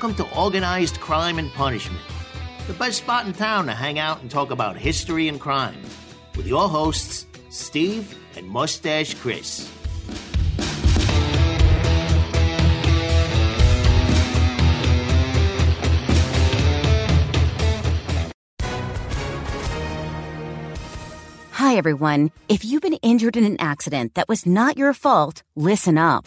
Welcome to Organized Crime and Punishment, the best spot in town to hang out and talk about history and crime, with your hosts, Steve and Mustache Chris. Hi, everyone. If you've been injured in an accident that was not your fault, listen up.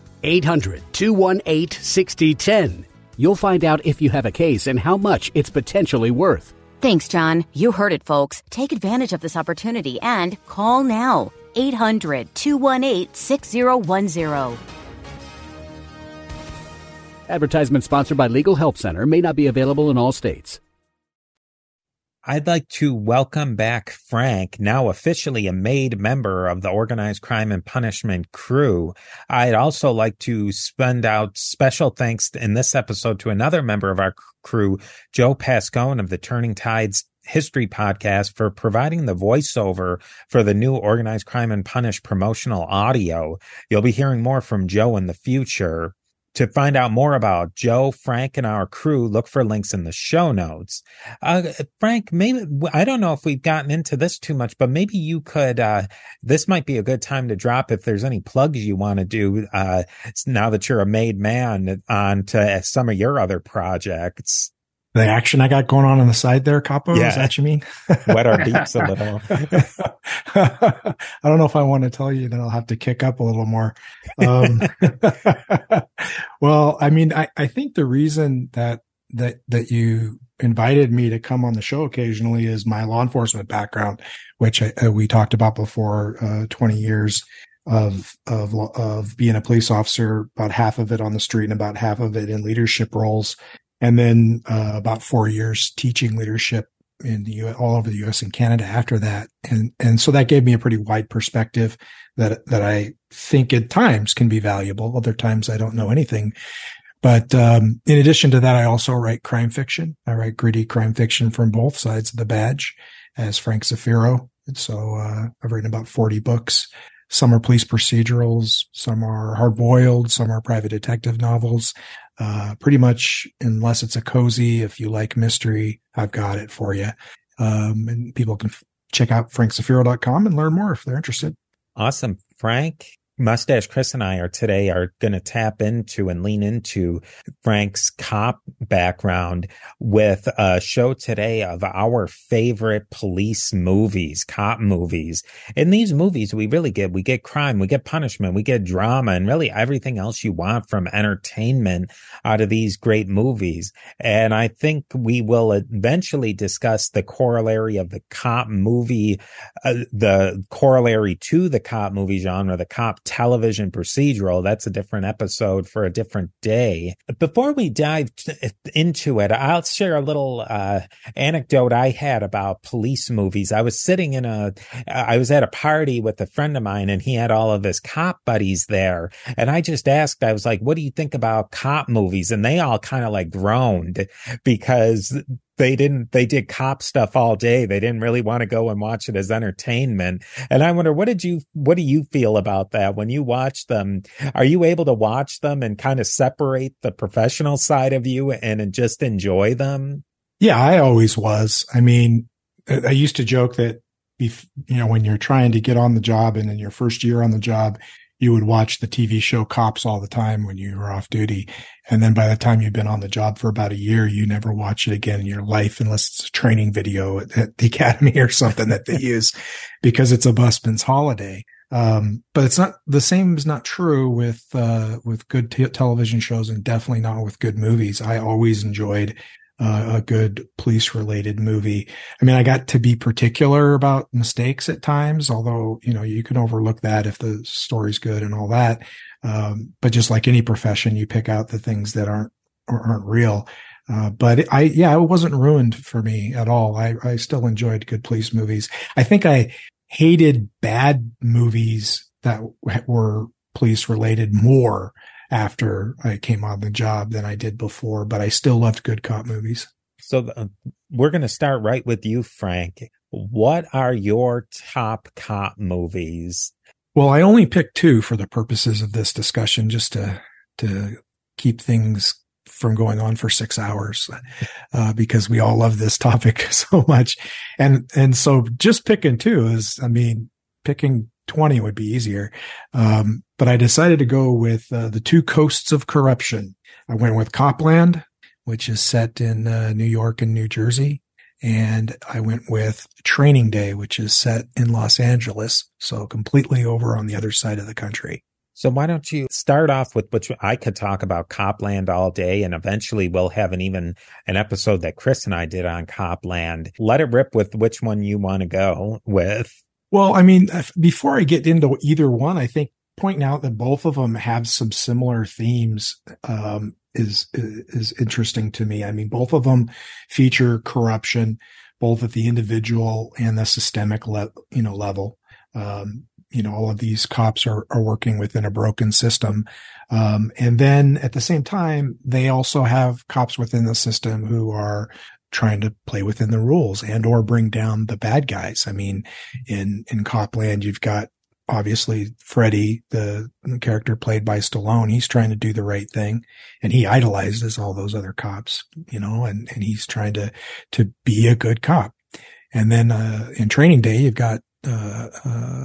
800 218 6010. You'll find out if you have a case and how much it's potentially worth. Thanks, John. You heard it, folks. Take advantage of this opportunity and call now. 800 218 6010. Advertisement sponsored by Legal Help Center may not be available in all states. I'd like to welcome back Frank, now officially a made member of the Organized Crime and Punishment crew. I'd also like to spend out special thanks in this episode to another member of our crew, Joe Pascone of the Turning Tides History podcast for providing the voiceover for the new Organized Crime and Punish promotional audio. You'll be hearing more from Joe in the future. To find out more about Joe, Frank, and our crew, look for links in the show notes. Uh, Frank, maybe, I don't know if we've gotten into this too much, but maybe you could, uh, this might be a good time to drop if there's any plugs you want to do, uh, now that you're a made man on to some of your other projects the action I got going on on the side there, Capo. Yeah. Is that you mean? Wet our beaks a little. I don't know if I want to tell you, then I'll have to kick up a little more. Um, well, I mean, I, I think the reason that, that, that you invited me to come on the show occasionally is my law enforcement background, which I, uh, we talked about before, uh, 20 years of, of, of being a police officer, about half of it on the street and about half of it in leadership roles and then uh, about four years teaching leadership in the all over the U.S. and Canada after that, and and so that gave me a pretty wide perspective that that I think at times can be valuable. Other times I don't know anything. But um, in addition to that, I also write crime fiction. I write gritty crime fiction from both sides of the badge, as Frank Zafiro. And so uh, I've written about forty books. Some are police procedurals, some are hard boiled, some are private detective novels. Uh, pretty much, unless it's a cozy, if you like mystery, I've got it for you. Um, and people can f- check out frankzafiro.com and learn more if they're interested. Awesome. Frank, Mustache Chris and I are today are going to tap into and lean into Frank's cop background with a show today of our favorite police movies, cop movies. In these movies, we really get, we get crime, we get punishment, we get drama and really everything else you want from entertainment out of these great movies. And I think we will eventually discuss the corollary of the cop movie, uh, the corollary to the cop movie genre, the cop television procedural. That's a different episode for a different day. Before we dive t- into it, I'll share a little uh, anecdote I had about police movies. I was sitting in a, I was at a party with a friend of mine and he had all of his cop buddies there. And I just asked, I was like, what do you think about cop movies? And they all kind of like groaned because they didn't they did cop stuff all day. They didn't really want to go and watch it as entertainment. And i wonder what did you what do you feel about that? When you watch them are you able to watch them and kind of separate the professional side of you and and just enjoy them? Yeah i always was. I mean i used to joke that if you know when you're trying to get on the job and in your first year on the job you would watch the TV show Cops all the time when you were off duty. And then by the time you've been on the job for about a year, you never watch it again in your life unless it's a training video at, at the academy or something that they use because it's a busman's holiday. Um, but it's not the same is not true with, uh, with good t- television shows and definitely not with good movies. I always enjoyed uh, a good police related movie. I mean, I got to be particular about mistakes at times, although, you know, you can overlook that if the story's good and all that. Um, but just like any profession, you pick out the things that aren't, aren't real. Uh, but I, yeah, it wasn't ruined for me at all. I, I still enjoyed good police movies. I think I hated bad movies that were police related more after I came on the job than I did before, but I still loved good cop movies. So the, we're going to start right with you, Frank. What are your top cop movies? Well, I only picked two for the purposes of this discussion, just to to keep things from going on for six hours, uh, because we all love this topic so much, and and so just picking two is, I mean, picking 20 would be easier. Um, but I decided to go with uh, the two coasts of corruption. I went with Copland, which is set in uh, New York and New Jersey. And I went with Training Day, which is set in Los Angeles. So completely over on the other side of the country. So why don't you start off with which I could talk about Copland all day and eventually we'll have an even an episode that Chris and I did on Copland. Let it rip with which one you want to go with. Well, I mean, before I get into either one, I think pointing out that both of them have some similar themes um, is is interesting to me. I mean, both of them feature corruption, both at the individual and the systemic le- you know level. Um, you know, all of these cops are are working within a broken system, um, and then at the same time, they also have cops within the system who are trying to play within the rules and or bring down the bad guys. I mean, in, in Copland, you've got obviously Freddy, the, the, character played by Stallone. He's trying to do the right thing and he idolizes all those other cops, you know, and, and he's trying to, to be a good cop. And then, uh, in training day, you've got, uh, uh,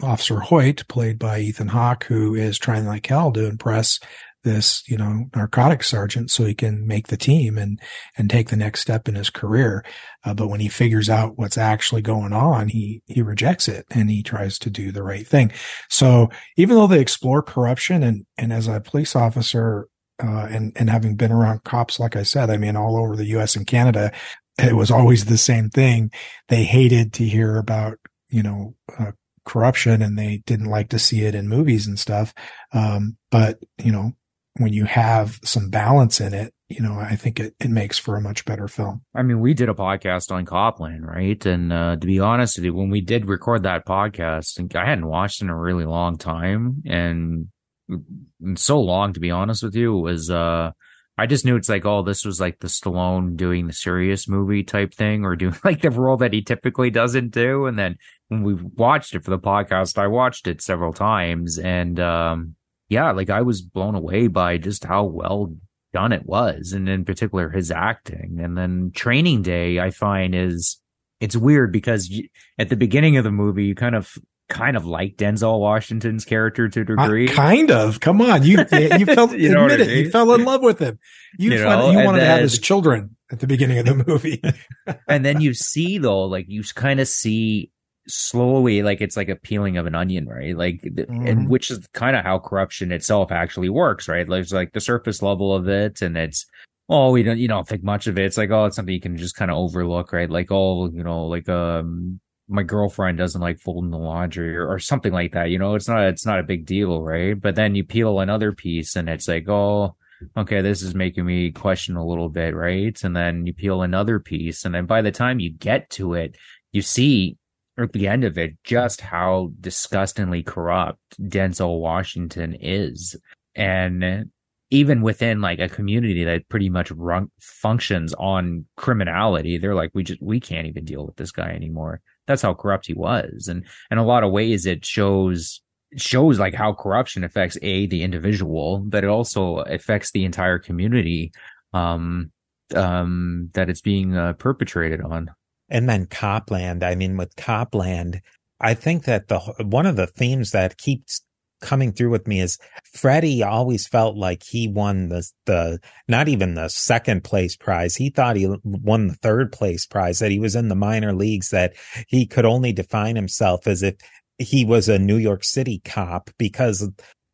Officer Hoyt, played by Ethan Hawke, who is trying like hell to impress this, you know, narcotics sergeant so he can make the team and, and take the next step in his career. Uh, but when he figures out what's actually going on, he, he rejects it and he tries to do the right thing. So even though they explore corruption and, and as a police officer, uh, and, and having been around cops, like I said, I mean, all over the U.S. and Canada, it was always the same thing. They hated to hear about, you know, uh, corruption and they didn't like to see it in movies and stuff. Um, but, you know, when you have some balance in it, you know, I think it, it makes for a much better film. I mean, we did a podcast on Copland, right? And uh, to be honest with you, when we did record that podcast, I hadn't watched in a really long time, and, and so long, to be honest with you, was uh, I just knew it's like, oh, this was like the Stallone doing the serious movie type thing, or doing like the role that he typically doesn't do. And then when we watched it for the podcast, I watched it several times, and um, yeah, like I was blown away by just how well done it was, and in particular his acting. And then Training Day, I find is it's weird because you, at the beginning of the movie, you kind of kind of like Denzel Washington's character to a degree. Uh, kind of. Come on, you you felt you know admit it. I mean? You fell in love with him. You you, know, you wanted then, to have his children at the beginning of the movie. and then you see though, like you kind of see slowly like it's like a peeling of an onion right like mm-hmm. and which is kind of how corruption itself actually works right there's like the surface level of it and it's oh we don't you don't think much of it it's like oh it's something you can just kind of overlook right like oh you know like um my girlfriend doesn't like folding the laundry or, or something like that you know it's not it's not a big deal right but then you peel another piece and it's like oh okay, this is making me question a little bit, right? And then you peel another piece. And then by the time you get to it, you see at the end of it just how disgustingly corrupt Denzel Washington is. And even within like a community that pretty much run, functions on criminality, they're like, we just, we can't even deal with this guy anymore. That's how corrupt he was. And in a lot of ways, it shows, shows like how corruption affects a, the individual, but it also affects the entire community, um, um, that it's being uh, perpetrated on. And then Copland. I mean, with Copland, I think that the one of the themes that keeps coming through with me is Freddie always felt like he won the the not even the second place prize. He thought he won the third place prize. That he was in the minor leagues. That he could only define himself as if he was a New York City cop because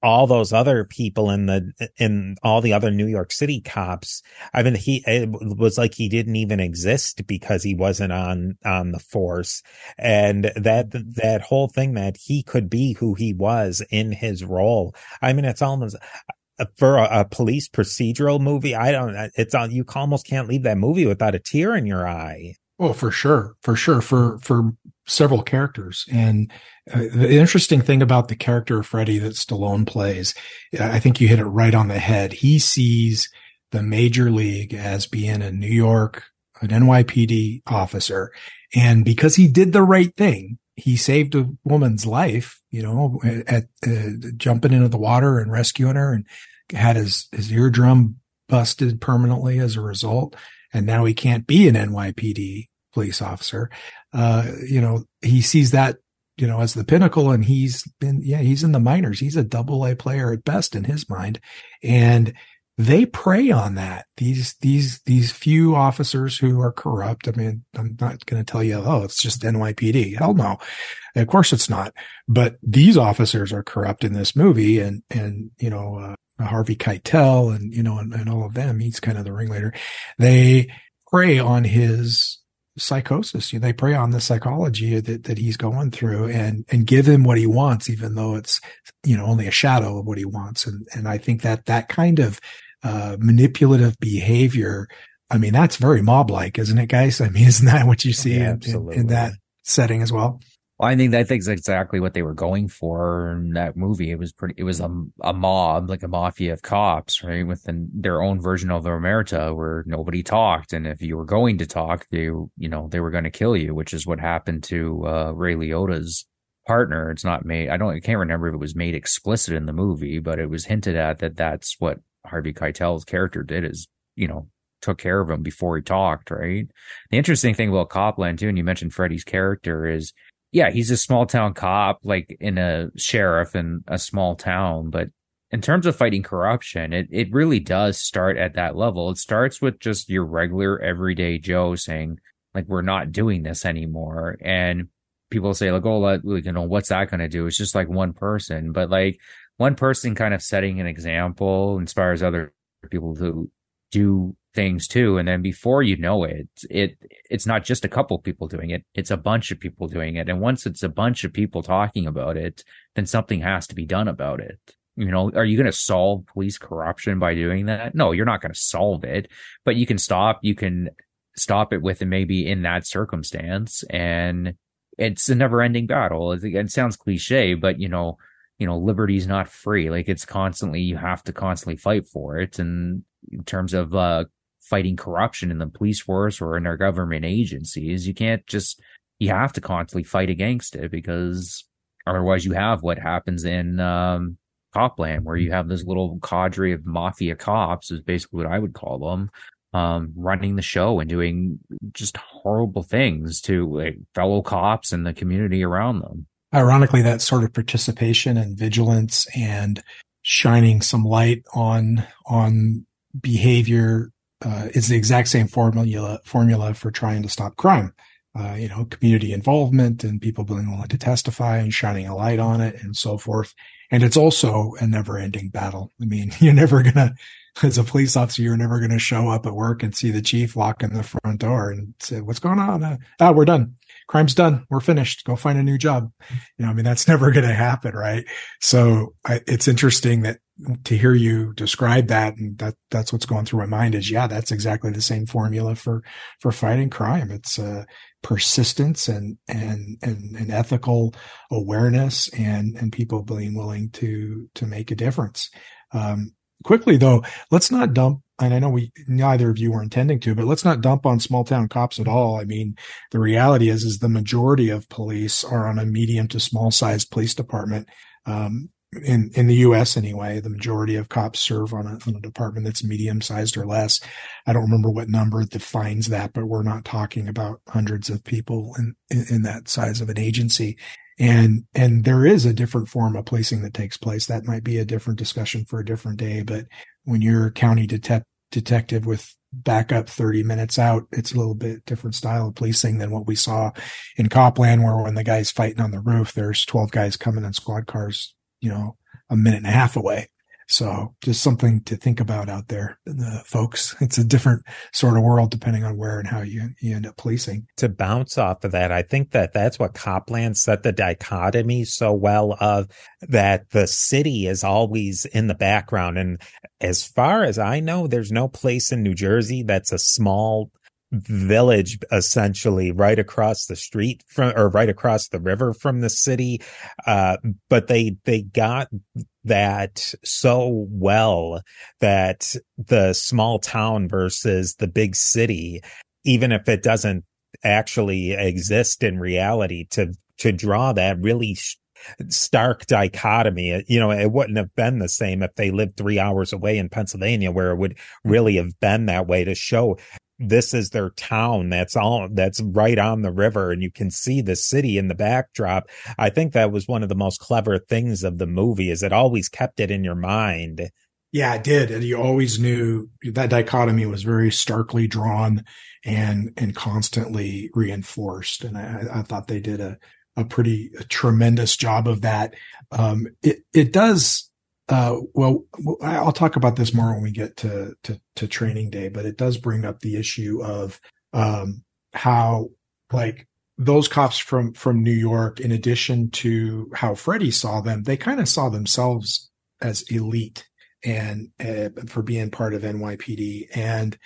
all those other people in the in all the other New York City cops. I mean, he it was like he didn't even exist because he wasn't on on the force, and that that whole thing that he could be who he was in his role. I mean, it's almost uh, for a, a, police procedural movie, I don't. It's on. You almost can't leave that movie without a tear in your eye. Oh, for sure, for sure, for for several characters. And uh, the interesting thing about the character of Freddy that Stallone plays, I think you hit it right on the head. He sees the major league as being a New York, an NYPD officer, and because he did the right thing, he saved a woman's life. You know, at, uh, jumping into the water and rescuing her, and had his his eardrum busted permanently as a result and now he can't be an NYPD police officer. Uh, you know, he sees that, you know, as the pinnacle and he's been, yeah, he's in the minors. He's a double A player at best in his mind. And they prey on that. These, these, these few officers who are corrupt. I mean, I'm not going to tell you, oh, it's just NYPD. Hell no. Of course it's not. But these officers are corrupt in this movie and, and, you know, uh, Harvey Keitel and, you know, and, and all of them. He's kind of the ringleader. They prey on his psychosis. You know, they prey on the psychology that, that he's going through and, and give him what he wants, even though it's, you know, only a shadow of what he wants. And, and I think that that kind of, uh, manipulative behavior, I mean, that's very mob like, isn't it, guys? I mean, isn't that what you see yeah, in, in, in that setting as well? I think that thing's exactly what they were going for in that movie. It was pretty. It was a, a mob, like a mafia of cops, right, Within their own version of the omerta, where nobody talked, and if you were going to talk, they, you know, they were going to kill you, which is what happened to uh, Ray Liotta's partner. It's not made. I don't. I can't remember if it was made explicit in the movie, but it was hinted at that that's what Harvey Keitel's character did. Is you know took care of him before he talked, right? The interesting thing about Copland too, and you mentioned Freddy's character is yeah, he's a small town cop, like in a sheriff in a small town. But in terms of fighting corruption, it, it really does start at that level. It starts with just your regular everyday Joe saying, like, we're not doing this anymore. And people say, like, oh, like, you know, what's that going to do? It's just like one person. But like one person kind of setting an example inspires other people to do things too. And then before you know it it it's not just a couple people doing it it's a bunch of people doing it. And once it's a bunch of people talking about it then something has to be done about it. You know are you going to solve police corruption by doing that? No you're not going to solve it but you can stop you can stop it with maybe in that circumstance. And it's a never ending battle. It, it sounds cliche but you know you know liberty's not free. Like it's constantly you have to constantly fight for it. And in terms of uh fighting corruption in the police force or in our government agencies. You can't just, you have to constantly fight against it because otherwise you have what happens in, um, Copland, where you have this little cadre of mafia cops, is basically what I would call them, um, running the show and doing just horrible things to like, fellow cops and the community around them. Ironically, that sort of participation and vigilance and shining some light on on behavior uh, is the exact same formula formula for trying to stop crime. Uh, you know, community involvement and people being willing to testify and shining a light on it and so forth. And it's also a never ending battle. I mean, you're never going to, as a police officer, you're never going to show up at work and see the chief locking the front door and say, what's going on? Uh, ah, we're done crime's done. We're finished. Go find a new job. You know, I mean, that's never going to happen. Right. So I, it's interesting that to hear you describe that and that that's what's going through my mind is, yeah, that's exactly the same formula for, for fighting crime. It's, uh, persistence and, and, and, and ethical awareness and, and people being willing to, to make a difference. Um, quickly though, let's not dump and I know we neither of you were intending to, but let's not dump on small town cops at all. I mean, the reality is, is the majority of police are on a medium to small sized police department. Um, in, in the U.S. anyway, the majority of cops serve on a, on a department that's medium sized or less. I don't remember what number defines that, but we're not talking about hundreds of people in, in, in that size of an agency. And, and there is a different form of policing that takes place. That might be a different discussion for a different day, but when you're a county detect- detective with backup 30 minutes out, it's a little bit different style of policing than what we saw in Copland, where when the guy's fighting on the roof, there's 12 guys coming in squad cars, you know, a minute and a half away. So just something to think about out there, the folks. It's a different sort of world depending on where and how you, you end up policing. To bounce off of that, I think that that's what Copland set the dichotomy so well of that the city is always in the background. And as far as I know, there's no place in New Jersey that's a small village essentially right across the street from or right across the river from the city uh, but they they got that so well that the small town versus the big city even if it doesn't actually exist in reality to to draw that really stark dichotomy. You know, it wouldn't have been the same if they lived three hours away in Pennsylvania, where it would really have been that way to show this is their town that's all that's right on the river and you can see the city in the backdrop. I think that was one of the most clever things of the movie is it always kept it in your mind. Yeah it did and you always knew that dichotomy was very starkly drawn and and constantly reinforced and i, I thought they did a a pretty a tremendous job of that. Um it it does uh, well, I'll talk about this more when we get to, to, to training day, but it does bring up the issue of, um, how like those cops from, from New York, in addition to how Freddie saw them, they kind of saw themselves as elite and uh, for being part of NYPD and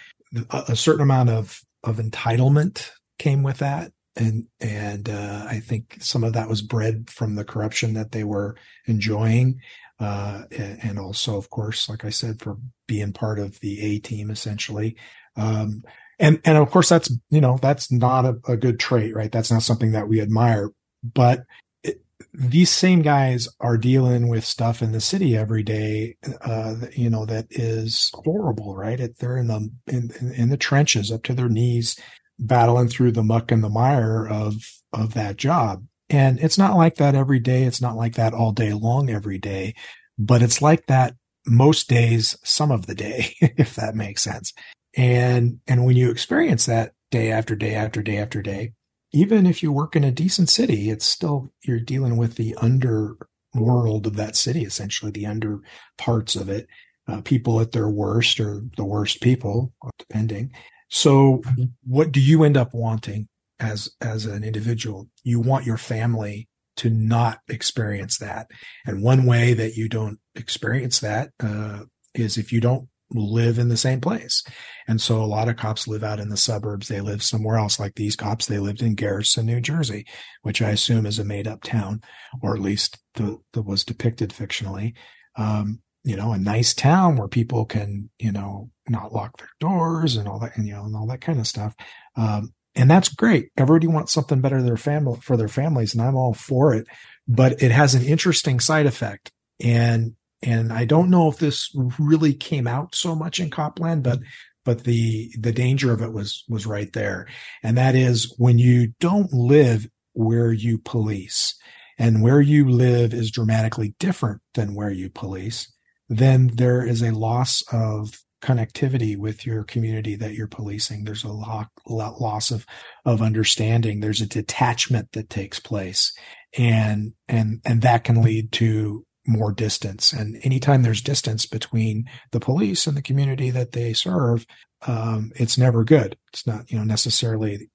a, a, certain amount of, of entitlement came with that. And, and, uh, I think some of that was bred from the corruption that they were enjoying uh, and also, of course, like I said, for being part of the A team essentially. Um, and, and of course, that's, you know, that's not a, a, good trait, right? That's not something that we admire, but it, these same guys are dealing with stuff in the city every day, uh, you know, that is horrible, right? It, they're in the, in, in the trenches up to their knees, battling through the muck and the mire of, of that job. And it's not like that every day. It's not like that all day long every day, but it's like that most days, some of the day, if that makes sense. And, and when you experience that day after day after day after day, even if you work in a decent city, it's still, you're dealing with the underworld of that city, essentially the under parts of it. Uh, people at their worst or the worst people, depending. So what do you end up wanting? As as an individual you want your family to not experience that. And one way that you don't experience that uh, is if you don't live in the same place. And so a lot of cops live out in the suburbs. They live somewhere else. Like these cops they lived in garrison new jersey which i assume is a made up town or at least the, the was depicted fictionally. Um, you know a nice town where people can you know not lock their doors and all that and you know and all that kind of stuff. Um, and that's great. Everybody wants something better their family for their families, and I'm all for it. But it has an interesting side effect, and and I don't know if this really came out so much in Copland, but but the the danger of it was was right there, and that is when you don't live where you police, and where you live is dramatically different than where you police, then there is a loss of connectivity with your community that you're policing. There's a lot, loss of of understanding. There's a detachment that takes place, and and and that can lead to more distance. And anytime there's distance between the police and the community that they serve, um, it's never good. It's not you know necessarily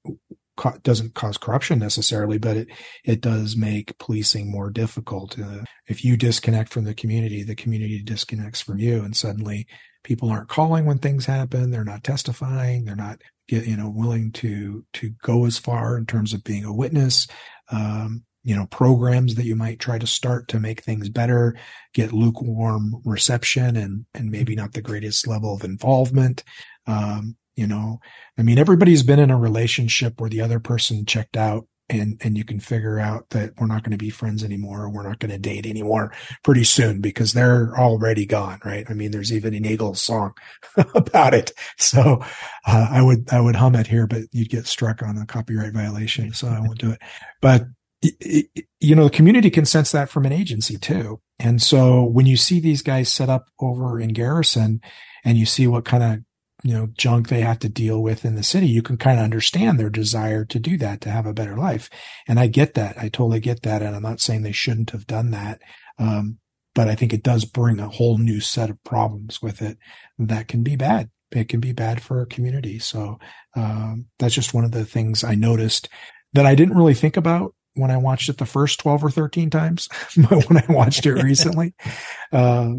doesn't cause corruption necessarily, but it it does make policing more difficult. Uh, if you disconnect from the community, the community disconnects from you, and suddenly people aren't calling when things happen. They're not testifying. They're not you know, willing to, to go as far in terms of being a witness. Um, you know, programs that you might try to start to make things better, get lukewarm reception and, and maybe not the greatest level of involvement. Um, you know, I mean, everybody's been in a relationship where the other person checked out and and you can figure out that we're not going to be friends anymore or we're not going to date anymore pretty soon because they're already gone right? I mean there's even an eagles song about it. So uh, i would i would hum it here but you'd get struck on a copyright violation so i won't do it. But you know the community can sense that from an agency too. And so when you see these guys set up over in garrison and you see what kind of you know, junk they have to deal with in the city, you can kind of understand their desire to do that, to have a better life. And I get that. I totally get that. And I'm not saying they shouldn't have done that. Um, but I think it does bring a whole new set of problems with it that can be bad. It can be bad for a community. So um, that's just one of the things I noticed that I didn't really think about when I watched it the first 12 or 13 times, but when I watched it recently, uh,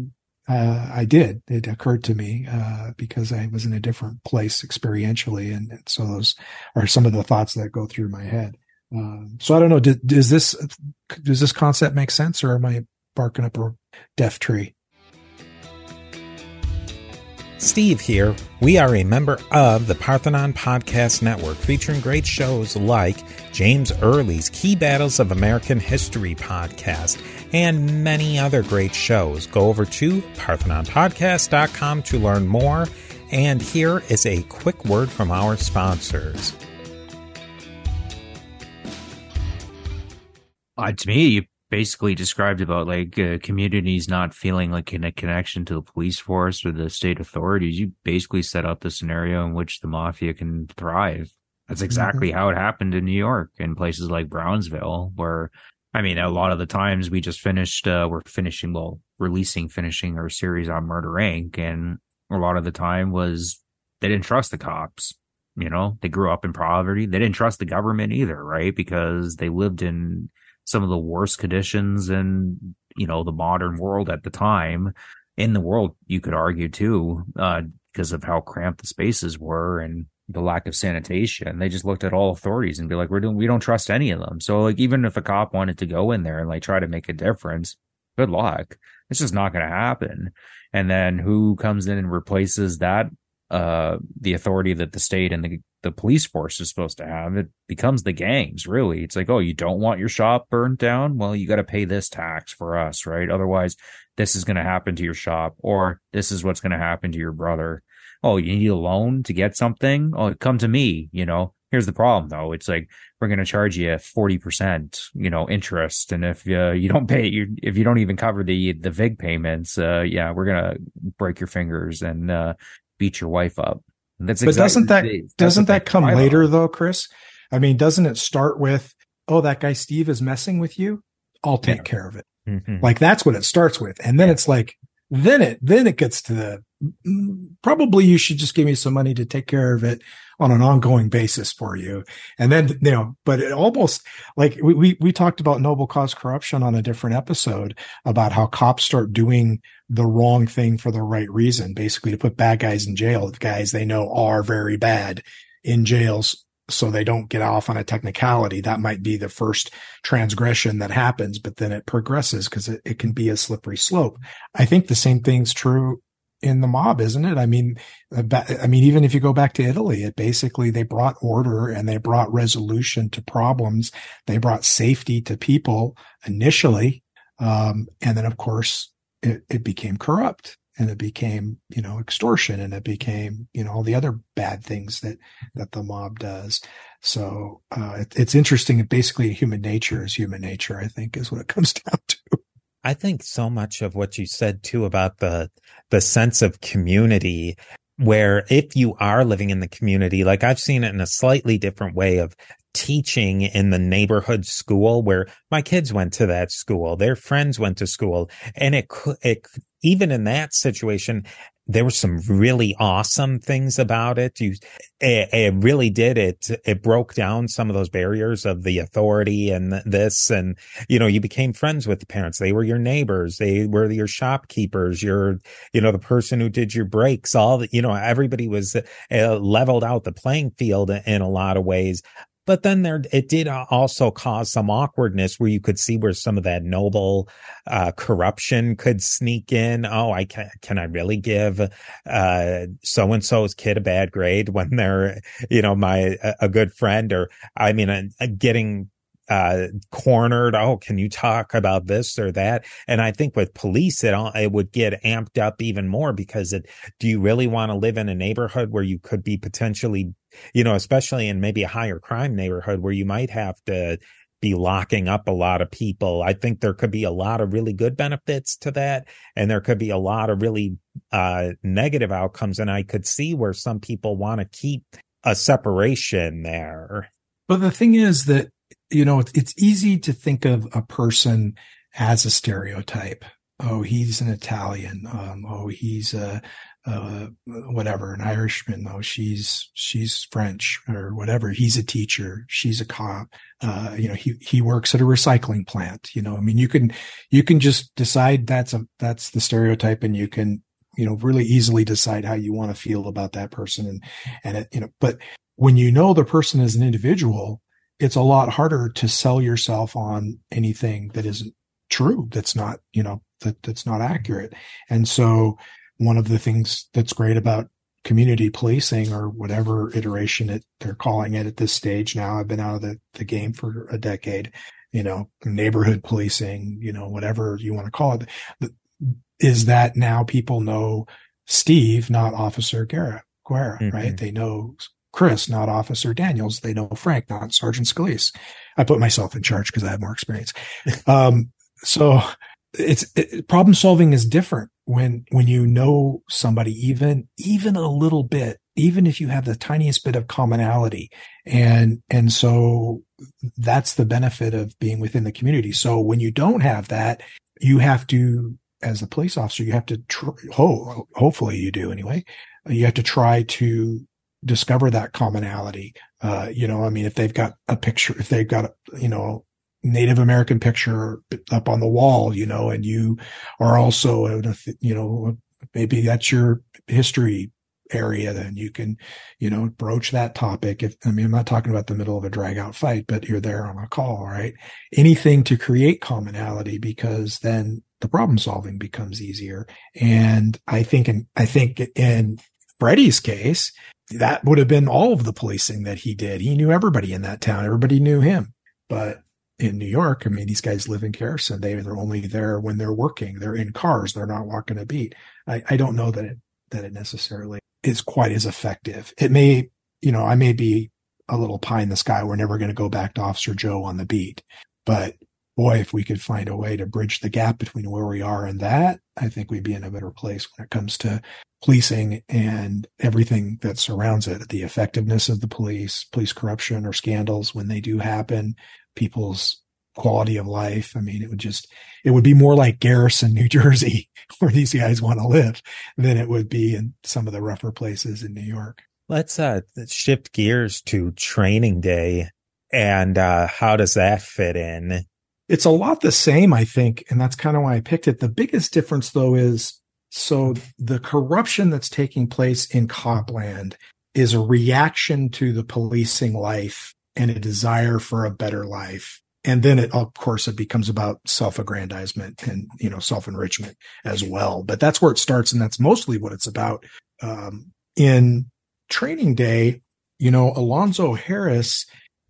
uh, I did. It occurred to me uh, because I was in a different place experientially, and, so those are some of the thoughts that go through my head. Um, so I don't know. Does this does this concept make sense, or am I barking up a deaf tree? Steve here. We are a member of the Parthenon Podcast Network, featuring great shows like James Early's Key Battles of American History podcast and many other great shows. Go over to parthenonpodcast.com to learn more. And here is a quick word from our sponsors. Uh, to me, basically described about like uh, communities not feeling like in a connection to the police force or the state authorities. You basically set up the scenario in which the mafia can thrive. That's exactly mm-hmm. how it happened in New York and places like Brownsville, where I mean, a lot of the times we just finished, uh, we're finishing, well, releasing, finishing our series on Murder Inc. And a lot of the time was they didn't trust the cops. You know, they grew up in poverty. They didn't trust the government either, right? Because they lived in some of the worst conditions in, you know, the modern world at the time in the world, you could argue too, uh, because of how cramped the spaces were and the lack of sanitation. They just looked at all authorities and be like, we're doing, we don't trust any of them. So like, even if a cop wanted to go in there and like try to make a difference, good luck. It's just not going to happen. And then who comes in and replaces that, uh, the authority that the state and the, the police force is supposed to have? It becomes the gangs, really. It's like, oh, you don't want your shop burned down? Well, you got to pay this tax for us, right? Otherwise, this is going to happen to your shop or this is what's going to happen to your brother oh, you need a loan to get something? Oh, come to me, you know. Here's the problem though. It's like we're going to charge you 40%, you know, interest. And if uh, you don't pay, you, if you don't even cover the, the VIG payments, uh, yeah, we're going to break your fingers and, uh, beat your wife up. That's but doesn't that, doesn't that come later on. though, Chris? I mean, doesn't it start with, oh, that guy Steve is messing with you? I'll take yeah. care of it. Mm-hmm. Like that's what it starts with. And then yeah. it's like, then it, then it gets to the, probably you should just give me some money to take care of it on an ongoing basis for you. And then, you know, but it almost like we, we, we talked about noble cause corruption on a different episode about how cops start doing the wrong thing for the right reason, basically to put bad guys in jail, guys they know are very bad in jails. So they don't get off on a technicality. That might be the first transgression that happens, but then it progresses because it, it can be a slippery slope. I think the same thing's true in the mob, isn't it? I mean, uh, I mean, even if you go back to Italy, it basically they brought order and they brought resolution to problems. They brought safety to people initially, um, and then of course it, it became corrupt and it became you know extortion and it became you know all the other bad things that that the mob does. So uh, it, it's interesting. Basically, human nature is human nature. I think is what it comes down to. I think so much of what you said too about the the sense of community where if you are living in the community, like I've seen it in a slightly different way of teaching in the neighborhood school where my kids went to that school, their friends went to school. And it, it, even in that situation, there were some really awesome things about it. You, it, it, really did it. It broke down some of those barriers of the authority and this, and you know, you became friends with the parents. They were your neighbors. They were your shopkeepers. Your, you know, the person who did your breaks. All the, you know, everybody was uh, leveled out the playing field in a lot of ways. But then there, it did also cause some awkwardness where you could see where some of that noble, uh, corruption could sneak in. Oh, I can, can I really give, uh, so and so's kid a bad grade when they're, you know, my, a good friend or, I mean, uh, getting uh, cornered. Oh, can you talk about this or that? And I think with police, it all, it would get amped up even more because it, do you really want to live in a neighborhood where you could be potentially, you know, especially in maybe a higher crime neighborhood where you might have to be locking up a lot of people. I think there could be a lot of really good benefits to that. And there could be a lot of really, uh, negative outcomes. And I could see where some people want to keep a separation there. But the thing is that you know, it's easy to think of a person as a stereotype. oh, he's an Italian. Um, oh, he's a, uh, whatever, an Irishman. Oh, she's, she's French or whatever. He's a teacher. She's a cop. Uh, you know, he, he works at a recycling plant. You know, I mean, you can, you can just decide that's a, that's the stereotype and you can, you know, really easily decide how you want to feel about that person. And, and it, you know, but when you know the person as an individual, it's a lot harder to sell yourself on anything that isn't true. That's not, you know, that that's not accurate. And so one of the things that's great about community policing or whatever iteration it, they're calling it at this stage now, I've been out of the, the game for a decade, you know, neighborhood policing, you know, whatever you want to call it, is that now people know Steve, not Officer Guerra, Guerra mm-hmm. right? They know Chris, not Officer Daniels. They know Frank, not Sergeant Scalise. I put myself in charge because I have more experience. Um, so it's it, problem solving is different when when you know somebody even even a little bit even if you have the tiniest bit of commonality and and so that's the benefit of being within the community so when you don't have that you have to as a police officer you have to tr- ho- hopefully you do anyway you have to try to discover that commonality uh, you know i mean if they've got a picture if they've got you know Native American picture up on the wall, you know, and you are also, you know, maybe that's your history area, then you can, you know, broach that topic. If, I mean, I'm not talking about the middle of a drag out fight, but you're there on a call, right? Anything to create commonality because then the problem solving becomes easier. And I think, in, I think in Freddie's case, that would have been all of the policing that he did. He knew everybody in that town. Everybody knew him, but in New York, I mean, these guys live in Garrison. They, they're only there when they're working. They're in cars. They're not walking a beat. I, I don't know that it, that it necessarily is quite as effective. It may, you know, I may be a little pie in the sky. We're never going to go back to Officer Joe on the beat. But boy, if we could find a way to bridge the gap between where we are and that, I think we'd be in a better place when it comes to policing and everything that surrounds it. The effectiveness of the police, police corruption or scandals when they do happen, people's quality of life. I mean, it would just, it would be more like Garrison, New Jersey, where these guys want to live than it would be in some of the rougher places in New York. Let's uh, shift gears to training day and uh, how does that fit in? It's a lot the same, I think, and that's kind of why I picked it. The biggest difference, though, is so the corruption that's taking place in Copland is a reaction to the policing life and a desire for a better life. And then it, of course, it becomes about self-aggrandizement and, you know, self-enrichment as well. But that's where it starts. And that's mostly what it's about. Um, in training day, you know, Alonzo Harris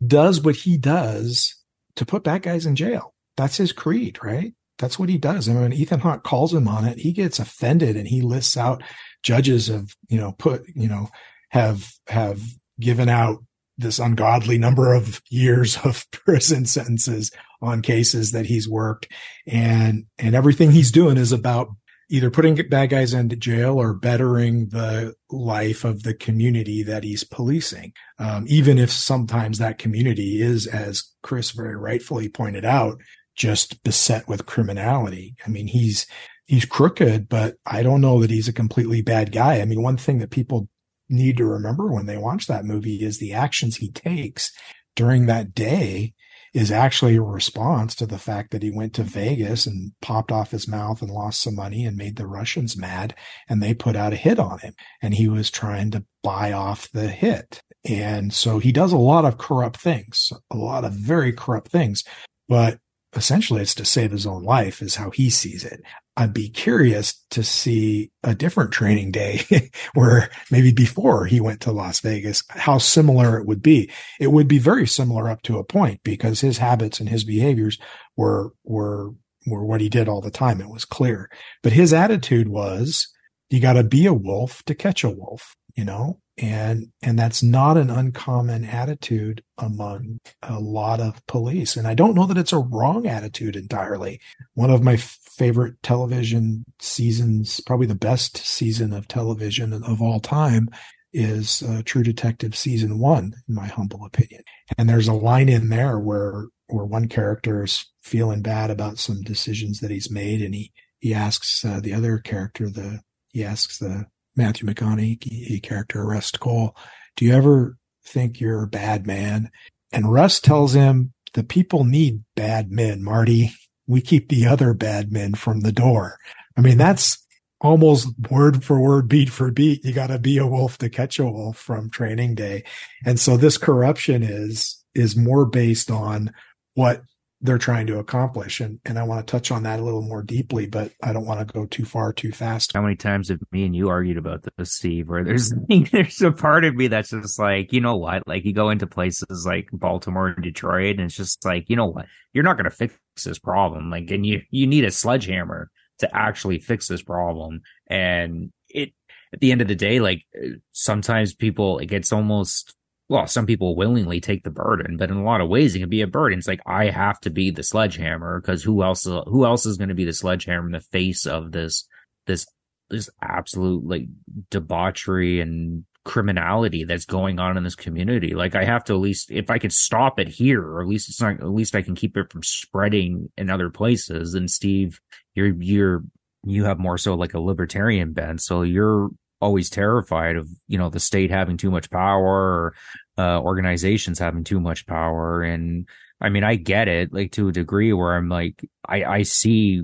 does what he does to put bad guys in jail. That's his creed, right? That's what he does. Mean, when Ethan Hawke calls him on it, he gets offended and he lists out judges have, you know, put, you know, have, have given out this ungodly number of years of prison sentences on cases that he's worked and and everything he's doing is about either putting bad guys into jail or bettering the life of the community that he's policing. Um, even if sometimes that community is as chris very rightfully pointed out just beset with criminality. I mean he's he's crooked but i don't know that he's a completely bad guy. I mean one thing that people need to remember when they watch that movie is the actions he takes during that day is actually a response to the fact that he went to Vegas and popped off his mouth and lost some money and made the Russians mad and they put out a hit on him and he was trying to buy off the hit. And so he does a lot of corrupt things, a lot of very corrupt things, but essentially it's to save his own life is how he sees it. I'd be curious to see a different training day where maybe before he went to Las Vegas, how similar it would be. It would be very similar up to a point because his habits and his behaviors were, were, were what he did all the time. It was clear, but his attitude was, you got to be a wolf to catch a wolf, you know? and and that's not an uncommon attitude among a lot of police and i don't know that it's a wrong attitude entirely one of my favorite television seasons probably the best season of television of all time is uh, true detective season one in my humble opinion and there's a line in there where where one character is feeling bad about some decisions that he's made and he he asks uh, the other character, the he asks the Matthew McConaughey character, Rust Cohle, "Do you ever think you're a bad man?" And Russ tells him, "The people need bad men, Marty. We keep the other bad men from the door." I mean, that's almost word for word, beat for beat. You got to be a wolf to catch a wolf from Training Day, and so this corruption is is more based on what they're trying to accomplish. And, and I want to touch on that a little more deeply, but I don't want to go too far too fast. How many times have me and you argued about this, Steve, where there's, there's a part of me that's just like, you know what? Like you go into places like Baltimore and Detroit and it's just like, you know what? You're not going to fix this problem. Like, and you, you need a sledgehammer to actually fix this problem. And it, at the end of the day, like sometimes people, it gets almost well, some people willingly take the burden, but in a lot of ways it can be a burden. It's like I have to be the sledgehammer because who else? Who else is going to be the sledgehammer in the face of this this this absolute like debauchery and criminality that's going on in this community? Like I have to at least if I could stop it here, or at least it's not at least I can keep it from spreading in other places. And Steve, you're you're you have more so like a libertarian bent, so you're always terrified of you know the state having too much power or uh, organizations having too much power and i mean i get it like to a degree where i'm like i i see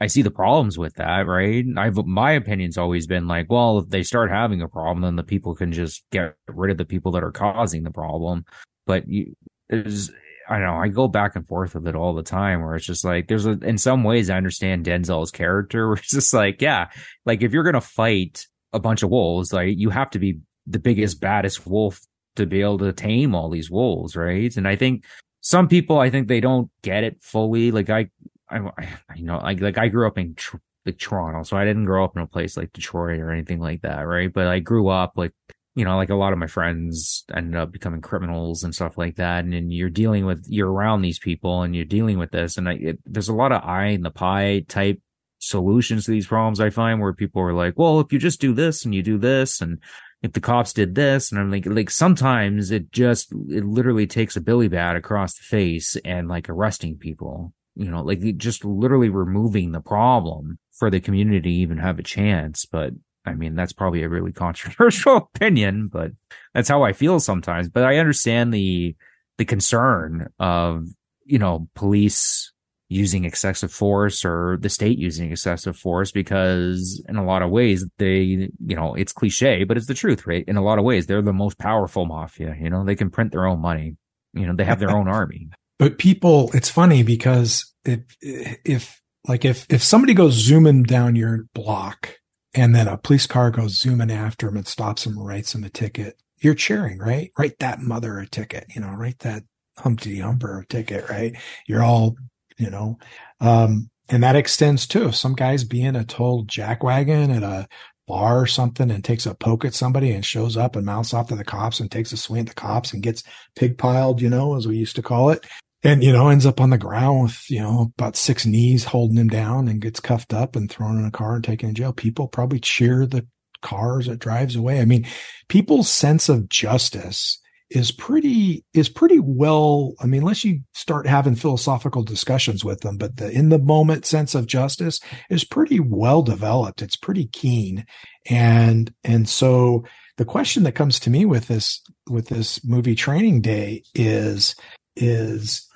i see the problems with that right i've my opinion's always been like well if they start having a problem then the people can just get rid of the people that are causing the problem but you there's I don't know. I go back and forth with it all the time where it's just like, there's a, in some ways, I understand Denzel's character where it's just like, yeah, like if you're to fight a bunch of wolves, like you have to be the biggest, baddest wolf to be able to tame all these wolves, right? And I think some people, I think they don't get it fully. Like I, I, you know, like like I grew up in tr- Toronto, so I didn't grow up in a place like Detroit or anything like that, right? But I grew up like you know, like a lot of my friends ended up becoming criminals and stuff like that. And, and you're dealing with, you're around these people and you're dealing with this. And I, it, there's a lot of eye in the pie type solutions to these problems I find where people are like, well, if you just do this and you do this and if the cops did this and I'm like, like sometimes it just, it literally takes a billy bat across the face and like arresting people, you know, like just literally removing the problem for the community to even have a chance. But I mean, that's probably a really controversial opinion, but that's how I feel sometimes. But I understand the, the concern of, you know, police using excessive force or the state using excessive force because in a lot of ways they you know it's cliche but it's the truth right in a lot of ways they're the most powerful mafia you know they can print their own money you know they have their own army but people it's funny because if if like if if somebody goes zooming down your block and then a police car goes zooming after him and stops him and writes him a ticket you're cheering right write that mother a ticket you know write that humpty humper a ticket right you're all you know. Um, and that extends too. If some guy's being a total jackwagon at a bar or something and takes a poke at somebody and shows up and mounts off to the cops and takes a swing at the cops and gets pig piled, you know, as we used to call it. And, you know, ends up on the ground with, you know, about six knees holding him down and gets cuffed up and thrown in a car and taken to jail. People probably cheer the car as it drives away. I mean, people's sense of justice is pretty is pretty well i mean unless you start having philosophical discussions with them but the in the moment sense of justice is pretty well developed it's pretty keen and and so the question that comes to me with this with this movie training day is is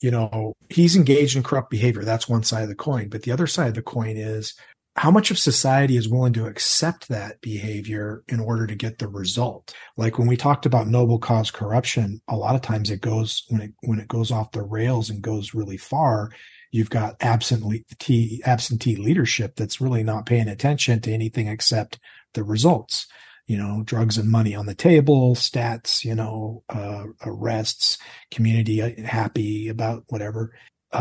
you know he's engaged in corrupt behavior. That's one side of the coin. But the other side of the coin is how much of society is willing to accept that behavior in order to get the result? Like when we talked about noble cause corruption a lot of times it goes when it when it goes off the rails and goes really far you've got absentee absentee leadership that's really not paying attention to anything except the results you know drugs and money on the table stats you know uh, arrests community uh, happy about whatever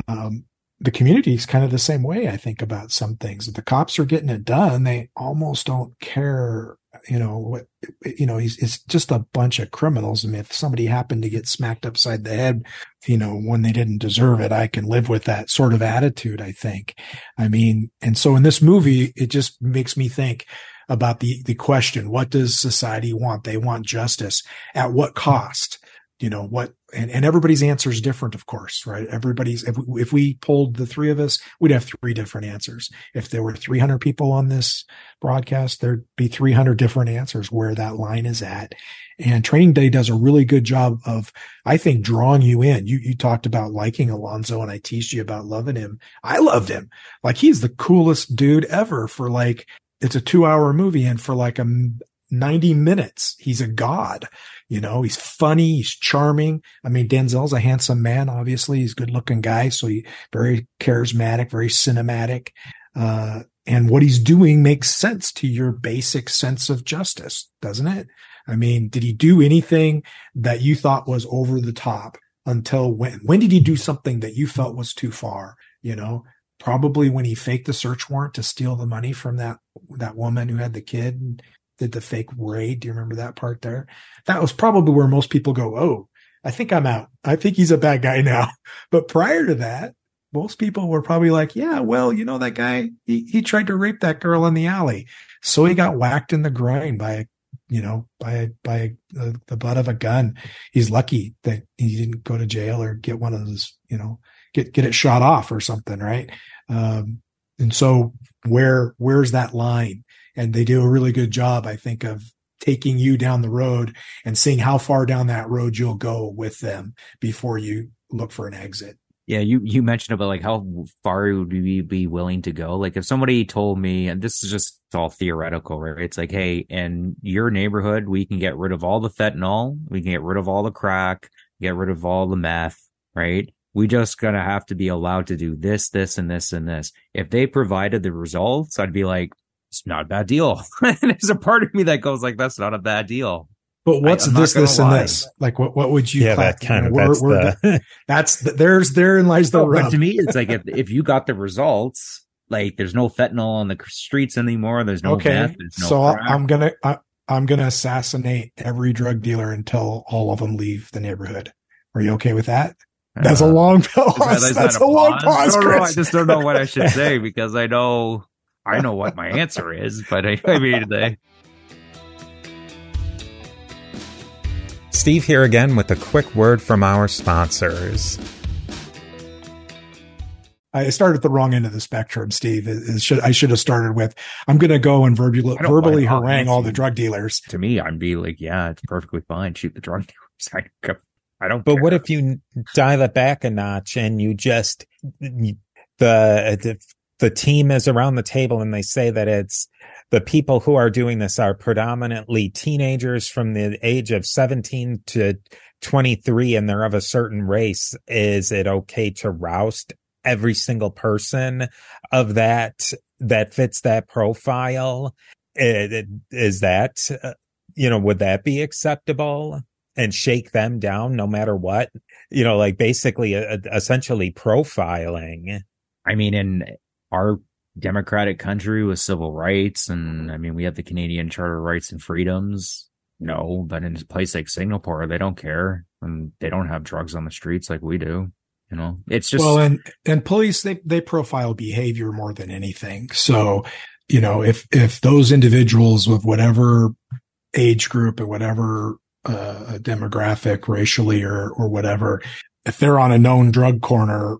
um, the community is kind of the same way, I think, about some things. If the cops are getting it done, they almost don't care, you know, what, you know, it's just a bunch of criminals. I mean, if somebody happened to get smacked upside the head, you know, when they didn't deserve it, I can live with that sort of attitude, I think. I mean, and so in this movie, it just makes me think about the, the question, what does society want? They want justice. At what cost? you know what and, and everybody's answer is different of course right? Everybody's if we, if we polled the three of us we'd have three different answers. If there were 300 people on this broadcast there'd be 300 different answers where that line is at. And training day does a really good job of i think drawing you in. You you talked about liking alonzo and i teased you about loving him. I loved him. Like he's the coolest dude ever for like it's a two hour movie and for like a 90 minutes he's a god you know, he's funny, he's charming. I mean, Denzel's a handsome man, obviously. He's a good looking guy. So he very charismatic, very cinematic. Uh, and what he's doing makes sense to your basic sense of justice, doesn't it? I mean, did he do anything that you thought was over the top until when? When did he do something that you felt was too far? You know, probably when he faked the search warrant to steal the money from that that woman who had the kid did the fake raid. Do you remember that part there? That was probably where most people go, Oh, I think I'm out. I think he's a bad guy now. But prior to that, most people were probably like, yeah, well, you know, that guy, he, he tried to rape that girl in the alley. So he got whacked in the groin by, a you know, by, by the butt of a gun. He's lucky that he didn't go to jail or get one of those, you know, get, get it shot off or something. Right. Um, and so where, where's that line? and they do a really good job, I think, of taking you down the road and seeing how far down that road you'll go with them before you look for an exit. Yeah, you you mentioned about like how far would we be willing to go? Like if somebody told me, and this is just all theoretical, right? It's like, hey, in your neighborhood, we can get rid of all the fentanyl, we can get rid of all the crack, get rid of all the meth, right? We just gonna have to be allowed to do this, this, and this, and this. If they provided the results, I'd be like, it's not a bad deal. and there's a part of me that goes like, that's not a bad deal. But what's I, this, this, lie. and this? Like, what, what would you? Yeah, that kind of, that's, the... the, that's the, there's, therein lies the rub. But to me, it's like, if, if you got the results, like there's no fentanyl on the streets anymore. There's no okay. meth. No so crack. I'm going to, I'm going to assassinate every drug dealer until all of them leave the neighborhood. Are you okay with that? That's uh, a long pause. That's a, a long pause. I, don't know, I just don't know what I should say because I know I know what my answer is, but I, I mean, they. Steve here again with a quick word from our sponsors. I started at the wrong end of the spectrum, Steve. It, it should, I should have started with, I'm going to go and verbally, verbally harangue all the drug dealers. To me, I'd be like, yeah, it's perfectly fine. Shoot the drug dealers. I, don't But care. what if you dial it back a notch and you just, the, the the team is around the table and they say that it's the people who are doing this are predominantly teenagers from the age of 17 to 23 and they're of a certain race. Is it okay to roust every single person of that that fits that profile? Is that, uh, you know, would that be acceptable? And shake them down no matter what you know like basically uh, essentially profiling i mean in our democratic country with civil rights and I mean we have the Canadian Charter of Rights and Freedoms. No, but in a place like Singapore, they don't care and they don't have drugs on the streets like we do. You know, it's just well, and and police they they profile behavior more than anything. So, you know, if if those individuals with whatever age group or whatever uh, demographic, racially or or whatever, if they're on a known drug corner,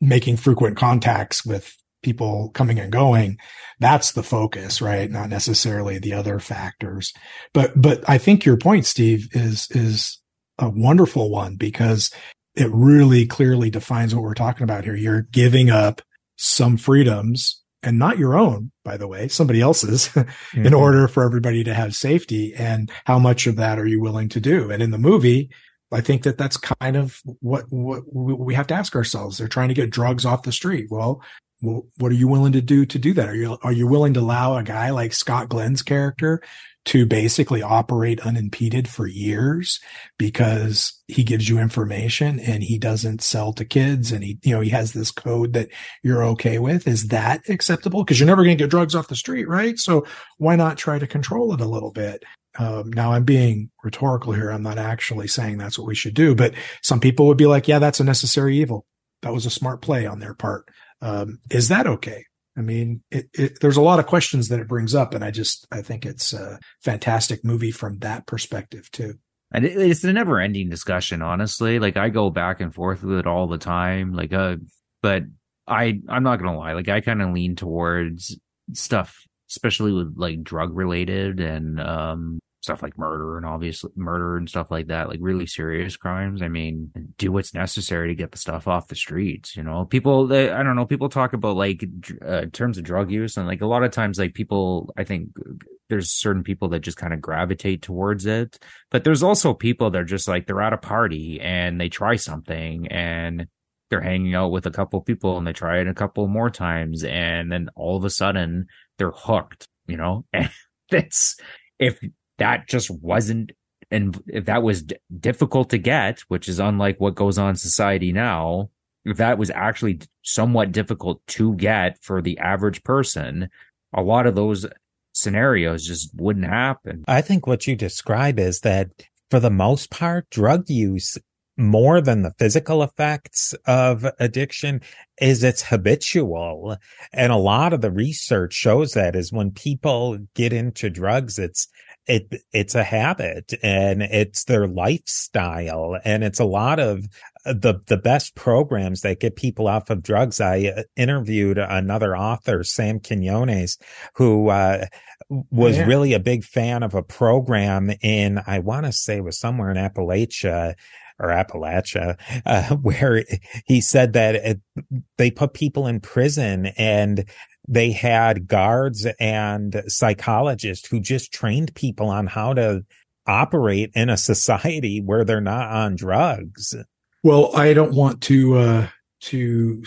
making frequent contacts with people coming and going that's the focus right? Not necessarily the other factors. But but i think your point steve is is a wonderful one because it really clearly defines what we're talking about here. You're giving up some freedoms and not your own by the way somebody else's mm-hmm. in order for everybody to have safety and how much of that are you willing to do and in the movie I think that that's kind of what, what we have to ask ourselves. They're trying to get drugs off the street. Well, what are you willing to do to do that? Are you are you willing to allow a guy like Scott Glenn's character to basically operate unimpeded for years because he gives you information and he doesn't sell to kids and he you know he has this code that you're okay with? Is that acceptable? Because you're never going to get drugs off the street, right? So why not try to control it a little bit? Um, now I'm being rhetorical here. I'm not actually saying that's what we should do, but some people would be like, yeah, that's a necessary evil. That was a smart play on their part. Um, is that okay? I mean, it, it, there's a lot of questions that it brings up, and I just I think it's a fantastic movie from that perspective too. and it, it's a never ending discussion, honestly. Like I go back and forth with it all the time. Like, uh, but I, I'm not to lie. Like I kind of lean towards stuff, especially with like drug related and, um, stuff like murder and obviously murder and stuff like that, like really serious crimes. I mean, do what's necessary to get the stuff off the streets. You know, people, they, I don't know, people talk about like uh, terms of drug use and like a lot of times, like people, I think there's certain people that just kind of gravitate towards it, but there's also people that are just like they're at a party and they try something and they're hanging out with a couple people and they try it a couple more times and then all of a sudden they're hooked. You know, and that's if that just wasn't and if that was d- difficult to get which is unlike what goes on in society now if that was actually somewhat difficult to get for the average person a lot of those scenarios just wouldn't happen i think what you describe is that for the most part drug use more than the physical effects of addiction is it's habitual. And a lot of the research shows that is when people get into drugs, it's it it's a habit and it's their lifestyle and it's a lot of the the best programs that get people off of drugs i uh, interviewed another author sam quinones who uh, was yeah. really a big fan of a program in i want to say was somewhere in appalachia or Appalachia, uh, where he said that it, they put people in prison and they had guards and psychologists who just trained people on how to operate in a society where they're not on drugs. Well, I don't want to uh, to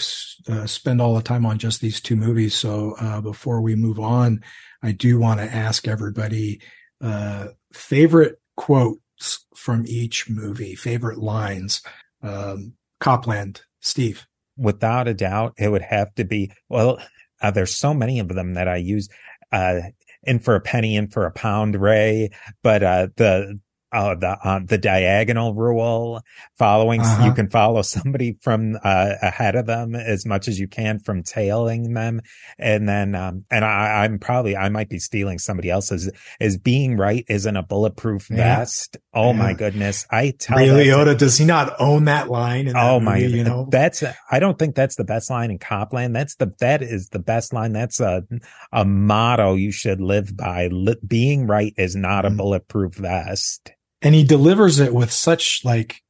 uh, spend all the time on just these two movies. So uh, before we move on, I do want to ask everybody uh, favorite quotes from each movie, favorite lines. Um, Copland, Steve. Without a doubt, it would have to be well. Uh, there's so many of them that I use. Uh, in for a penny, in for a pound, Ray. But uh, the uh, the uh, the diagonal rule following uh-huh. you can follow somebody from uh, ahead of them as much as you can from tailing them. And then um, and I, i'm probably i might be stealing somebody else's. Is being right isn't a bulletproof yeah. vest. Oh yeah. my goodness. I tell Ray Liotta does he not own that line oh my you know? that's i don't think that's the best line in copland. That's the that is the best line. That's a a motto you should live by. Being right is not a mm-hmm. bulletproof vest and he delivers it with such like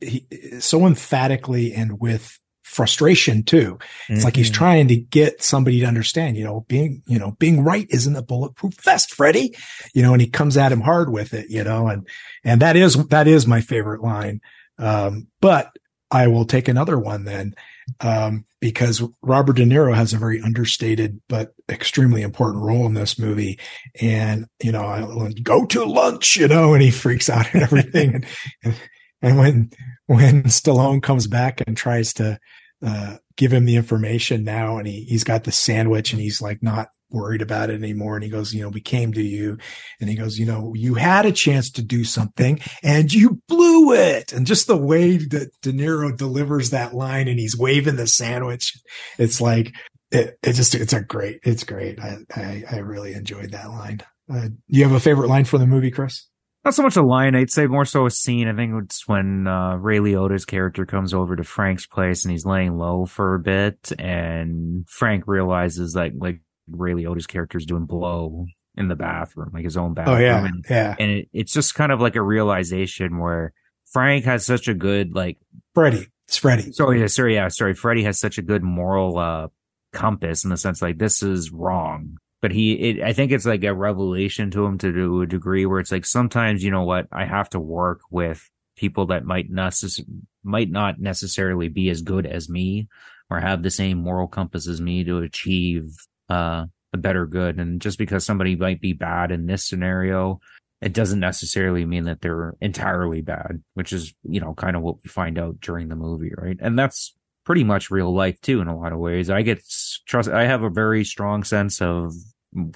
he, so emphatically and with frustration too. It's mm-hmm. like he's mm-hmm. trying to get somebody to understand, you know, being, you know, being right isn't a bulletproof vest, Freddie, you know, and he comes at him hard with it, you know, and, and that is, that is my favorite line. Um, but I will take another one then um, because Robert De Niro has a very understated but extremely important role in this movie. And, you know, I go to lunch, you know, and he freaks out and everything. and, and, and, when, when Stallone comes back and tries to, uh, give him the information now and he, he's got the sandwich and he's like not worried about it anymore. And he goes, you know, we came to you and he goes, you know, you had a chance to do something and you blew it. And just the way that De Niro delivers that line and he's waving the sandwich, it's like, it, it just, it's a great, it's great. I, I, I really enjoyed that line. Uh, you have a favorite line for the movie, Chris? Not so much a line, I'd say more so a scene. I think it's when uh, Ray Liotta's character comes over to Frank's place and he's laying low for a bit, and Frank realizes like like Ray Liotta's character is doing blow in the bathroom, like his own bathroom. Oh yeah, and, yeah. And it, it's just kind of like a realization where Frank has such a good like Freddie. It's Freddie. Sorry, yeah, sorry, yeah, sorry. Freddie has such a good moral uh compass in the sense like this is wrong. But he, it, I think it's like a revelation to him to, a degree where it's like sometimes you know what I have to work with people that might necess- might not necessarily be as good as me or have the same moral compass as me to achieve uh, a better good. And just because somebody might be bad in this scenario, it doesn't necessarily mean that they're entirely bad, which is, you know, kind of what we find out during the movie, right? And that's pretty much real life too, in a lot of ways. I get trust, I have a very strong sense of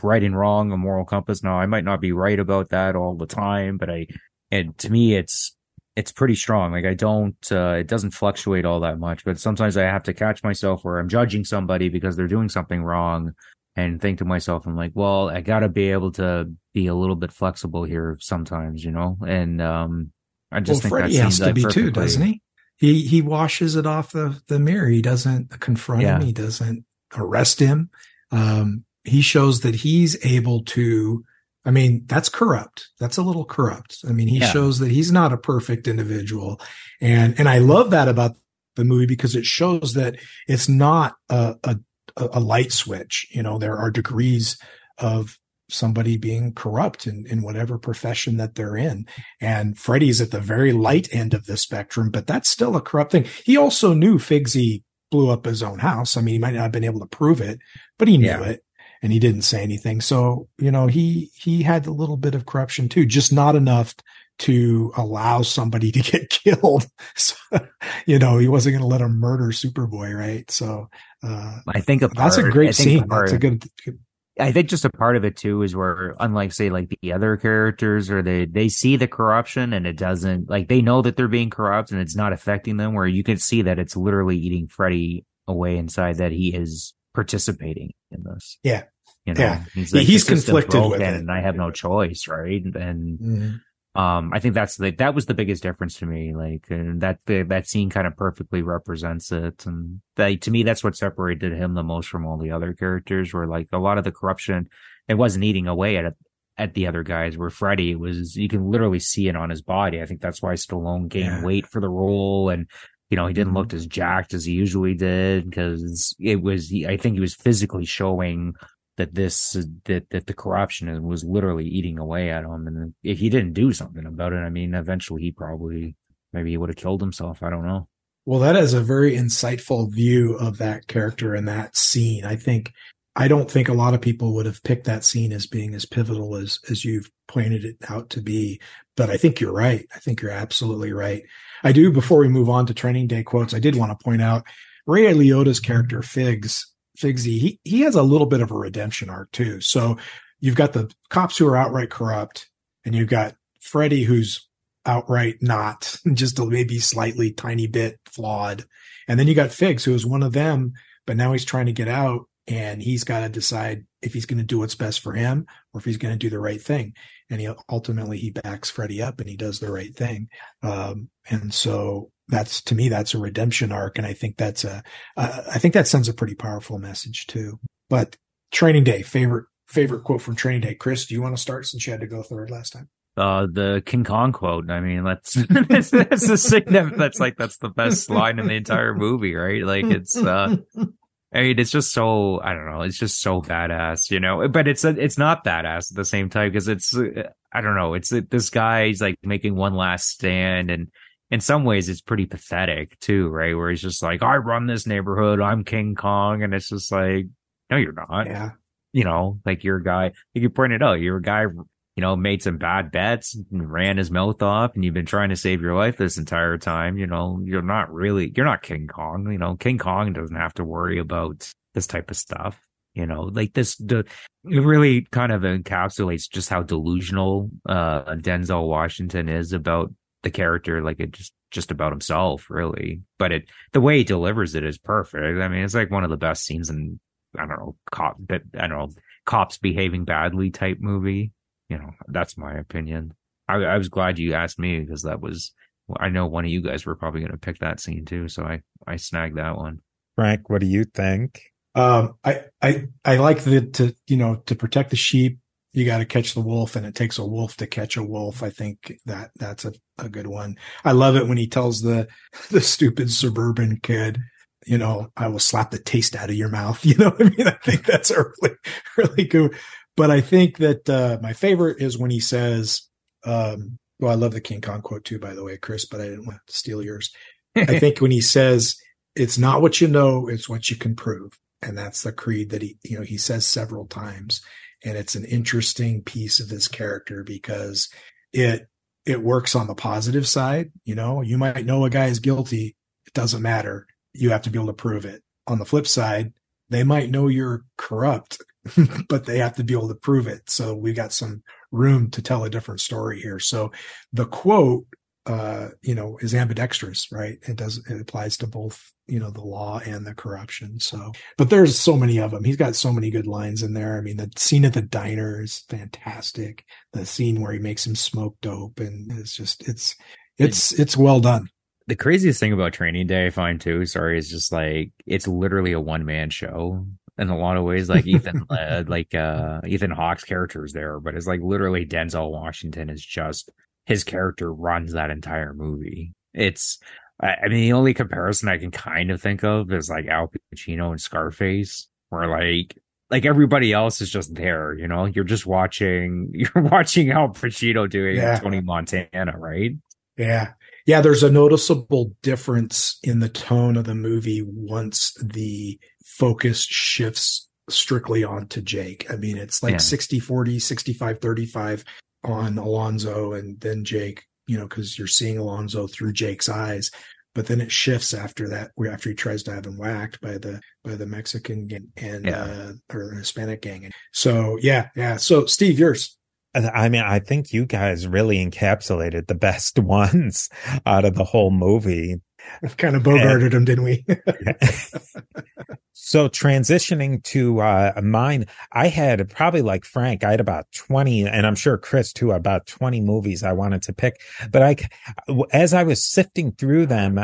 right and wrong, a moral compass. Now, I might not be right about that all the time, but I, and to me, it's, it's pretty strong. Like I don't, uh, it doesn't fluctuate all that much, but sometimes I have to catch myself where I'm judging somebody because they're doing something wrong. and think to myself, I'm like, well, I got to be able to be a little bit flexible here sometimes, you know? And, um, I just well, think that has to be too, doesn't he? He, he washes it off the, the mirror. He doesn't confront yeah. him. He doesn't arrest him. Um, he shows that he's able to, I mean, that's corrupt. That's a little corrupt. I mean, he yeah. shows that he's not a perfect individual. And, and I love that about the movie because it shows that it's not a, a, a light switch. You know, there are degrees of somebody being corrupt in, in whatever profession that they're in. And Freddy's at the very light end of the spectrum, but that's still a corrupt thing. He also knew Figsy blew up his own house. I mean, he might not have been able to prove it, but he knew yeah. it and he didn't say anything. So, you know, he, he had a little bit of corruption too, just not enough to allow somebody to get killed. So, you know, he wasn't going to let him murder Superboy, right? So, uh, I think part, that's a great scene. Part, that's a good, good, I think just a part of it too is where, unlike say like the other characters, or they they see the corruption and it doesn't like they know that they're being corrupt and it's not affecting them. Where you can see that it's literally eating Freddy away inside that he is participating in this. Yeah, you know, yeah. he's, like, he's conflicted with it, and I have no choice, right? And mm-hmm. um, I think that's the that was the biggest difference to me. Like, and that the, that scene kind of perfectly represents it, and that to me, that's what separated him the most from all the other characters. Where like a lot of the corruption, it wasn't eating away at at the other guys. Where Freddy was, you can literally see it on his body. I think that's why Stallone gained yeah. weight for the role, and you know, he didn't mm-hmm. look as jacked as he usually did because it was, I think he was physically showing that this that that the corruption was literally eating away at him. And if he didn't do something about it i mean eventually he probably maybe he would have killed himself. I don't know. Well that is a very insightful view of that character and that scene. I think i don't think a lot of people would have picked that scene as being as pivotal as as you've pointed it out to be. But i think you're right. I think you're absolutely right. I do before we move on to training day quotes i did want to point out ray liotta's character figs Figsy, he, he has a little bit of a redemption arc too. So you've got the cops who are outright corrupt, and you've got Freddy who's outright not, just a maybe slightly tiny bit flawed. And then you got Figs, who is one of them, but now he's trying to get out and he's got to decide if he's going to do what's best for him or if he's going to do the right thing. And he ultimately he backs Freddy up and he does the right thing. Um, and so that's to me that's a redemption arc. And i think that's a uh, I think that sends a pretty powerful message too. But training day favorite favorite quote from training day. Chris do you want to start since you had to go third last time? Uh the king kong quote. I mean that's that's, that's the that's like that's the best line in the entire movie right? Like it's uh I mean, it's just so I don't know. It's just so badass, you know. But it's it's not badass at the same time because it's I don't know. It's this guy's like making one last stand, and in some ways it's pretty pathetic too, right? Where he's just like, I run this neighborhood, I'm King Kong, and it's just like, no, you're not. Yeah. You know, like you're a guy, like you pointed out, you're a guy, you know, made some bad bets and ran his mouth off, and you've been trying to save your life this entire time. You know, you're not really, you're not King Kong. You know, King Kong doesn't have to worry about this type of stuff. You know, like this, the, it really kind of encapsulates just how delusional, uh, Denzel Washington is about the character like it just just about himself really but it the way he delivers it is perfect i mean it's like one of the best scenes in i don't know cop i don't know cops behaving badly type movie you know that's my opinion i, I was glad you asked me because that was i know one of you guys were probably going to pick that scene too so i i snagged that one frank what do you think um i i i like the to you know to protect the sheep you got to catch the wolf and it takes a wolf to catch a wolf. I think that that's a, a good one. I love it when he tells the, the stupid suburban kid, you know, I will slap the taste out of your mouth. You know I mean? I think that's a really, really good. But I think that, uh, my favorite is when he says, um, well, I love the King Kong quote too, by the way, Chris, but I didn't want to steal yours. I think when he says, it's not what you know, it's what you can prove. And that's the creed that he, you know, he says several times and it's an interesting piece of his character because it it works on the positive side you know you might know a guy is guilty it doesn't matter you have to be able to prove it on the flip side they might know you're corrupt but they have to be able to prove it so we've got some room to tell a different story here so the quote uh, you know, is ambidextrous, right? It does, it applies to both, you know, the law and the corruption. So, but there's so many of them. He's got so many good lines in there. I mean, the scene at the diner is fantastic. The scene where he makes him smoke dope and it's just, it's, it's, it's well done. The craziest thing about Training Day, I find too, sorry, is just like, it's literally a one man show in a lot of ways. Like Ethan, uh, like, uh, Ethan Hawke's character is there, but it's like literally Denzel Washington is just his character runs that entire movie. It's, I mean, the only comparison I can kind of think of is like Al Pacino and Scarface, where like, like everybody else is just there, you know, you're just watching, you're watching Al Pacino doing yeah. Tony Montana, right? Yeah. Yeah. There's a noticeable difference in the tone of the movie once the focus shifts strictly onto Jake. I mean, it's like yeah. 60 40, 65 35 on Alonzo and then Jake, you know, because you're seeing Alonzo through Jake's eyes. But then it shifts after that, after he tries to have him whacked by the by the Mexican gang and yeah. uh, or Hispanic gang. So yeah, yeah. So Steve, yours. I mean, I think you guys really encapsulated the best ones out of the whole movie. Kind of bogarted them, didn't we? so transitioning to uh, mine, I had probably like Frank, I had about 20, and I'm sure Chris too, about 20 movies I wanted to pick. But I, as I was sifting through them,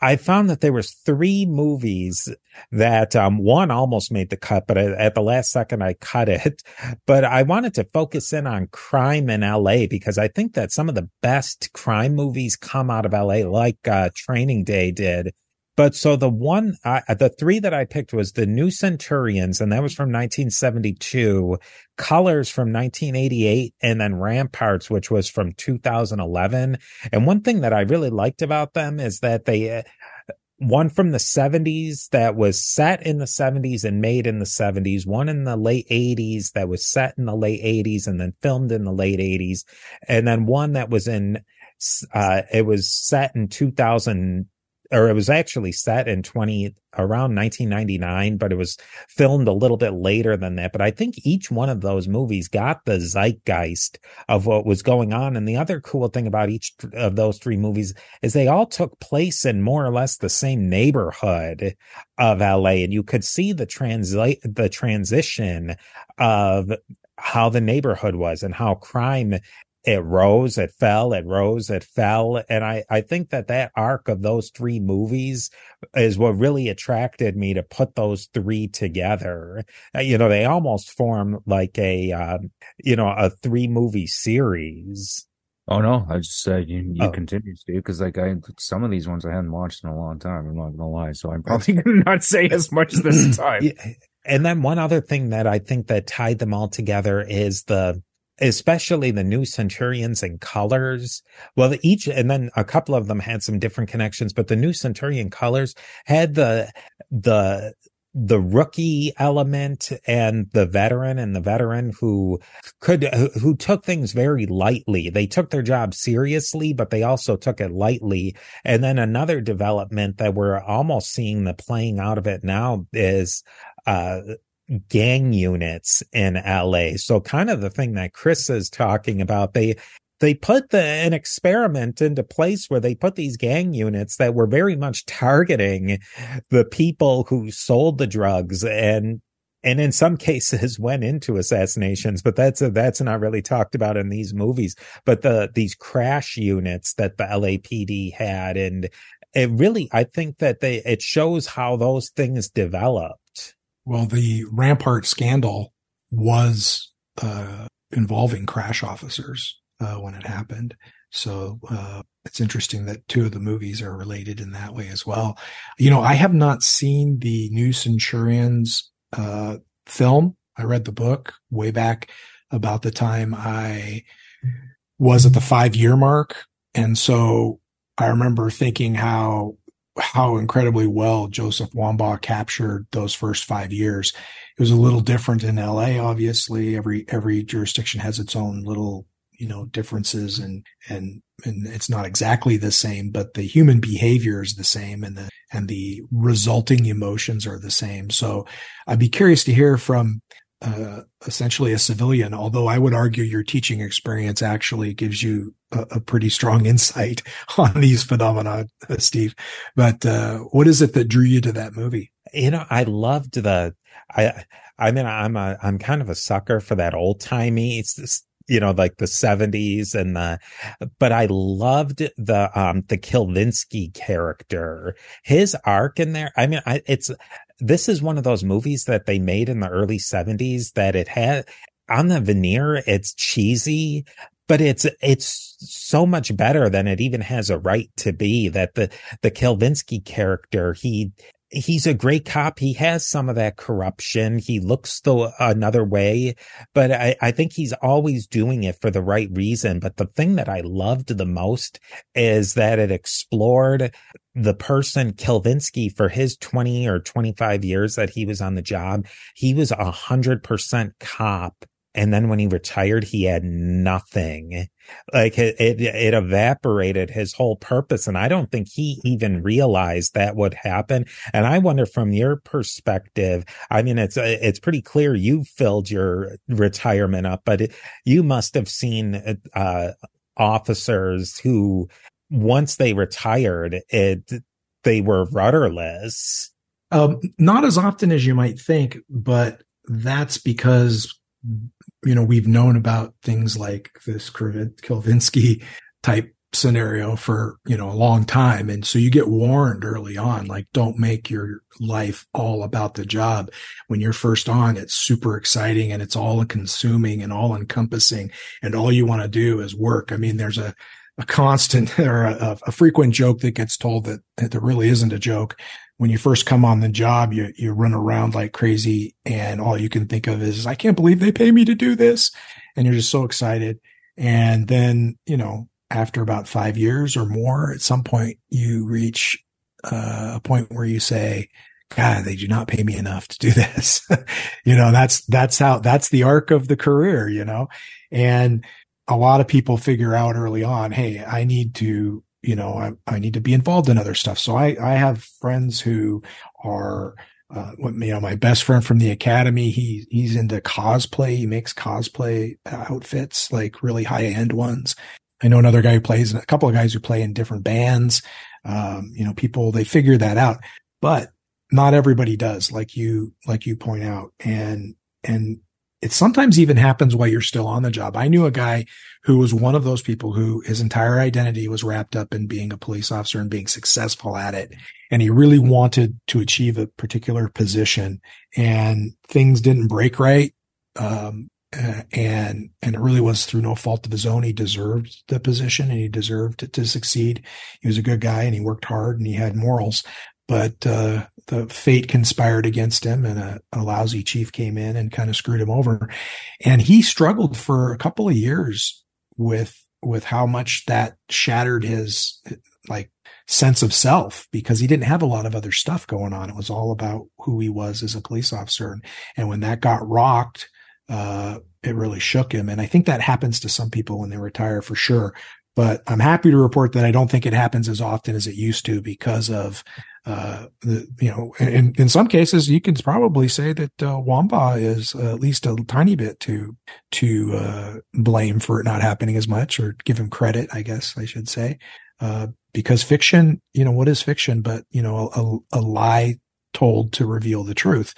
I found that there was three movies that um, one almost made the cut, but at the last second I cut it. But I wanted to focus in on crime in LA because I think that some of the best crime movies come out of LA, like uh, Training Day did. But so the one, uh, the three that I picked was the New Centurions, and that was from 1972, Colors from 1988, and then Ramparts, which was from 2011. And one thing that I really liked about them is that they, uh, one from the 70s that was set in the 70s and made in the 70s, one in the late 80s that was set in the late 80s and then filmed in the late 80s, and then one that was in, uh, it was set in 2000 or it was actually set in 20 around 1999 but it was filmed a little bit later than that. But i think each one of those movies got the zeitgeist of what was going on. And the other cool thing about each of those three movies is they all took place in more or less the same neighborhood of la and you could see the translate the transition of how the neighborhood was and how crime it rose, it fell, it rose, it fell. And I, I think that that arc of those three movies is what really attracted me to put those three together. Uh, you know, they almost form like a, uh, you know, a three movie series. Oh no, I just said you, you oh. continue, Steve, because like I some of these ones I hadn't watched in a long time. I'm not gonna lie, so I'm probably gonna not say as much this time. Yeah. And then one other thing that I think that tied them all together is the especially the new Centurions and colors. Well, each, and then a couple of them had some different connections, but the new Centurion colors had the, the, the rookie element and the veteran and the veteran who could who took things very lightly they took their job seriously but they also took it lightly and then another development that we're almost seeing the playing out of it now is uh gang units in LA. So kind of the thing that Chris is talking about, they they put the an experiment into place where they put these gang units that were very much targeting the people who sold the drugs and and in some cases went into assassinations but that's a, that's not really talked about in these movies but the these crash units that the LAPD had and it really I think that they it shows how those things develop well, the Rampart scandal was uh, involving crash officers uh, when it happened. So uh, it's interesting that two of the movies are related in that way as well. You know, I have not seen the New Centurions uh, film. I read the book way back about the time I was at the five year mark. And so I remember thinking how how incredibly well Joseph Wambaugh captured those first five years. It was a little different in LA, obviously. Every every jurisdiction has its own little, you know, differences and and and it's not exactly the same, but the human behavior is the same and the and the resulting emotions are the same. So I'd be curious to hear from uh, essentially a civilian. Although I would argue your teaching experience actually gives you a, a pretty strong insight on these phenomena, uh, Steve. But uh, what is it that drew you to that movie? You know, I loved the. I I mean, I'm a I'm kind of a sucker for that old timey you know, like the seventies and the, but I loved the, um, the Kilvinsky character, his arc in there. I mean, I, it's, this is one of those movies that they made in the early seventies that it had on the veneer. It's cheesy, but it's, it's so much better than it even has a right to be that the, the Kilvinsky character, he, he's a great cop. He has some of that corruption. He looks the another way, but I, I think he's always doing it for the right reason. But the thing that I loved the most is that it explored the person Kilvinsky for his 20 or 25 years that he was on the job. He was a hundred percent cop and then when he retired, he had nothing. Like it, it, it, evaporated his whole purpose. And I don't think he even realized that would happen. And I wonder from your perspective, I mean, it's, it's pretty clear you filled your retirement up, but it, you must have seen, uh, officers who once they retired, it, they were rudderless. Um, not as often as you might think, but that's because you know, we've known about things like this Kilvinsky type scenario for, you know, a long time. And so you get warned early on, like, don't make your life all about the job. When you're first on, it's super exciting and it's all consuming and all encompassing. And all you want to do is work. I mean, there's a, a constant or a, a, frequent joke that gets told that, that there really isn't a joke when you first come on the job, you, you run around like crazy and all you can think of is, I can't believe they pay me to do this. And you're just so excited. And then, you know, after about five years or more, at some point you reach uh, a point where you say, God, they do not pay me enough to do this. you know, that's, that's how, that's the arc of the career, you know, and a lot of people figure out early on, Hey, I need to you know, I, I need to be involved in other stuff. So I, I have friends who are, uh, you know, my best friend from the academy, he, he's into cosplay. He makes cosplay outfits, like really high end ones. I know another guy who plays, a couple of guys who play in different bands. Um, you know, people, they figure that out, but not everybody does, like you, like you point out. And, and it sometimes even happens while you're still on the job. I knew a guy who was one of those people who his entire identity was wrapped up in being a police officer and being successful at it. And he really wanted to achieve a particular position and things didn't break right. Um, and, and it really was through no fault of his own. He deserved the position and he deserved to, to succeed. He was a good guy and he worked hard and he had morals, but, uh, the fate conspired against him and a, a, lousy chief came in and kind of screwed him over. And he struggled for a couple of years with, with how much that shattered his like sense of self because he didn't have a lot of other stuff going on. It was all about who he was as a police officer. And, and when that got rocked, uh, it really shook him. And I think that happens to some people when they retire for sure. But I'm happy to report that I don't think it happens as often as it used to because of uh, the, you know, in, in some cases, you can probably say that uh, Wambaugh is uh, at least a tiny bit to to uh, blame for it not happening as much, or give him credit, I guess I should say, uh, because fiction, you know, what is fiction but you know a, a lie told to reveal the truth,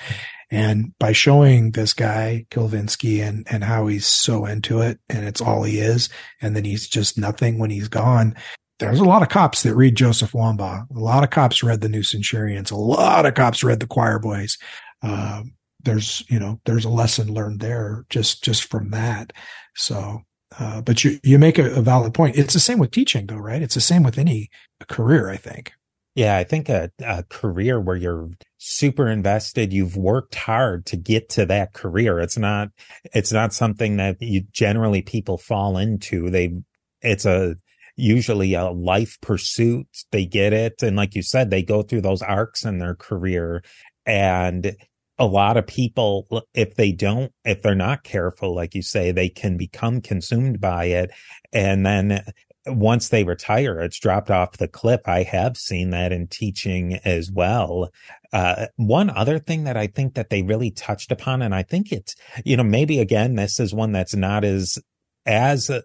and by showing this guy Kilvinsky and and how he's so into it, and it's all he is, and then he's just nothing when he's gone, there's a lot of cops that read Joseph Wambaugh. A lot of cops read the New Centurions. A lot of cops read the Choir Boys. Uh, there's, you know, there's a lesson learned there just, just from that. So, uh, but you, you make a, a, valid point. It's the same with teaching though, right? It's the same with any career, I think. Yeah. I think a, a career where you're super invested, you've worked hard to get to that career. It's not, it's not something that you generally people fall into. They, it's a, usually a life pursuit. They get it. And like you said, they go through those arcs in their career. And a lot of people, if they don't, if they're not careful, like you say, they can become consumed by it. And then once they retire, it's dropped off the cliff. I have seen that in teaching as well. Uh, one other thing that I think that they really touched upon, and I think it's, you know, maybe again, this is one that's not as, as uh,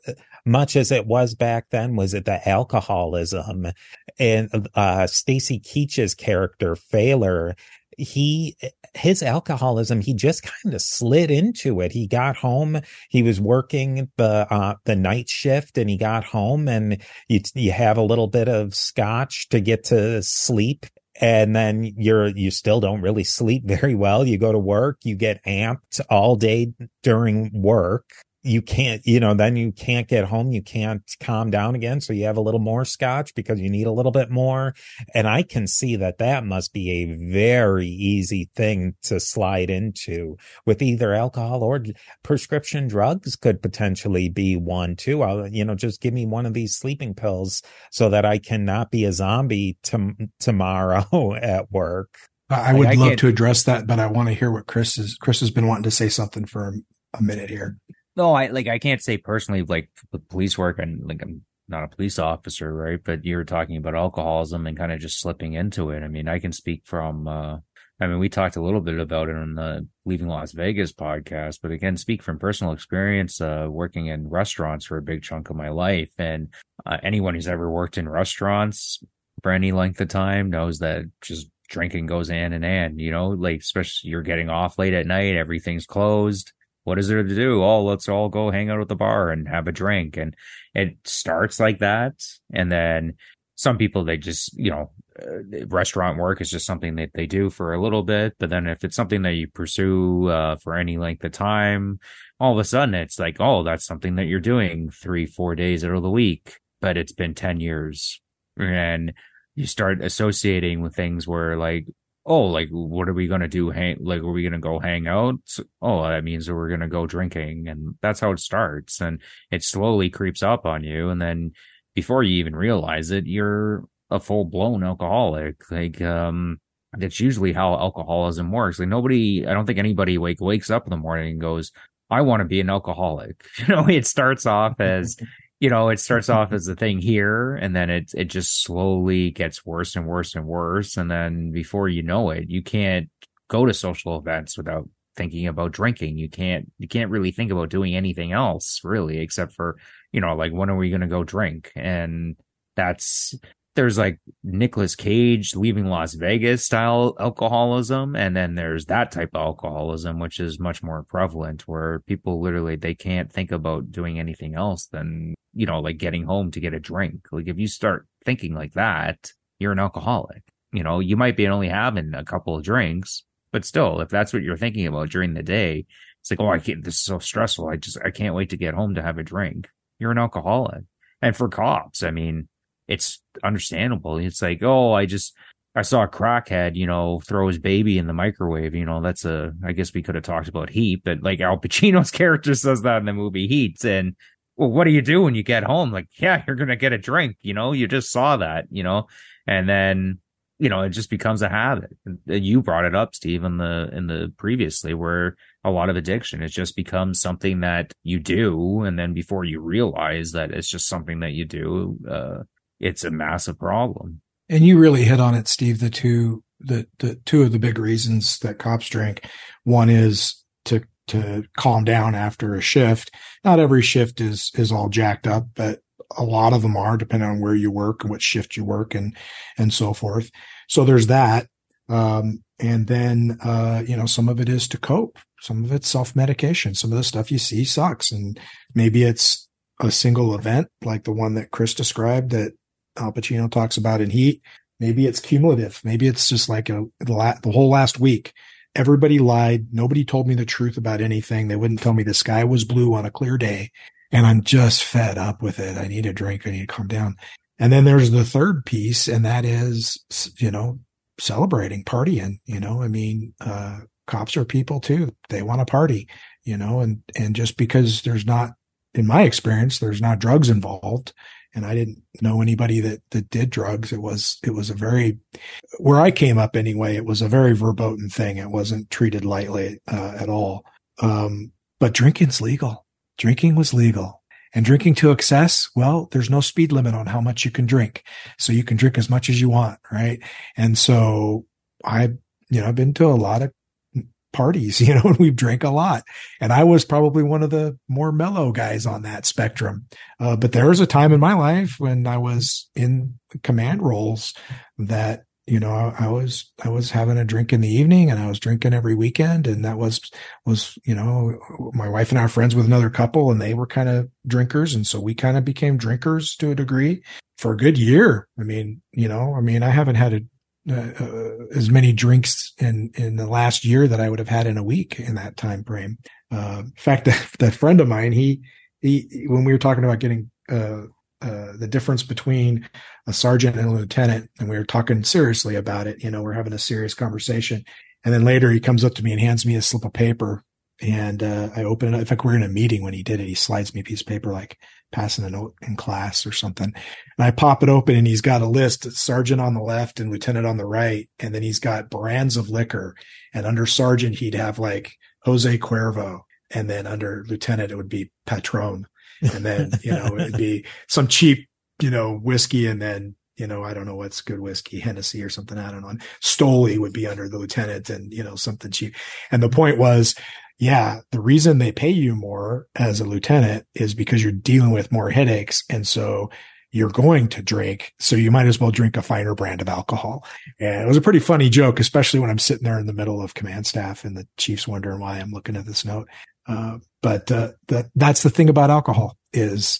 much as it was back then, was it the alcoholism and, uh, Stacy Keach's character, Fehler, he his alcoholism he just kind of slid into it. He got home he was working the uh the night shift and he got home and you you have a little bit of scotch to get to sleep and then you're you still don't really sleep very well. You go to work you get amped all day during work you can't, you know, then you can't get home. You can't calm down again. So you have a little more scotch because you need a little bit more. And I can see that that must be a very easy thing to slide into with either alcohol or prescription drugs could potentially be one too. I'll, you know, just give me one of these sleeping pills so that I cannot be a zombie to, tomorrow at work. I would like, love I to address that, but I want to hear what Chris is. Chris has been wanting to say something for a minute here. No, I like I can't say personally like police work and like I'm not a police officer, right? But you're talking about alcoholism and kind of just slipping into it. I mean, I can speak from uh I mean, we talked a little bit about it on the Leaving Las Vegas podcast, but again, speak from personal experience, uh, working in restaurants for a big chunk of my life. And uh, anyone who's ever worked in restaurants for any length of time knows that just drinking goes hand in hand, you know, like, especially you're getting off late at night, everything's closed what is there to do? Oh, let's all go hang out at the bar and have a drink. And it starts like that. And then some people, they just, you know, uh, restaurant work is just something that they do for a little bit. But then if it's something that you pursue uh, for any length of time, all of a sudden it's like, oh, that's something that you're doing three, four days out of the week. But it's been 10 years. And you start associating with things where like, oh, like, what are we going to do? Hang, like, are we going to go hang out? Oh, that means we're going to go drinking. And that's how it starts. And it slowly creeps up on you. And then before you even realize it, you're a full blown alcoholic. Like, um, that's usually how alcoholism works. Like nobody, I don't think anybody wake wakes up in the morning and goes, I want to be an alcoholic. You know, it starts off as you know, it starts off as a thing here and then it it just slowly gets worse and worse and worse. And then before you know it, you can't go to social events without thinking about drinking. You can't you can't really think about doing anything else really, except for, you know, like when are we gonna go drink? And that's there's like Nicolas Cage leaving Las Vegas style alcoholism. And then there's that type of alcoholism, which is much more prevalent where people literally, they can't think about doing anything else than, you know, like getting home to get a drink. Like if you start thinking like that, you're an alcoholic. You know, you might be only having a couple of drinks, but still, if that's what you're thinking about during the day, it's like, oh, I can't, this is so stressful. I just, I can't wait to get home to have a drink. You're an alcoholic. And for cops, I mean, it's understandable. It's like, oh, I just I saw a crackhead, you know, throw his baby in the microwave. You know, that's a I guess we could have talked about Heat, but like Al Pacino's character says that in the movie Heat. And well, what do you do when you get home? Like, yeah, you're gonna get a drink, you know, you just saw that, you know, and then you know, it just becomes a habit. And You brought it up, Steve, in the in the previously where a lot of addiction it just becomes something that you do, and then before you realize that it's just something that you do, uh, it's a massive problem. And you really hit on it, Steve. The two, the, the two of the big reasons that cops drink. One is to, to calm down after a shift. Not every shift is, is all jacked up, but a lot of them are depending on where you work and what shift you work and, and so forth. So there's that. Um, and then, uh, you know, some of it is to cope. Some of it's self medication. Some of the stuff you see sucks. And maybe it's a single event like the one that Chris described that Al Pacino talks about in Heat. Maybe it's cumulative. Maybe it's just like a, the, whole last week. Everybody lied. Nobody told me the truth about anything. They wouldn't tell me the sky was blue on a clear day. And I'm just fed up with it. I need a drink. I need to calm down. And then there's the third piece, and that is, you know, celebrating, partying. You know, I mean, uh, cops are people too. They want to party, you know, and, and just because there's not, in my experience, there's not drugs involved and I didn't know anybody that that did drugs. It was it was a very where I came up anyway. It was a very verboten thing. It wasn't treated lightly uh, at all. Um, but drinking's legal. Drinking was legal, And drinking to excess, well, there's no speed limit on how much you can drink. So you can drink as much as you want, right? And so I, you know, I've been to a lot of parties, you know, and we've drank a lot. And I was probably one of the more mellow guys on that spectrum. Uh, but there was a time in my life when I was in command roles that you know, I, I, was, I was having a drink in the evening and I was drinking every weekend. And that was, was, you know, my wife and I are friends with another couple and they were kind of drinkers. And so we kind of became drinkers to a degree for a good year. I mean, you know, I mean, I haven't had a, uh, uh, as many drinks in, in the last year that I would have had in a week in that time frame. Uh, in fact, that, friend of mine, he, he, when we were talking about getting, uh, uh, the difference between a sergeant and a lieutenant, and we were talking seriously about it. You know, we're having a serious conversation, and then later he comes up to me and hands me a slip of paper, and uh, I open it. In fact, we're in a meeting when he did it. He slides me a piece of paper like passing a note in class or something, and I pop it open, and he's got a list: sergeant on the left and lieutenant on the right, and then he's got brands of liquor, and under sergeant he'd have like Jose Cuervo, and then under lieutenant it would be Patron and then you know it'd be some cheap you know whiskey, and then you know I don't know what's good whiskey, Hennessy or something. I don't know. And Stoli would be under the lieutenant, and you know something cheap. And the point was, yeah, the reason they pay you more as a lieutenant is because you're dealing with more headaches, and so you're going to drink, so you might as well drink a finer brand of alcohol. And it was a pretty funny joke, especially when I'm sitting there in the middle of command staff and the chief's wondering why I'm looking at this note. Uh, but uh, that that's the thing about alcohol is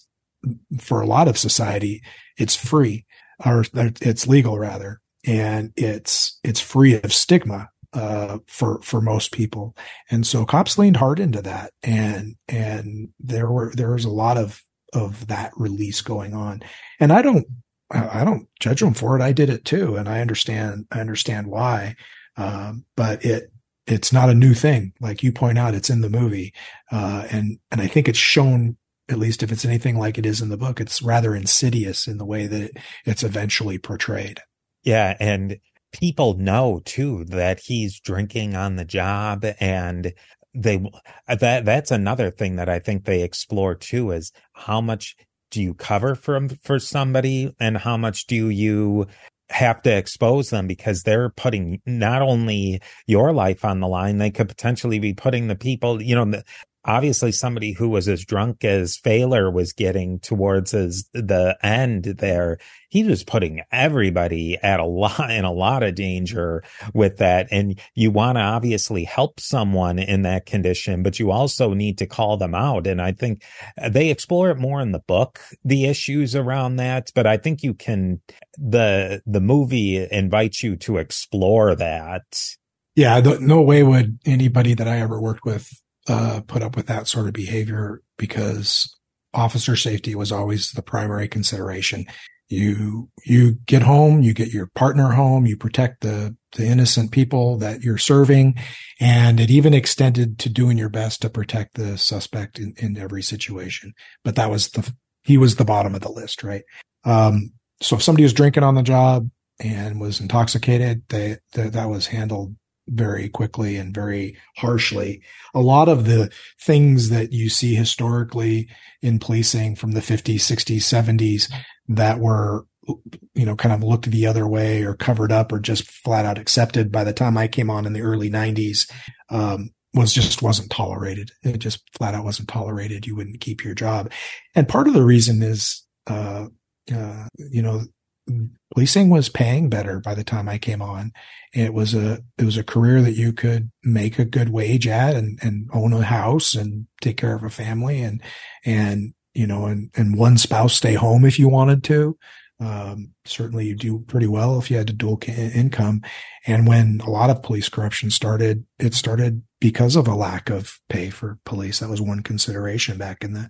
for a lot of society, it's free or it's legal rather, and it's it's free of stigma uh, for for most people. And so cops leaned hard into that, and and there were there was a lot of of that release going on. And I don't I don't judge them for it. I did it too, and I understand I understand why. Um, but it it's not a new thing. Like you point out, it's in the movie. Uh, and, and I think it's shown, at least if it's anything like it is in the book, it's rather insidious in the way that it, it's eventually portrayed. Yeah. And people know too that he's drinking on the job and they, that, that's another thing that I think they explore too is how much do you cover from for somebody and how much do you have to expose them because they're putting not only your life on the line, they could potentially be putting the people, you know, obviously somebody who was as drunk as Fehler was getting towards his the end there, he was putting everybody at a lot in a lot of danger with that. And you want to obviously help someone in that condition, but you also need to call them out. And I think uh, they explore it more in the book, the issues around that. But I think you can the the movie invites you to explore that. Yeah, no way would anybody that I ever worked with uh, put up with that sort of behavior because officer safety was always the primary consideration. You, you get home, you get your partner home, you protect the, the innocent people that you're serving. And it even extended to doing your best to protect the suspect in, in every situation. But that was the, he was the bottom of the list, right? Um, so if somebody was drinking on the job and was intoxicated, they, they that was handled very quickly and very harshly. A lot of the things that you see historically in policing from the 50s, 60s, 70s that were, you know, kind of looked the other way or covered up or just flat out accepted by the time I came on in the early 90s, um, was just wasn't tolerated. It just flat out wasn't tolerated. You wouldn't keep your job. And part of the reason is, uh, uh, you know, policing was paying better by the time I came on. It was a it was a career that you could make a good wage at and and own a house and take care of a family and and you know and and one spouse stay home if you wanted to. Um, certainly you do pretty well if you had a dual income. And when a lot of police corruption started, it started because of a lack of pay for police. That was one consideration back in the,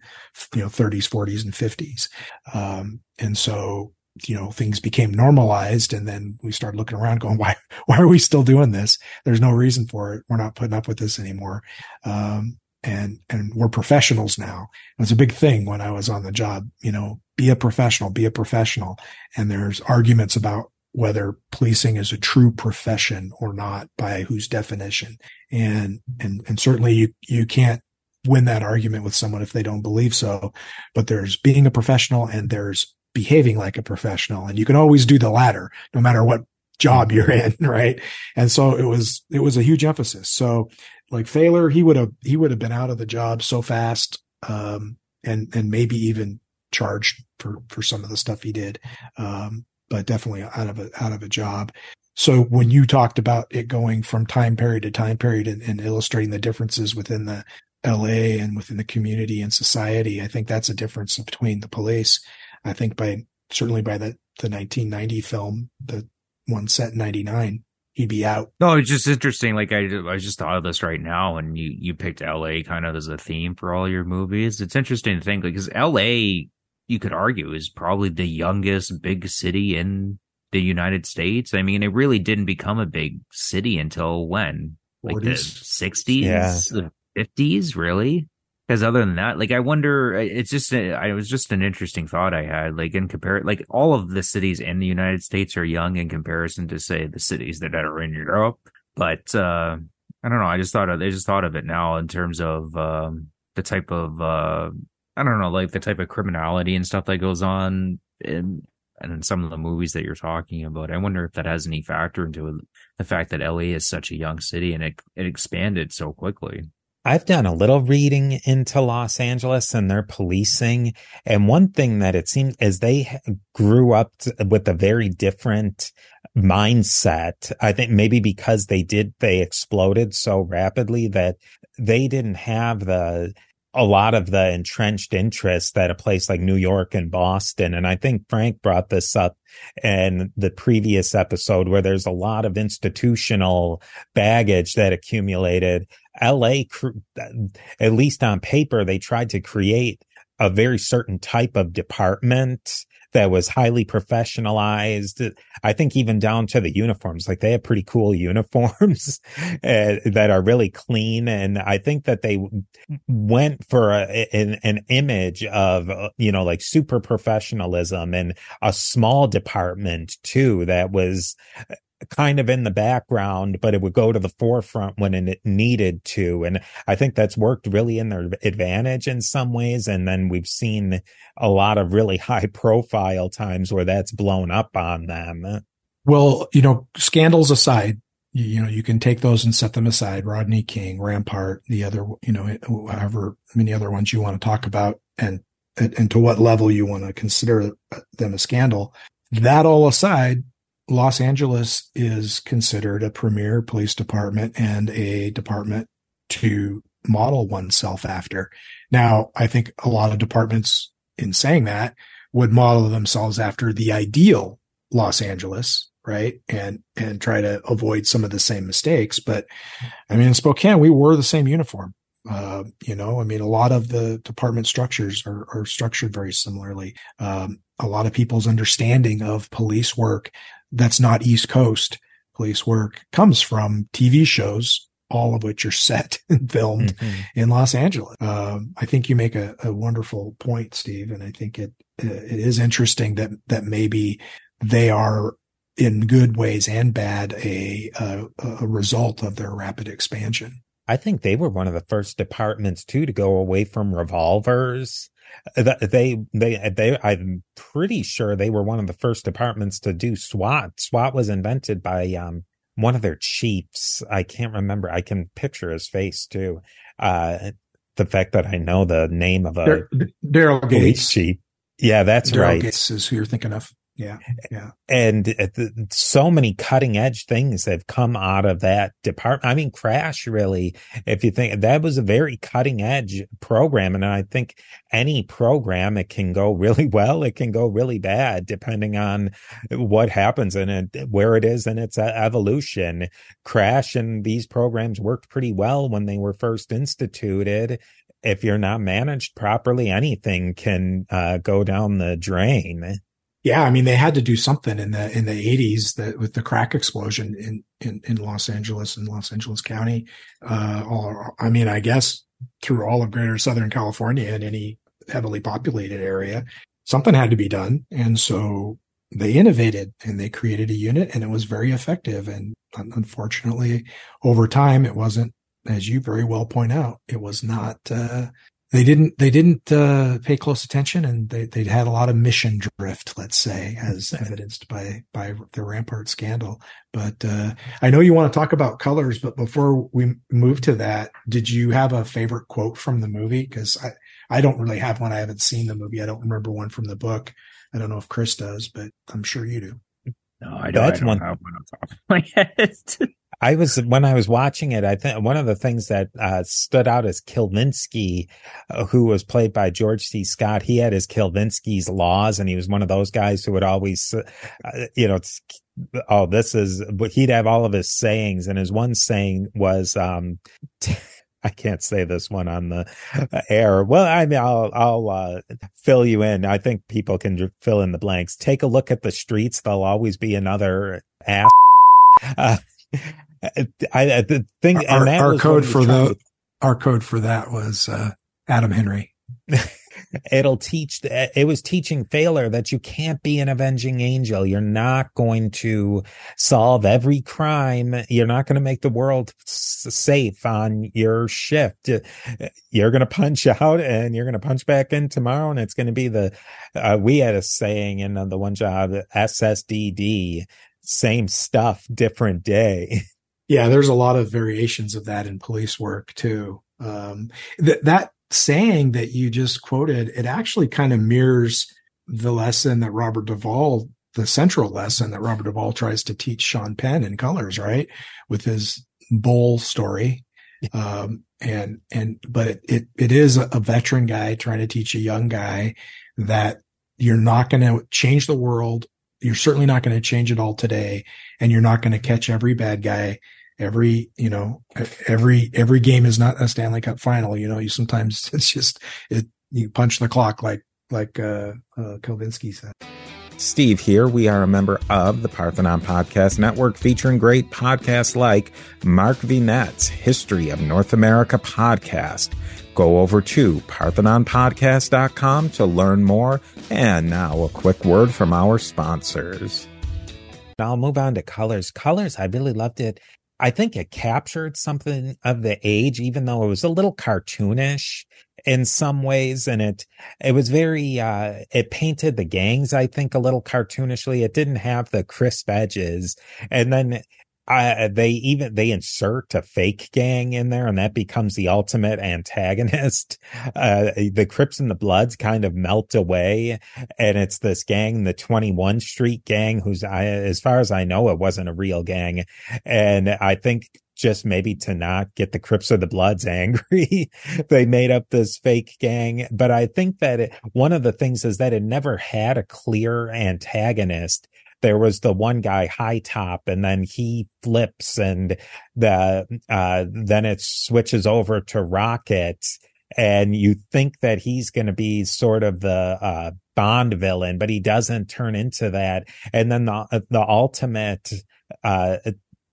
you know, 30s, 40s and 50s. Um, and so you know, things became normalized and then we started looking around going, why, why are we still doing this? There's no reason for it. We're not putting up with this anymore. Um, and, and we're professionals now. It was a big thing when I was on the job, you know, be a professional, be a professional. And there's arguments about whether policing is a true profession or not by whose definition. And, and, and certainly you, you can't win that argument with someone if they don't believe so. But there's being a professional and there's behaving like a professional. And you can always do the latter, no matter what job you're in. Right. And so it was, it was a huge emphasis. So like Fehler, he would have, he would have been out of the job so fast. Um, and, and maybe even charged for, for some of the stuff he did. Um, but definitely out of a, out of a job. So when you talked about it going from time period to time period and, and illustrating the differences within the LA and within the community and society, I think that's a difference between the police. I think by certainly by the, the 1990 film, the one set in 99, he'd be out. No, it's just interesting. Like I, I just thought of this right now, and you you picked L.A. kind of as a theme for all your movies. It's interesting to think because L.A. you could argue is probably the youngest big city in the United States. I mean, it really didn't become a big city until when, like 40s. the sixties, yeah. the fifties, really. Because other than that, like I wonder, it's just a, it was just an interesting thought I had. Like in compare, like all of the cities in the United States are young in comparison to say the cities that are in Europe. But uh I don't know. I just thought of, I just thought of it now in terms of um, the type of uh I don't know, like the type of criminality and stuff that goes on in and in some of the movies that you're talking about. I wonder if that has any factor into the fact that LA is such a young city and it it expanded so quickly. I've done a little reading into Los Angeles and their policing. And one thing that it seems is they grew up with a very different mindset. I think maybe because they did, they exploded so rapidly that they didn't have the, a lot of the entrenched interests that a place like New York and Boston. And I think Frank brought this up in the previous episode where there's a lot of institutional baggage that accumulated LA, at least on paper, they tried to create a very certain type of department that was highly professionalized. I think even down to the uniforms, like they have pretty cool uniforms uh, that are really clean. And I think that they went for a, an, an image of, uh, you know, like super professionalism and a small department too that was kind of in the background, but it would go to the forefront when it needed to. And I think that's worked really in their advantage in some ways. And then we've seen a lot of really high profile times where that's blown up on them. Well, you know, scandals aside, you, know, you can take those and set them aside. Rodney King, Rampart, the other, you know, however many other ones you want to talk about and, and to what level you want to consider them a scandal. That all aside, Los Angeles is considered a premier police department and a department to model oneself after. Now, I think a lot of departments in saying that would model themselves after the ideal Los Angeles, right? And, and try to avoid some of the same mistakes. But I mean, in Spokane, we wore the same uniform. Uh, you know, I mean, a lot of the department structures are, are structured very similarly. Um, a lot of people's understanding of police work that's not East Coast police work comes from TV shows, all of which are set and filmed mm-hmm. in Los Angeles. Um, I think you make a, a, wonderful point, Steve, and I think it it is interesting that that maybe they are in good ways and bad a, a, a result of their rapid expansion. I think they were one of the first departments too to go away from revolvers they they they I'm pretty sure they were one of the first departments to do SWAT. SWAT was invented by um one of their chiefs. I can't remember. I can picture his face too. Uh the fact that I know the name of a Daryl Gates chief. Yeah, that's Daryl right. Gates is who you're thinking of. Yeah. Yeah. And so many cutting edge things have come out of that department. I mean, Crash really, if you think that was a very cutting edge program. And I think any program, it can go really well. It can go really bad depending on what happens and where it is in its evolution. Crash and these programs worked pretty well when they were first instituted if you're not managed properly, anything can uh, go down the drain yeah, I mean, they had to do something in the in the eighties that with the crack explosion in, in in Los Angeles and Los Angeles County. Uh, I mean, I guess through all of Greater Southern California and any heavily populated area, something had to be done, and so they innovated and they created a unit, and it was very effective. And unfortunately, over time, it wasn't as you very well point out, it was not, uh, they didn't, they didn't, uh, pay close attention and they, they had a lot of mission drift, let's say, as evidenced by, by the Rampart scandal. But, uh, I know you want to talk about colors, but before we move to that, did you have a favorite quote from the movie? Cause I, I don't really have one. I haven't seen the movie. I don't remember one from the book. I don't know if Chris does, but I'm sure you do. No, I don't, That's I don't one. have one on top of my head. I was when I was watching it. I think one of the things that uh, stood out is Kilvinsky, uh, who was played by George C. Scott. He had his Kilvinsky's laws, and he was one of those guys who would always, uh, you know, oh, this is. But he'd have all of his sayings, and his one saying was, um, I can't say this one on the air. Well, I mean, I'll, I'll, uh, fill you in. I think people can fill in the blanks. Take a look at the streets. There'll always be another ass. Uh, I, I the thing, our, our code for the, our code for that was, uh, Adam Henry. it'll teach it was teaching Fehler that you can't be an avenging angel. You're not going to solve every crime. You're not going to make the world safe on your shift. You're going to punch out and you're going to punch back in tomorrow. And it's going to be the, uh, we had a saying in the one job, SSDD, same stuff, different day. Yeah. There's a lot of variations of that in police work too. Um, that, that saying that you just quoted, it actually kind of mirrors the lesson that Robert Duvall, the central lesson that Robert Duvall tries to teach Sean Penn in colors, right? With his bull story. Um, and, and, but it, it, it is a veteran guy trying to teach a young guy that you're not going to change the world. You're certainly not going to change it all today. And you're not going to catch every bad guy every you know every every game is not a Stanley Cup final. You know, you sometimes it's just it you punch the clock like like uh, uh Kilvinsky said. Steve here. We are a member of the Parthenon Podcast Network featuring great podcasts like Mark Vinet's History of North America podcast. Go over to parthenonpodcast.com to learn more. And now a quick word from our sponsors. I'll move on to colors. Colors, I really loved it. I think it captured something of the age, even though it was a little cartoonish in some ways. And it, it was very, uh, it painted the gangs, I think, a little cartoonishly. It didn't have the crisp edges. And then uh, they even they insert a fake gang in there and that becomes the ultimate antagonist uh, the crips and the bloods kind of melt away and it's this gang the 21 street gang who's I, as far as i know it wasn't a real gang and i think just maybe to not get the Crips or the Bloods angry. they made up this fake gang. But I think that it, one of the things is that it never had a clear antagonist there was the one guy high top and then he flips and the uh then it switches over to rocket and you think that he's going to be sort of the uh bond villain but he doesn't turn into that. And then the the ultimate uh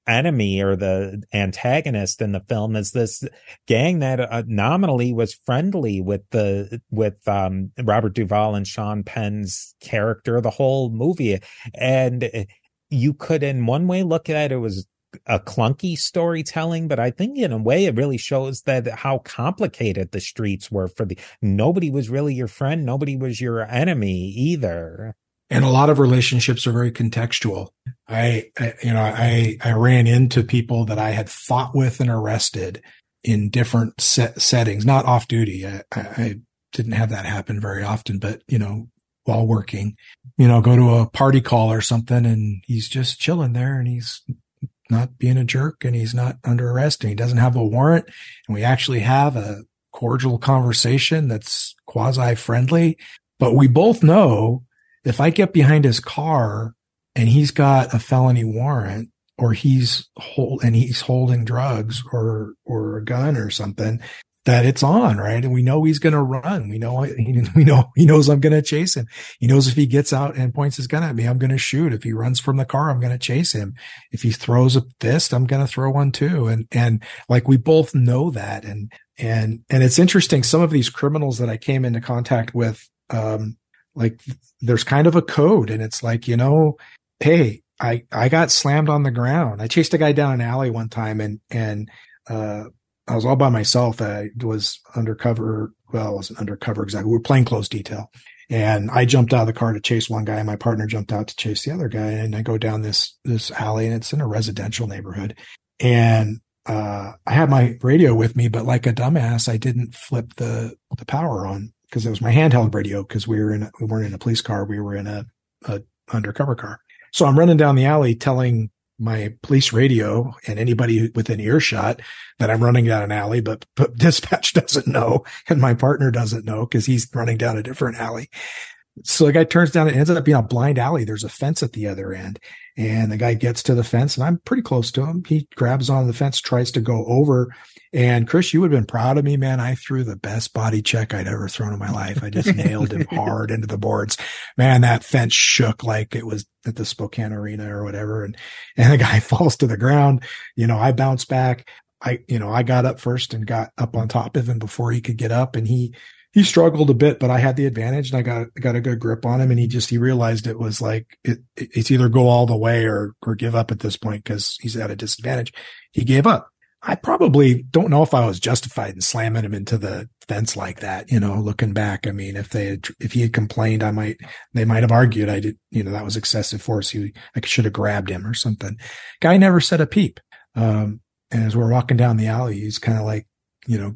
enemy or the antagonist in the film is this gang that uh, nominally was friendly with the with um, Robert Duvall and Sean Penn's character the whole movie and you could in one way look at it, it was a clunky storytelling, but I think in a way it really shows that how complicated the streets were for the nobody was really your friend, nobody was your enemy either and a lot of relationships are very contextual. I, I, you know, I, I ran into people that I had fought with and arrested in different set settings, not off duty. I, I didn't have that happen very often, but you know, while working, you know, go to a party call or something and he's just chilling there and he's not being a jerk and he's not under arrest and he doesn't have a warrant. And we actually have a cordial conversation that's quasi friendly, but we both know if I get behind his car and he's got a felony warrant or he's hold and he's holding drugs or or a gun or something, that it's on, right? And we know he's going to run. We know, we know, he knows I'm going to chase him. He knows if he gets out and points his gun at me, I'm going to shoot. If he runs from the car, I'm going to chase him. If he throws a fist, I'm going to throw one too. And, and like we both know that. And, and, and it's interesting. Some of these criminals that I came into contact with, um, like there's kind of a code and it's like, you know, hey, I, I got slammed on the ground. I chased a guy down an alley one time and, and, uh, I was all by myself. I was undercover. Well, I wasn't undercover exactly. We were plain clothes detail. And I jumped out of the car to chase one guy. And my partner jumped out to chase the other guy. And I go down this, this alley and it's in a residential neighborhood. And, uh, I had my radio with me, but like a dumbass, I didn't flip the, the power on because it was my handheld radio because we were in, a, we weren't in a police car. We were in a, a undercover car. So I'm running down the alley telling my police radio and anybody within earshot that I'm running down an alley, but, but dispatch doesn't know. And my partner doesn't know because he's running down a different alley. So the guy turns down, it ends up being a blind alley. There's a fence at the other end and the guy gets to the fence and I'm pretty close to him. He grabs on the fence, tries to go over and Chris, you would have been proud of me, man. I threw the best body check I'd ever thrown in my life. I just nailed him hard into the boards. Man, that fence shook like it was at the Spokane arena or whatever. And, and the guy falls to the ground. You know, I bounce back. I, you know, I got up first and got up on top of him before he could get up and he, he struggled a bit, but I had the advantage and I got, got a good grip on him. And he just, he realized it was like, it, it's either go all the way or, or give up at this point because he's at a disadvantage. He gave up I probably don't know if I was justified in slamming him into the fence like that. You know, looking back, I mean, if they had, if he had complained, I might, they might have argued I did, you know, that was excessive force. He, I should have grabbed him or something. Guy never said a peep. Um, and as we're walking down the alley, he's kind of like, you know,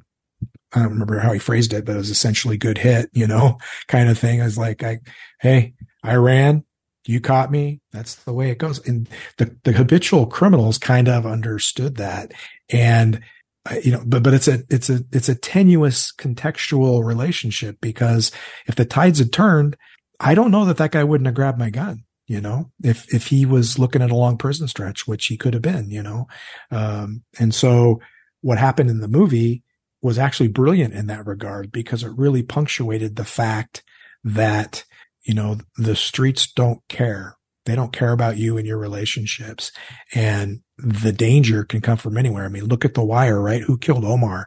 I don't remember how he phrased it, but it was essentially good hit, you know, kind of thing. I was like, I, Hey, I ran, you caught me. That's the way it goes. And the, the habitual criminals kind of understood that and uh, you know, but, but it's a, it's a, it's a tenuous contextual relationship because if the tides had turned, I don't know that that guy wouldn't have grabbed my gun, you know, if, if he was looking at a long prison stretch, which he could have been, you know. Um, and so what happened in the movie was actually brilliant in that regard because it really punctuated the fact that, you know, the streets don't care. They don't care about you and your relationships. And the danger can come from anywhere. I mean, look at the wire, right? Who killed Omar?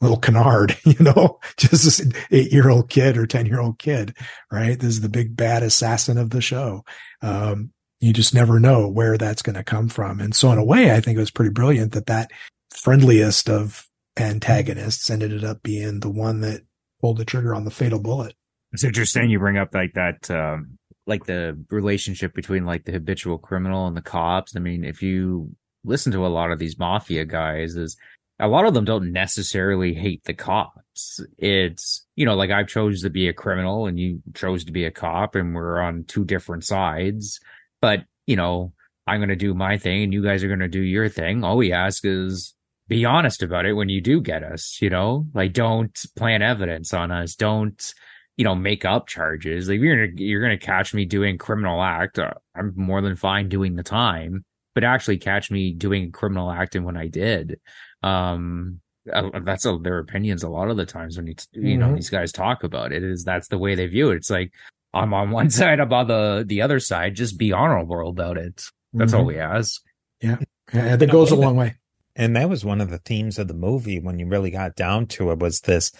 Little Kennard, you know, just this eight year old kid or 10 year old kid, right? This is the big bad assassin of the show. Um, you just never know where that's going to come from. And so in a way, I think it was pretty brilliant that that friendliest of antagonists ended up being the one that pulled the trigger on the fatal bullet. It's interesting you bring up like that, um, like the relationship between like the habitual criminal and the cops. I mean, if you listen to a lot of these mafia guys is a lot of them don't necessarily hate the cops. It's, you know, like I chose to be a criminal and you chose to be a cop and we're on two different sides. But, you know, I'm going to do my thing and you guys are going to do your thing. All we ask is be honest about it when you do get us, you know, like don't plant evidence on us. Don't, you know, make up charges. Like you're going to, you're going to catch me doing criminal act. Uh, I'm more than fine doing the time but actually catch me doing a criminal act and when I did. Um, uh, that's a, their opinions a lot of the times when you, you know, mm-hmm. these guys talk about it is that's the way they view it. It's like, I'm on one side, I'm on the, the other side. Just be honorable about it. That's mm-hmm. all we ask. Yeah. Yeah. That goes a long way. And that was one of the themes of the movie when you really got down to it was this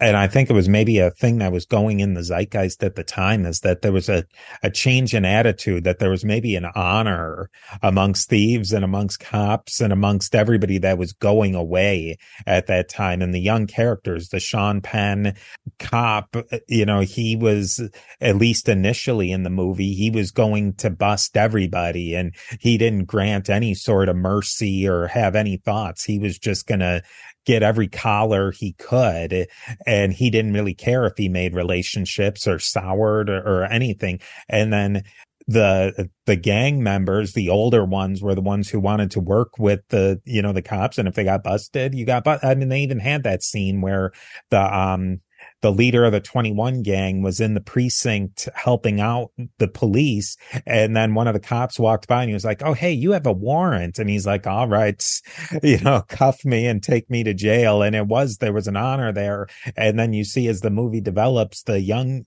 and I think it was maybe a thing that was going in the zeitgeist at the time is that there was a, a change in attitude, that there was maybe an honor amongst thieves and amongst cops and amongst everybody that was going away at that time. And the young characters, the Sean Penn cop, uh, you know, he was at least initially in the movie, he was going to bust everybody and he didn't grant any sort of mercy or have any thoughts. He was just going to get every collar he could. And he didn't really care if he made relationships or soured or, or anything. And then the the gang members, the older ones, were the ones who wanted to work with the you know the cops, and if they got busted, you got. But I mean, they even had that scene where the um the leader of the 21 gang was in the precinct helping out the police. And then one of the cops walked by and he was like, Oh, hey, you have a warrant. And he's like, all right, you know, cuff me and take me to jail. And it was, there was an honor there. And then you see as the movie develops, the young,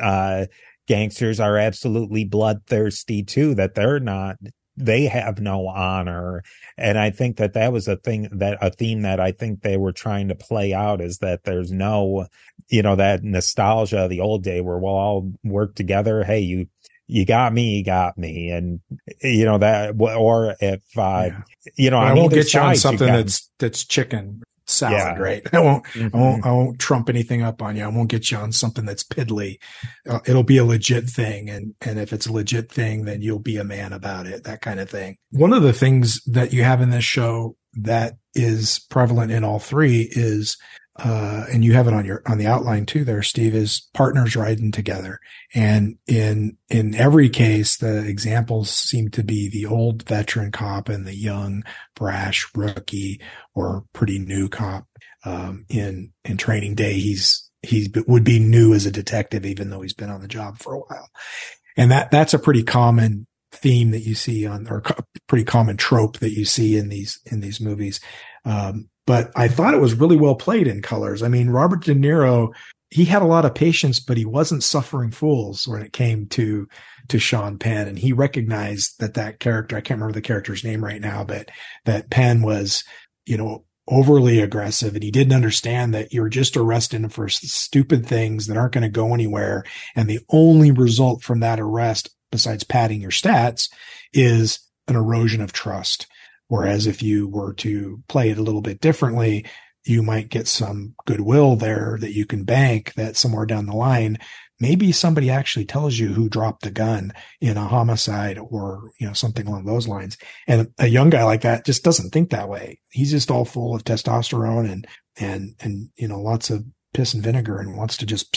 uh, gangsters are absolutely bloodthirsty too, that they're not they have no honor. And I think that that was a thing that a theme that I think they were trying to play out is that there's no, you know, that nostalgia of the old day where we'll all work together. Hey, you, you got me, you got me. And, you know, that, or if, uh, yeah. you know, I won't get you on something you that's, that's chicken salad, yeah. right? I won't, mm-hmm. I won't, I won't trump anything up on you. I won't get you on something that's piddly. Uh, it'll be a legit thing. And, and if it's a legit thing, then you'll be a man about it, that kind of thing. One of the things that you have in this show that is prevalent in all three is uh, and you have it on your on the outline too there steve is partners riding together. And in in every case the examples seem to be the old veteran cop and the young brash rookie or pretty new cop. Um, in in training day he's he would be new as a detective even though he's been on the job for a while. And that that's a pretty common theme that you see on or pretty common trope that you see in these in these movies. Um, but I thought it was really well played in colors. I mean, Robert De Niro, he had a lot of patience, but he wasn't suffering fools when it came to to Sean Penn, and he recognized that that character. I can't remember the character's name right now, but that Penn was, you know, overly aggressive, and he didn't understand that you're just arresting him for stupid things that aren't going to go anywhere, and the only result from that arrest, besides padding your stats, is an erosion of trust. Whereas if you were to play it a little bit differently, you might get some goodwill there that you can bank that somewhere down the line, maybe somebody actually tells you who dropped the gun in a homicide or, you know, something along those lines. And a young guy like that just doesn't think that way. He's just all full of testosterone and, and, and, you know, lots of piss and vinegar and wants to just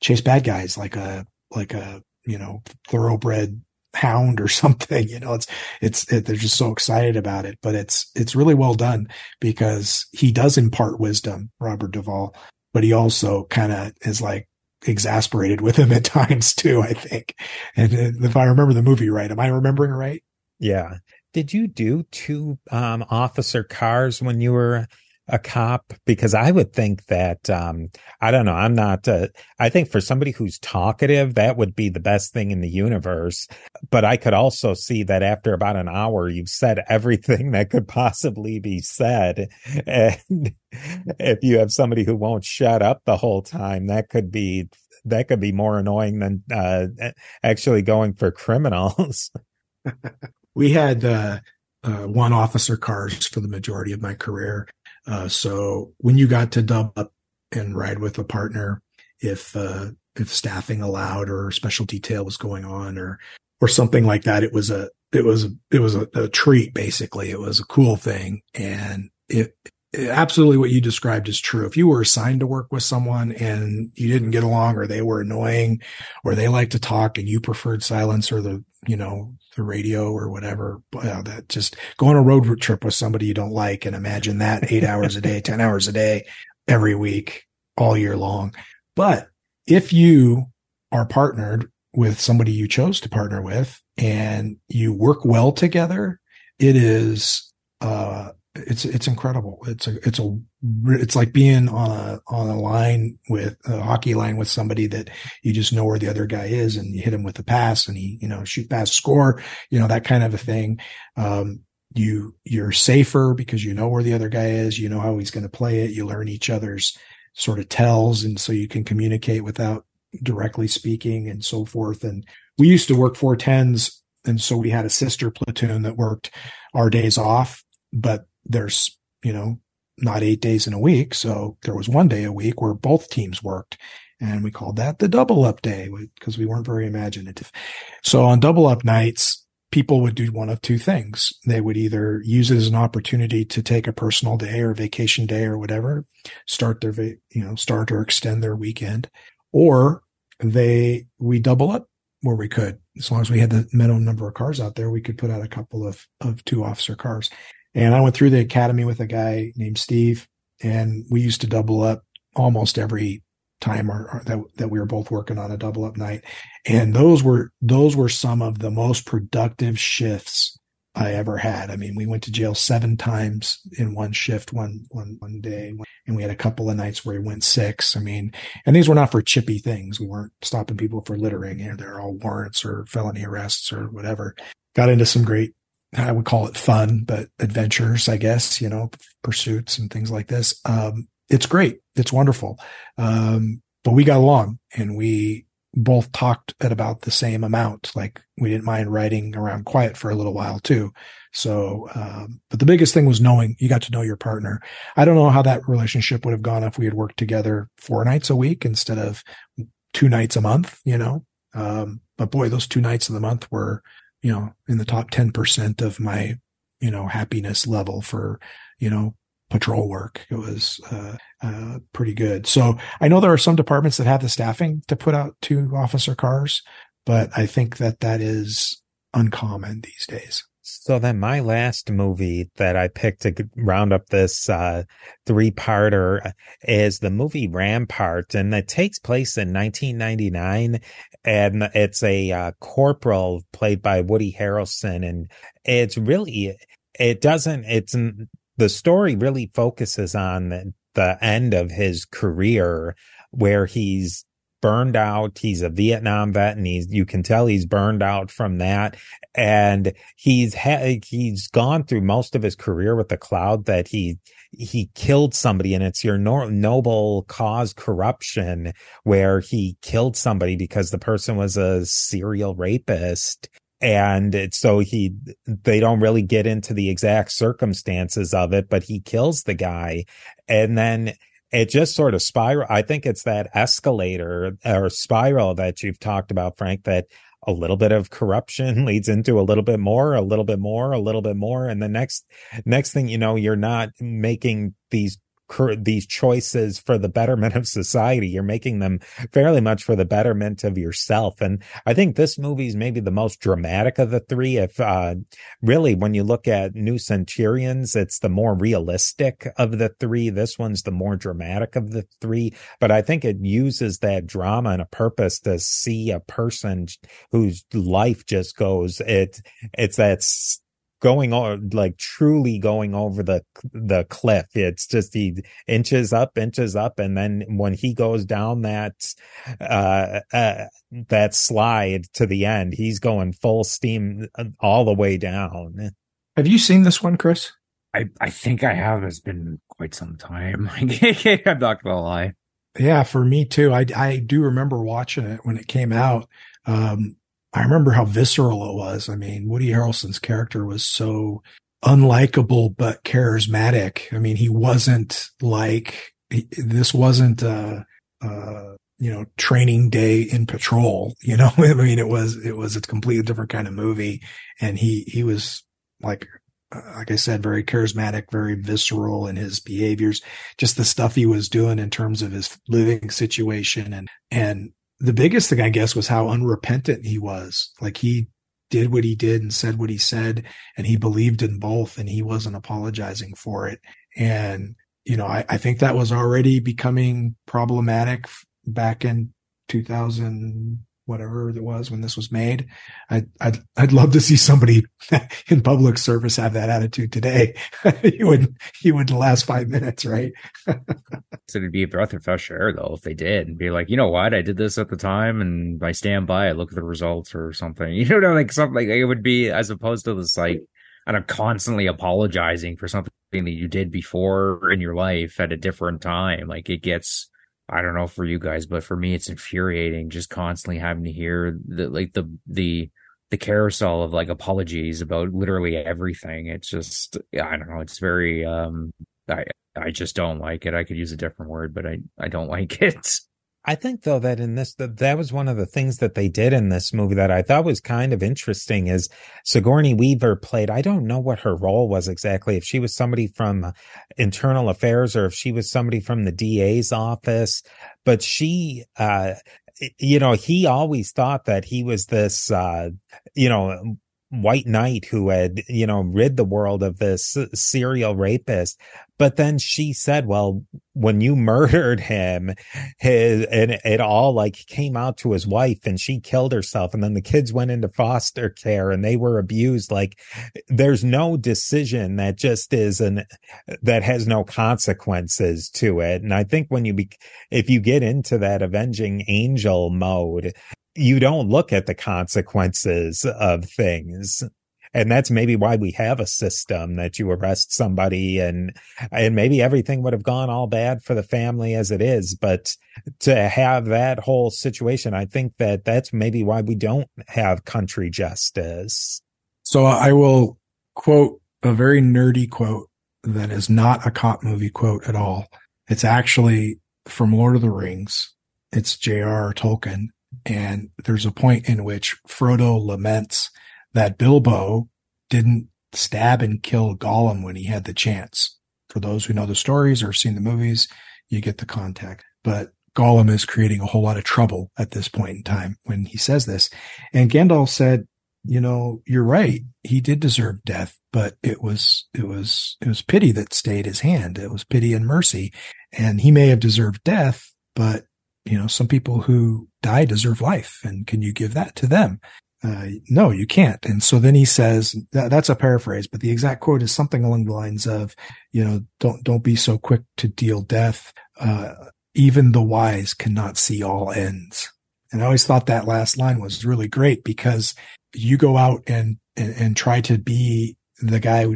chase bad guys like a, like a, you know, thoroughbred hound or something. You know, it's, it's, it, they're just so excited about it, but it's, it's really well done because he does impart wisdom, Robert Duvall, but he also kind of is like exasperated with him at times too, I think. And if I remember the movie right, am I remembering right? Yeah. Did you do two um, officer cars when you were a cop because I would think that um, I don't know. I'm not. Uh, I think for somebody who's talkative, that would be the best thing in the universe. But I could also see that after about an hour, you've said everything that could possibly be said, and if you have somebody who won't shut up the whole time, that could be that could be more annoying than uh, actually going for criminals. we had uh, uh, one officer cars for the majority of my career uh, so when you got to dub up and ride with a partner, if uh, if staffing allowed or special detail was going on or or something like that, it was a it was it was a, a treat. Basically, it was a cool thing, and it, it absolutely what you described is true. If you were assigned to work with someone and you didn't get along, or they were annoying, or they like to talk and you preferred silence or the you know the radio or whatever. That just go on a road trip with somebody you don't like and imagine that eight hours a day, 10 hours a day, every week, all year long. But if you are partnered with somebody you chose to partner with and you work well together, it is, uh, it's it's incredible. It's a it's a it's like being on a on a line with a hockey line with somebody that you just know where the other guy is, and you hit him with a pass, and he you know shoot pass score, you know that kind of a thing. Um, you you're safer because you know where the other guy is, you know how he's going to play it. You learn each other's sort of tells, and so you can communicate without directly speaking and so forth. And we used to work four tens, and so we had a sister platoon that worked our days off, but there's, you know, not eight days in a week. So there was one day a week where both teams worked. And we called that the double up day because we weren't very imaginative. So on double up nights, people would do one of two things. They would either use it as an opportunity to take a personal day or vacation day or whatever, start their, you know, start or extend their weekend, or they, we double up where we could. As long as we had the minimum number of cars out there, we could put out a couple of, of two officer cars. And I went through the academy with a guy named Steve, and we used to double up almost every time or, or that that we were both working on a double up night. And those were those were some of the most productive shifts I ever had. I mean, we went to jail seven times in one shift, one one one day, and we had a couple of nights where we went six. I mean, and these were not for chippy things. We weren't stopping people for littering. You know, they're all warrants or felony arrests or whatever. Got into some great I would call it fun, but adventures, I guess, you know, pursuits and things like this. Um, it's great. It's wonderful. Um, but we got along and we, both talked at about the same amount. Like we didn't mind riding around quiet for a little while too. So, um, but the biggest thing was knowing you got to know your partner. I don't know how that relationship would have gone if we had worked together four nights a week instead of two nights a month, you know? Um, but boy, those two nights of the month were, you know, in the top 10% of my, you know, happiness level for, you know, patrol work. It was, uh, uh, pretty good. So I know there are some departments that have the staffing to put out two officer cars, but I think that that is uncommon these days. So then my last movie that I picked to round up this uh, three-parter is the movie Rampart, and it takes place in 1999, and it's a uh, corporal played by Woody Harrelson, and it's really it doesn't it's the story really focuses on the end of his career where he's burned out. He's a Vietnam vet and he's, you can tell he's burned out from that. And he's he's gone through most of his career with the cloud that he, he killed somebody and it's your no, noble cause corruption where he killed somebody because the person was a serial rapist and so he they don't really get into the exact circumstances of it but he kills the guy and then it just sort of spiral. I think it's that escalator or spiral that you've talked about, Frank, that a little bit of corruption leads into a little bit more, a little bit more, a little bit more. And the next, next thing you know, you're not making these these choices for the betterment of society. You're making them fairly much for the betterment of yourself. And I think this movie is maybe the most dramatic of the three. If, uh, really, when you look at New Centurions, it's the more realistic of the three. This one's the more dramatic of the three, but I think it uses that drama and a purpose to see a person whose life just goes, it, it's that going on like truly going over the the cliff. It's just he inches up inches up and then when he goes down that uh, uh, that slide to the end he's going full steam uh, all the way down. Have you seen this one chris? I i think i have. It's been quite some time. I'm not gonna lie. Yeah for me too. I i do remember watching it when it came out. Um I remember how visceral it was. I mean, Woody Harrelson's character was so unlikable but charismatic. I mean, he wasn't like this wasn't uh uh you know training day in patrol. You know, I mean, it was it was a completely different kind of movie, and he he was like uh, like I said, very charismatic, very visceral in his behaviors, just the stuff he was doing in terms of his living situation and, and the biggest thing, I guess, was how unrepentant he was. Like he did what he did and said what he said, and he believed in both, and he wasn't apologizing for it. And, you know, I, I think that was already becoming problematic back in 2000, whatever it was when this was made. I'd, I'd, I'd love to see somebody in public service have that attitude today. you would, you would last five minutes, right? so it'd be a breath of fresh air though, if they did and be like, you know what? I did this at the time and I stand by it. Look at the results or something, you know, like something like it would be as opposed to this like, and I'm constantly apologizing for something that you did before in your life at a different time. Like it gets, I don't know for you guys, but for me, it's infuriating just constantly having to hear the like the the the carousel of like apologies about literally everything. It's just I don't know. It's very um I I just don't like it. I could use a different word, but I I don't like it. I think though that in this that that was one of the things that they did in this movie that I thought was kind of interesting is Sigourney Weaver played I don't know what her role was exactly if she was somebody from internal affairs or if she was somebody from the DA's office but she uh you know he always thought that he was this uh you know white knight who had, you know, rid the world of this serial rapist. But then she said, well, when you murdered him, his, and it all like came out to his wife and she killed herself. And then the kids went into foster care and they were abused. Like there's no decision that just is an, that has no consequences to it. And I think when you be, if you get into that avenging angel mode, you don't look at the consequences of things. and that's maybe why we have a system that you arrest somebody and and maybe everything would have gone all bad for the family as it is. But to have that whole situation i think that that's maybe why we don't have country justice. So i will quote a very nerdy quote that is not a cop movie quote at all. It's actually from lord of the rings. It's j.r.r tolkien and there's a point in which frodo laments that Bilbo didn't stab and kill Gollum when he had the chance. For those who know the stories or seen the movies, you get the context. But Gollum is creating a whole lot of trouble at this point in time when he says this. And Gandalf said, you know, you're right. He did deserve death, but it was, it was, it was pity that stayed his hand. It was pity and mercy. And he may have deserved death, but you know, some people who die deserve life. And can you give that to them? uh, no, you can't. And so then he says, that, that's a paraphrase, but the exact quote is something along the lines of, you know, don't, don't be so quick to deal death. Uh, even the wise cannot see all ends. And I always thought that last line was really great because you go out and, and, and try to be the guy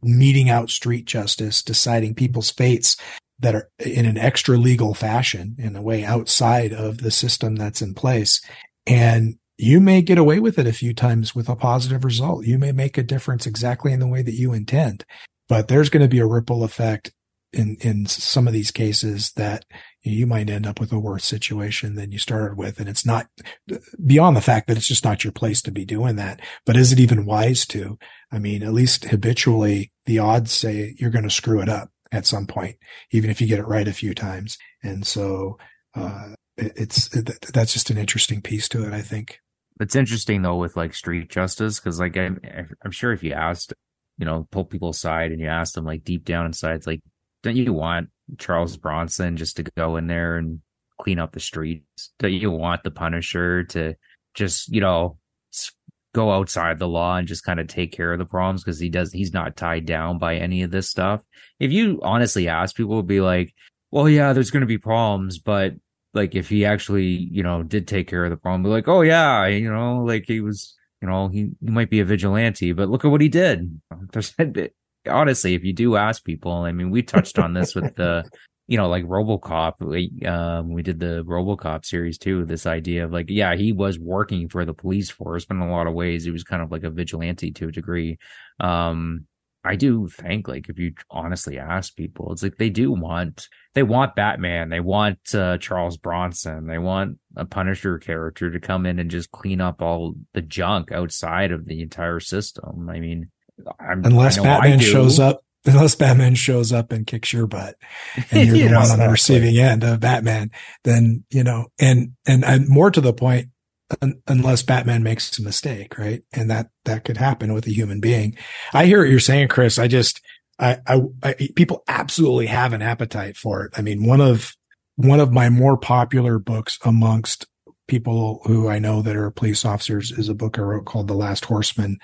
meting out street justice, deciding people's fates that are in an extra legal fashion in a way outside of the system that's in place. And you may get away with it a few times with a positive result. You may make a difference exactly in the way that you intend, but there's going to be a ripple effect in, in some of these cases that you might end up with a worse situation than you started with. And it's not beyond the fact that it's just not your place to be doing that. But is it even wise to? I mean, at least habitually the odds say you're going to screw it up at some point, even if you get it right a few times. And so, uh, it's, it, that's just an interesting piece to it, I think. It's interesting though with like street justice because like I'm, I'm sure if you asked, you know, pull people aside and you asked them like deep down inside, it's like, don't you want Charles Bronson just to go in there and clean up the streets? Don't you want the Punisher to just you know go outside the law and just kind of take care of the problems because he does he's not tied down by any of this stuff. If you honestly ask people, would be like, well, yeah, there's going to be problems, but like if he actually, you know, did take care of the problem, be like, oh yeah, you know, like he was, you know, he, he might be a vigilante, but look at what he did. Honestly, if you do ask people, I mean, we touched on this with the, you know, like RoboCop. Like, um, we did the RoboCop series too. This idea of like, yeah, he was working for the police force, but in a lot of ways, he was kind of like a vigilante to a degree. Um, I do think like if you honestly ask people, it's like they do want they want Batman, they want uh, Charles Bronson, they want a Punisher character to come in and just clean up all the junk outside of the entire system. I mean, I'm, unless I Batman shows up, unless Batman shows up and kicks your butt, and you're the one on the receiving end of Batman, then you know, and and, and more to the point, unless Batman makes a mistake, right? And that, that could happen with a human being. I hear what you're saying, Chris. I just, I, I, I, people absolutely have an appetite for it. I mean, one of, one of my more popular books amongst people who I know that are police officers is a book I wrote called The Last Horseman.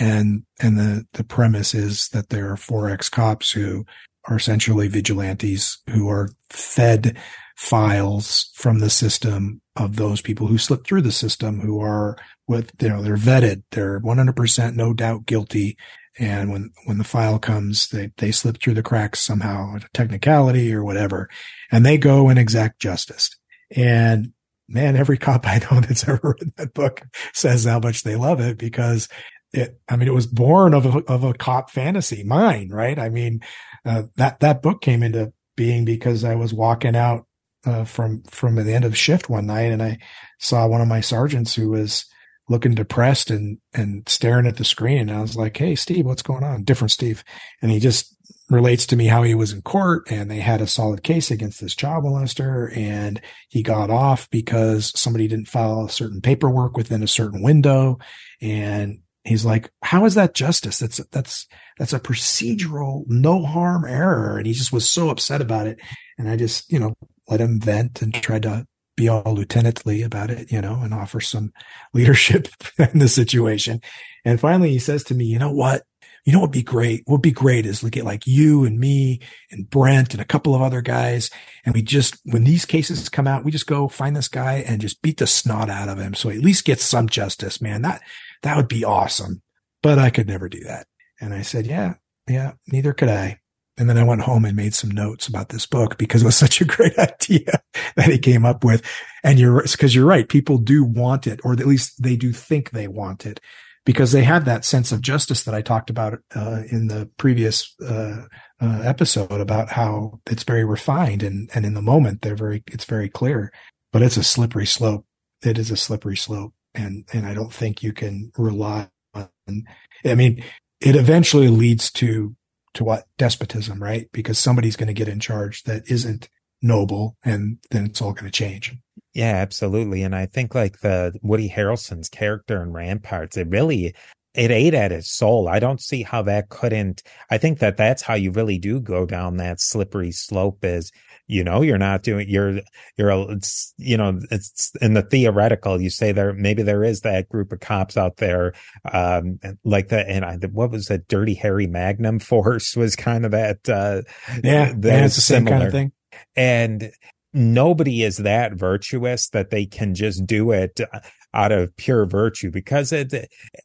And, and the, the premise is that there are four ex cops who are essentially vigilantes who are fed files from the system of those people who slip through the system who are with, you know, they're vetted. They're 100% no doubt guilty. And when, when the file comes, they, they slip through the cracks somehow, a technicality or whatever, and they go and exact justice. And man, every cop I know that's ever read that book says how much they love it because it, I mean, it was born of a, of a cop fantasy, mine, right? I mean, uh, that, that book came into being because I was walking out uh, from from the end of shift one night, and I saw one of my sergeants who was looking depressed and and staring at the screen. And I was like, "Hey, Steve, what's going on?" Different Steve, and he just relates to me how he was in court and they had a solid case against this child molester and he got off because somebody didn't file certain paperwork within a certain window and he's like how is that justice that's that's that's a procedural no harm error and he just was so upset about it and i just you know let him vent and try to be all lieutenantly about it, you know, and offer some leadership in the situation. And finally he says to me, you know what? You know what would be great? What would be great is look at like you and me and Brent and a couple of other guys. And we just, when these cases come out, we just go find this guy and just beat the snot out of him. So at least gets some justice, man. That, that would be awesome. but I could never do that. And I said, yeah, yeah, neither could I. And then I went home and made some notes about this book because it was such a great idea that he came up with. And you're, because you're right. People do want it, or at least they do think they want it because they have that sense of justice that I talked about uh, in the previous uh, uh, episode about how it's very refined and, and in the moment they're very, it's very clear, but it's a slippery slope. It is a slippery slope. And, and I don't think you can rely on, I mean, it eventually leads to to what despotism, right? Because somebody's going to get in charge that isn't noble and then it's all going to change. Yeah, absolutely. And I think like the Woody Harrelson's character in Ramparts, it really it ate at his soul. I don't see how that couldn't. I think that that's how you really do go down that slippery slope is you know you're not doing you're you're a, it's you know it's in the theoretical you say there maybe there is that group of cops out there um like that and I, what was that dirty harry magnum force was kind of that uh yeah that it's the same kind of thing. And nobody is that virtuous that they can just do it out of pure virtue because it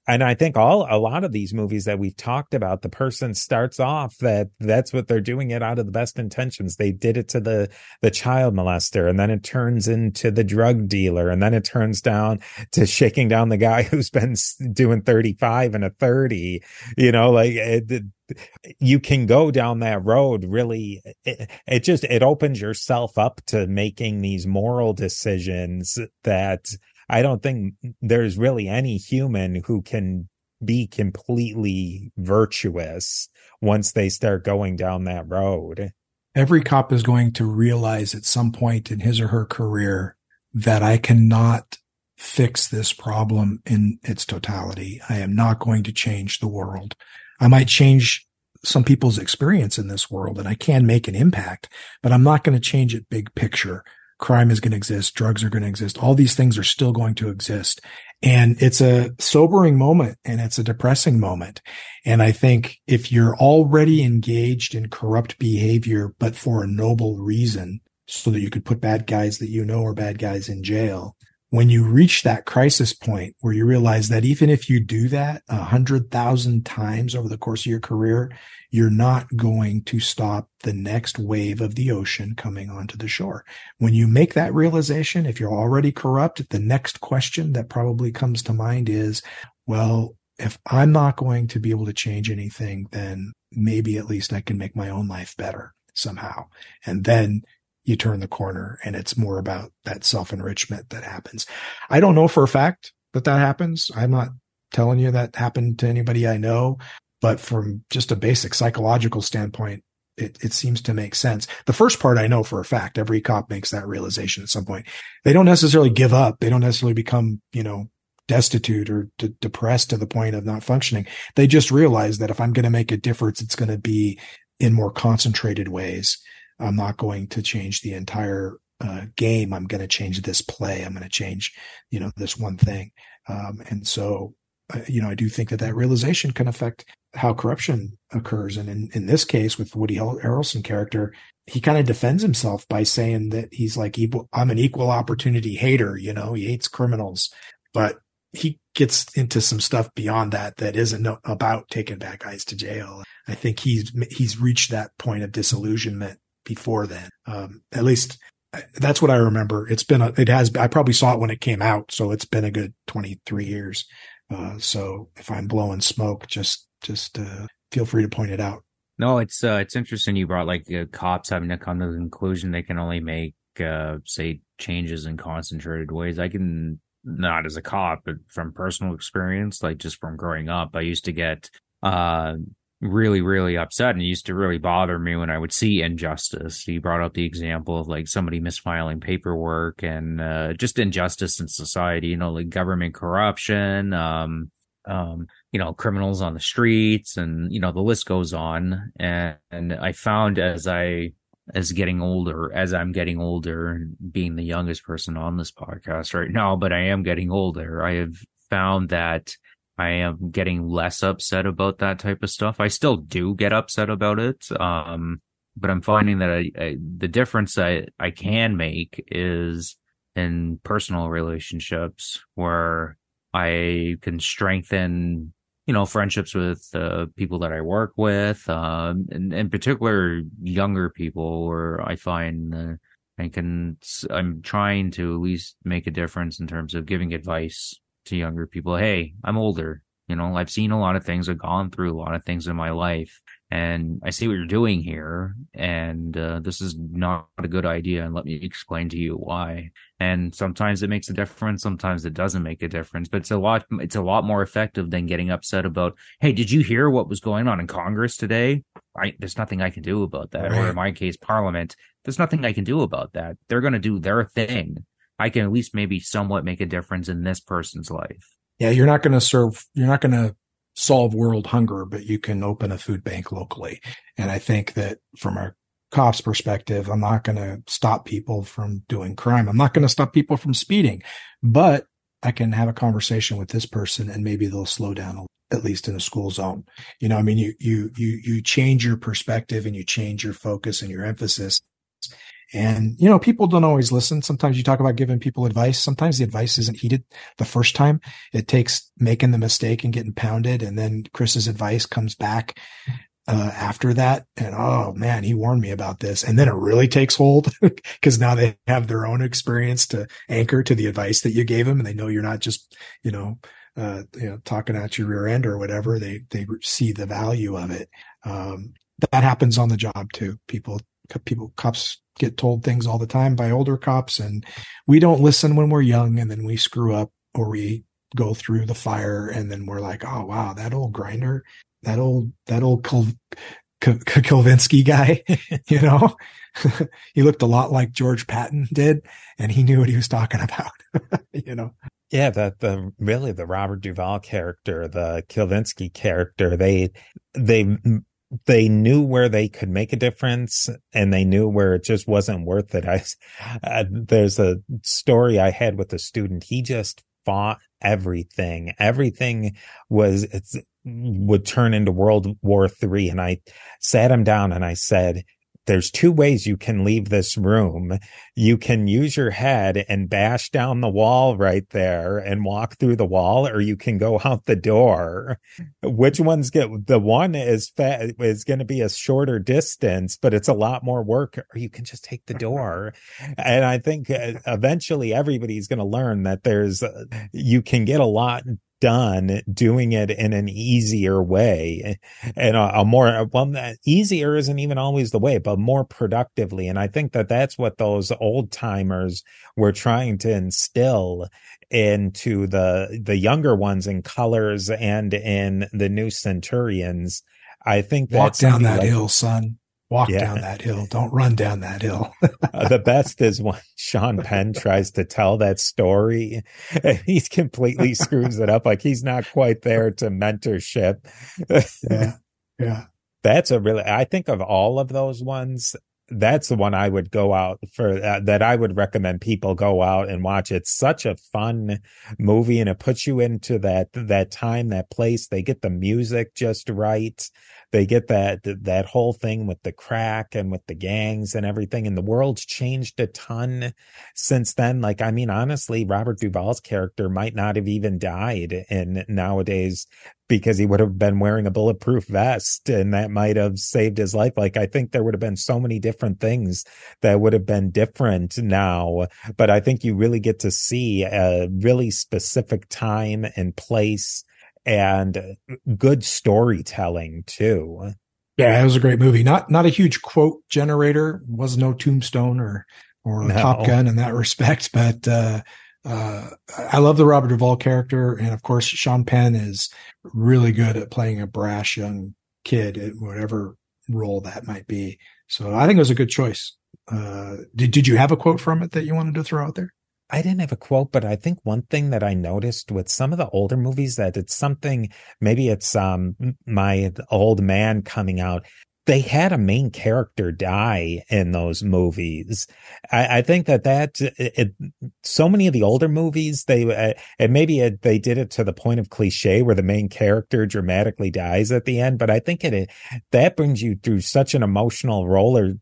and i think all a lot of these movies that we've talked about the person starts off that that's what they're doing it out of the best intentions. They did it to the the child molester and then it turns into the drug dealer and then it turns down to shaking down the guy who's been doing 35 and a 30 you know like eh, it, it, you can go down that road really it, it, just it opens yourself up to making these moral decisions that I don't think there's really any human who can be completely virtuous once they start going down that road. Every cop is going to realize at some point in his or her career that I cannot fix this problem in its totality. I am not going to change the world. I might change some people's experience in this world and I can make an impact, but I'm not going to change it big picture crime is going to exist, drugs are going to exist. All these things are still going to exist. And it's a sobering moment and it's a depressing moment. And I think if you're already engaged in corrupt behavior, but for a noble reason, so that you could put bad guys that you know are bad guys in jail, when you reach that crisis point where you realize that even if you do that a hundred thousand times over the course of your career, you're not going to stop the next wave of the ocean coming onto the shore. When you make that realization, if you're already corrupt, the next question that probably comes to mind is, well, if I'm not going to be able to change anything, then maybe at least I can make my own life better somehow. And then you turn the corner and it's more about that self enrichment that happens. I don't know for a fact that that happens. I'm not telling you that happened to anybody I know, but from just a basic psychological standpoint, it, it seems to make sense. The first part I know for a fact, every cop makes that realization at some point. They don't necessarily give up. They don't necessarily become, you know, destitute or depressed to the point of not functioning. They just realize that if I'm going to make a difference, it's going to be in more concentrated ways I'm not going to change the entire uh, game. I'm going to change this play. I'm going to change, you know, this one thing. Um, and so, uh, you know, I do think that that realization can affect how corruption occurs. And in, in this case, with Woody Harrelson character, he kind of defends himself by saying that he's like, I'm an equal opportunity hater. You know, he hates criminals, but he gets into some stuff beyond that that isn't about taking bad guys to jail. I think he's he's reached that point of disillusionment before then. Um, at least that's what I remember. It's been, a, it has, I probably saw it when it came out. So it's been a good 23 years. Uh, so if I'm blowing smoke, just, just, uh, feel free to point it out. No, it's, uh, it's interesting. You brought like uh, cops having to come to the conclusion they can only make, uh, say changes in concentrated ways. I can, not as a cop, but from personal experience, like just from growing up, I used to get, uh, really, really upset and used to really bother me when I would see injustice. He brought up the example of like somebody misfiling paperwork and uh, just injustice in society, you know, like government corruption, um, um, you know, criminals on the streets and, you know, the list goes on. And, and I found as I, as getting older, as I'm getting older, and being the youngest person on this podcast right now, but I am getting older, I have found that I am getting less upset about that type of stuff. I still do get upset about it. Um, but I'm finding that I, I, the difference I, I can make is in personal relationships where I can strengthen, you know, friendships with uh, people that I work with, um, and in particular, younger people, where I find uh, I can, I'm trying to at least make a difference in terms of giving advice to younger people. Hey, I'm older. You know, I've seen a lot of things. I've gone through a lot of things in my life and I see what you're doing here, and uh, this is not a good idea. And let me explain to you why. And sometimes it makes a difference, sometimes it doesn't make a difference. But it's a lot, it's a lot more effective than getting upset about, hey, did you hear what was going on in Congress today? I, there's nothing I can do about that. Right. Or in my case, Parliament, there's nothing I can do about that. They're going to do their thing. I can at least maybe somewhat make a difference in this person's life. Yeah, you're not going to serve. You're not going to solve world hunger, but you can open a food bank locally. And I think that from a cop's perspective, I'm not going to stop people from doing crime. I'm not going to stop people from speeding, but I can have a conversation with this person and maybe they'll slow down at least in a school zone. You know, I mean, you, you, you, you change your perspective and you change your focus and your emphasis and, you know, people don't always listen. Sometimes you talk about giving people advice. Sometimes the advice isn't heeded the first time. It takes making the mistake and getting pounded. And then Chris's advice comes back uh, after that. And oh man, he warned me about this. And then it really takes hold because now they have their own experience to anchor to the advice that you gave them. And they know you're not just, you know, uh, you know, talking at your rear end or whatever. They, they see the value of it. Um, that happens on the job too. People, people, cops get told things all the time by older cops and we don't listen when we're young and then we screw up or we go through the fire and then we're like, oh wow, that old grinder, that old that old Kil- Kilvinsky guy, you know, he looked a lot like George Patton did, and he knew what he was talking about, you know. Yeah, the the really the Robert Duvall character, the Kilvinsky character, they they they knew where they could make a difference and they knew where it just wasn't worth it. I, uh, there's a story I had with a student. He just fought everything. Everything was, would turn into World War Three. And I sat him down and I said, there's two ways you can leave this room. You can use your head and bash down the wall right there and walk through the wall, or you can go out the door. Which one's get the one is fa- is going to be a shorter distance, but it's a lot more work, or you can just take the door. And I think uh, eventually everybody's going to learn that there's, uh, you can get a lot done doing it in an easier way. And a, a, more well easier isn't even always the way but more productively. And i think that that's what those old timers were trying to instill into the the younger ones in colors and in the new centurions. I think walk down that like, hill son walk yeah. down that hill. Don't run down that hill. uh, the best is when Sean Penn tries to tell that story and he completely screws it up. Like he's not quite there to mentorship. yeah. Yeah. That's a really, I think of all of those ones, that's the one I would go out for uh, that I would recommend people go out and watch. It's such a fun movie and it puts you into that, that time, that place. They get the music just right they get that that whole thing with the crack and with the gangs and everything and the world's changed a ton since then like i mean honestly robert duvall's character might not have even died in nowadays because he would have been wearing a bulletproof vest and that might have saved his life. Like I think there would have been so many different things that would have been different now, but I think you really get to see a really specific time and place and good storytelling too. Yeah, it was a great movie. Not not a huge quote generator. Was no Tombstone or or no. Top Gun in that respect, but uh, uh, I love the Robert Duvall character, and of course, Sean Penn is really good at playing a brash young kid in whatever role that might be. So I think it was a good choice. Uh, did did you have a quote from it that you wanted to throw out there? I didn't have a quote, but I think one thing that I noticed with some of the older movies that it's something, maybe it's, um, my old man coming out. They had a main character die in those movies. I, I think that that it, it, so many of the older movies, they, uh, and maybe it, they did it to the point of cliche where the main character dramatically dies at the end. But I think it, that brings you through such an emotional roller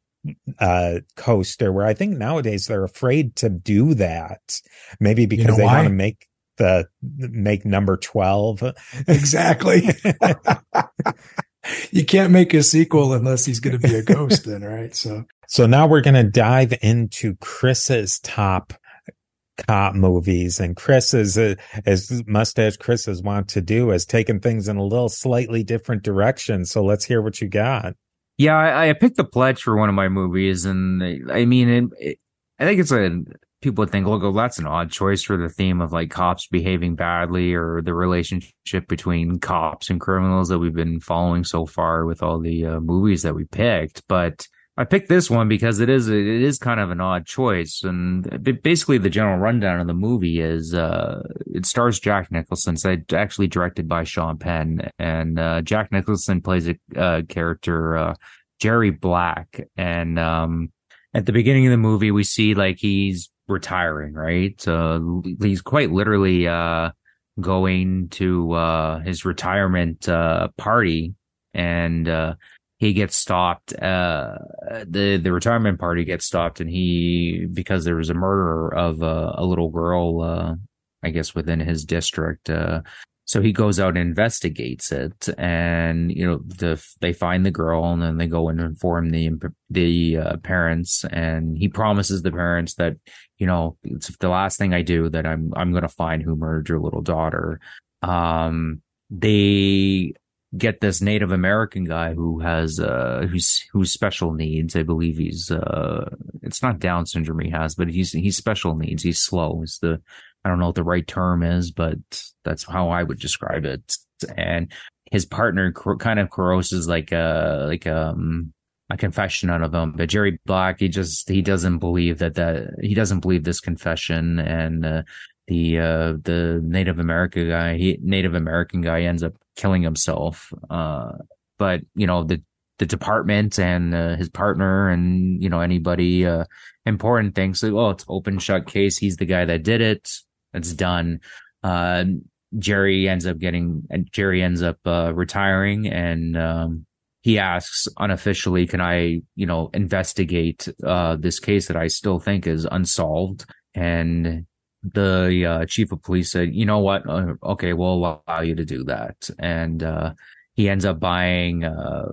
uh, coaster where I think nowadays they're afraid to do that. Maybe because you know they want to make the make number 12. Exactly. you can't make a sequel unless he's going to be a ghost then, right? So So now we're going to dive into Chris's top cop movies and Chris is uh, as mustache Chris is want to do is taking things in a little slightly different direction. So let's hear what you got. Yeah, I, I picked The Pledge for one of my movies, and I mean, it, it, I think it's a people would think, look, oh, that's an odd choice for the theme of like cops behaving badly or the relationship between cops and criminals that we've been following so far with all the uh, movies that we picked. But I picked this one because it is it is kind of an odd choice, and basically the general rundown of the movie is uh, it stars Jack Nicholson. It's actually directed by Sean Penn, and uh, Jack Nicholson plays a uh, character uh, Jerry Black, and um, at the beginning of the movie we see like he's retiring, right? So he's quite literally uh, going to uh, his retirement party, and he gets stopped. Uh, the the retirement party gets stopped, and he because there was a murder of a, a little girl, uh, I guess within his district. Uh, so he goes out and investigates it, and you know the they find the girl, and then they go and inform the the uh, parents, and he promises the parents that you know it's the last thing I do that I'm I'm going to find who murdered your little daughter. Um, they get this Native American guy who has uh who's who's special needs. I believe he's uh it's not Down syndrome he has, but he's he's special needs. He's slow. Is the I don't know what the right term is, but that's how I would describe it. And his partner kind of corroses like a like um a confession out of him. But Jerry Black, he just he doesn't believe that that he doesn't believe this confession, and uh, the uh the Native American guy, he Native American guy ends up killing himself. Uh, but you know the the department and uh, his partner and you know anybody uh, important thinks like, oh it's open shut case. He's the guy that did it. It's done. Uh, Jerry ends up getting Jerry ends up uh, retiring and um, he asks unofficially, can I you know investigate uh, this case that I still think is unsolved and the uh, chief of police said, "You know what? Uh, okay, we'll allow you to do that." And uh, he ends up buying uh,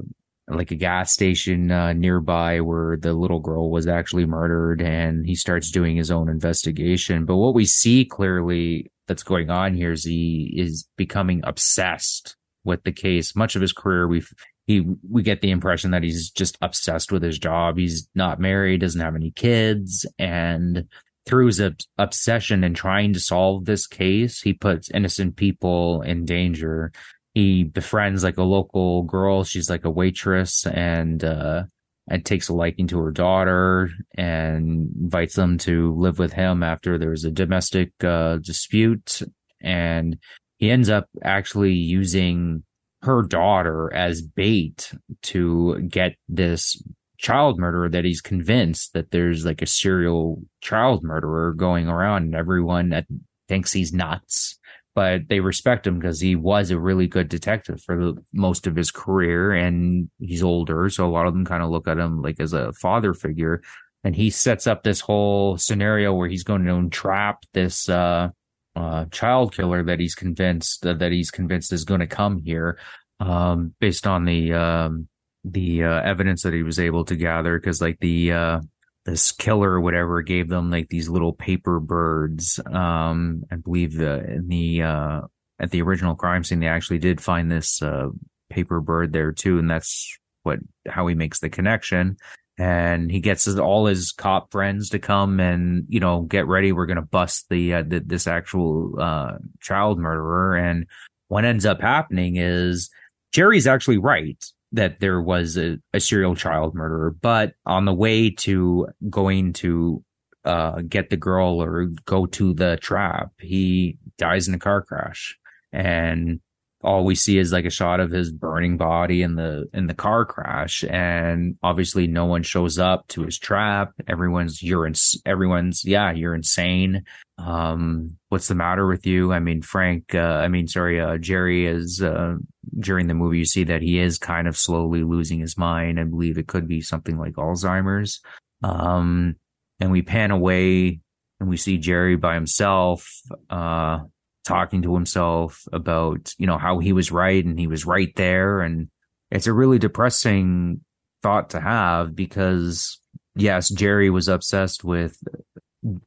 like a gas station uh, nearby where the little girl was actually murdered, and he starts doing his own investigation. But what we see clearly that's going on here is he is becoming obsessed with the case. Much of his career, we he we get the impression that he's just obsessed with his job. He's not married, doesn't have any kids, and through his ob- obsession and trying to solve this case, he puts innocent people in danger. He befriends like a local girl. She's like a waitress and, uh, and takes a liking to her daughter and invites them to live with him after there's a domestic, uh, dispute. And he ends up actually using her daughter as bait to get this child murderer that he's convinced that there's like a serial child murderer going around and everyone that thinks he's nuts but they respect him because he was a really good detective for the, most of his career and he's older so a lot of them kind of look at him like as a father figure. And he sets up this whole scenario where he's going to entrap this uh, uh, child killer that he's convinced uh, that he's convinced is going to come here um, based on the um, the uh, evidence that he was able to gather because like the uh this killer or whatever gave them like these little paper birds um i believe the in the uh at the original crime scene they actually did find this uh paper bird there too and that's what how he makes the connection. And he gets all his cop friends to come and you know get ready. We're to bust the, uh, the this actual uh child murderer. And what ends up happening is jerry's actually right that there was a, a serial child murderer, but on the way to going to uh, get the girl or go to the trap, he dies in a car crash. And all we see is like a shot of his burning body in the in the car crash. And obviously no one shows up to his trap. Everyone's you're in everyone's yeah you're insane. Um what's the matter with you? I mean frank uh, i mean sorry uh, jerry is uh, during the movie you see that he is kind of slowly losing his mind i believe it could be something like alzheimer's um and we pan away and we see jerry by himself uh talking to himself about, you know, how he was right and he was right there. And it's a really depressing thought to have because yes, Jerry was obsessed with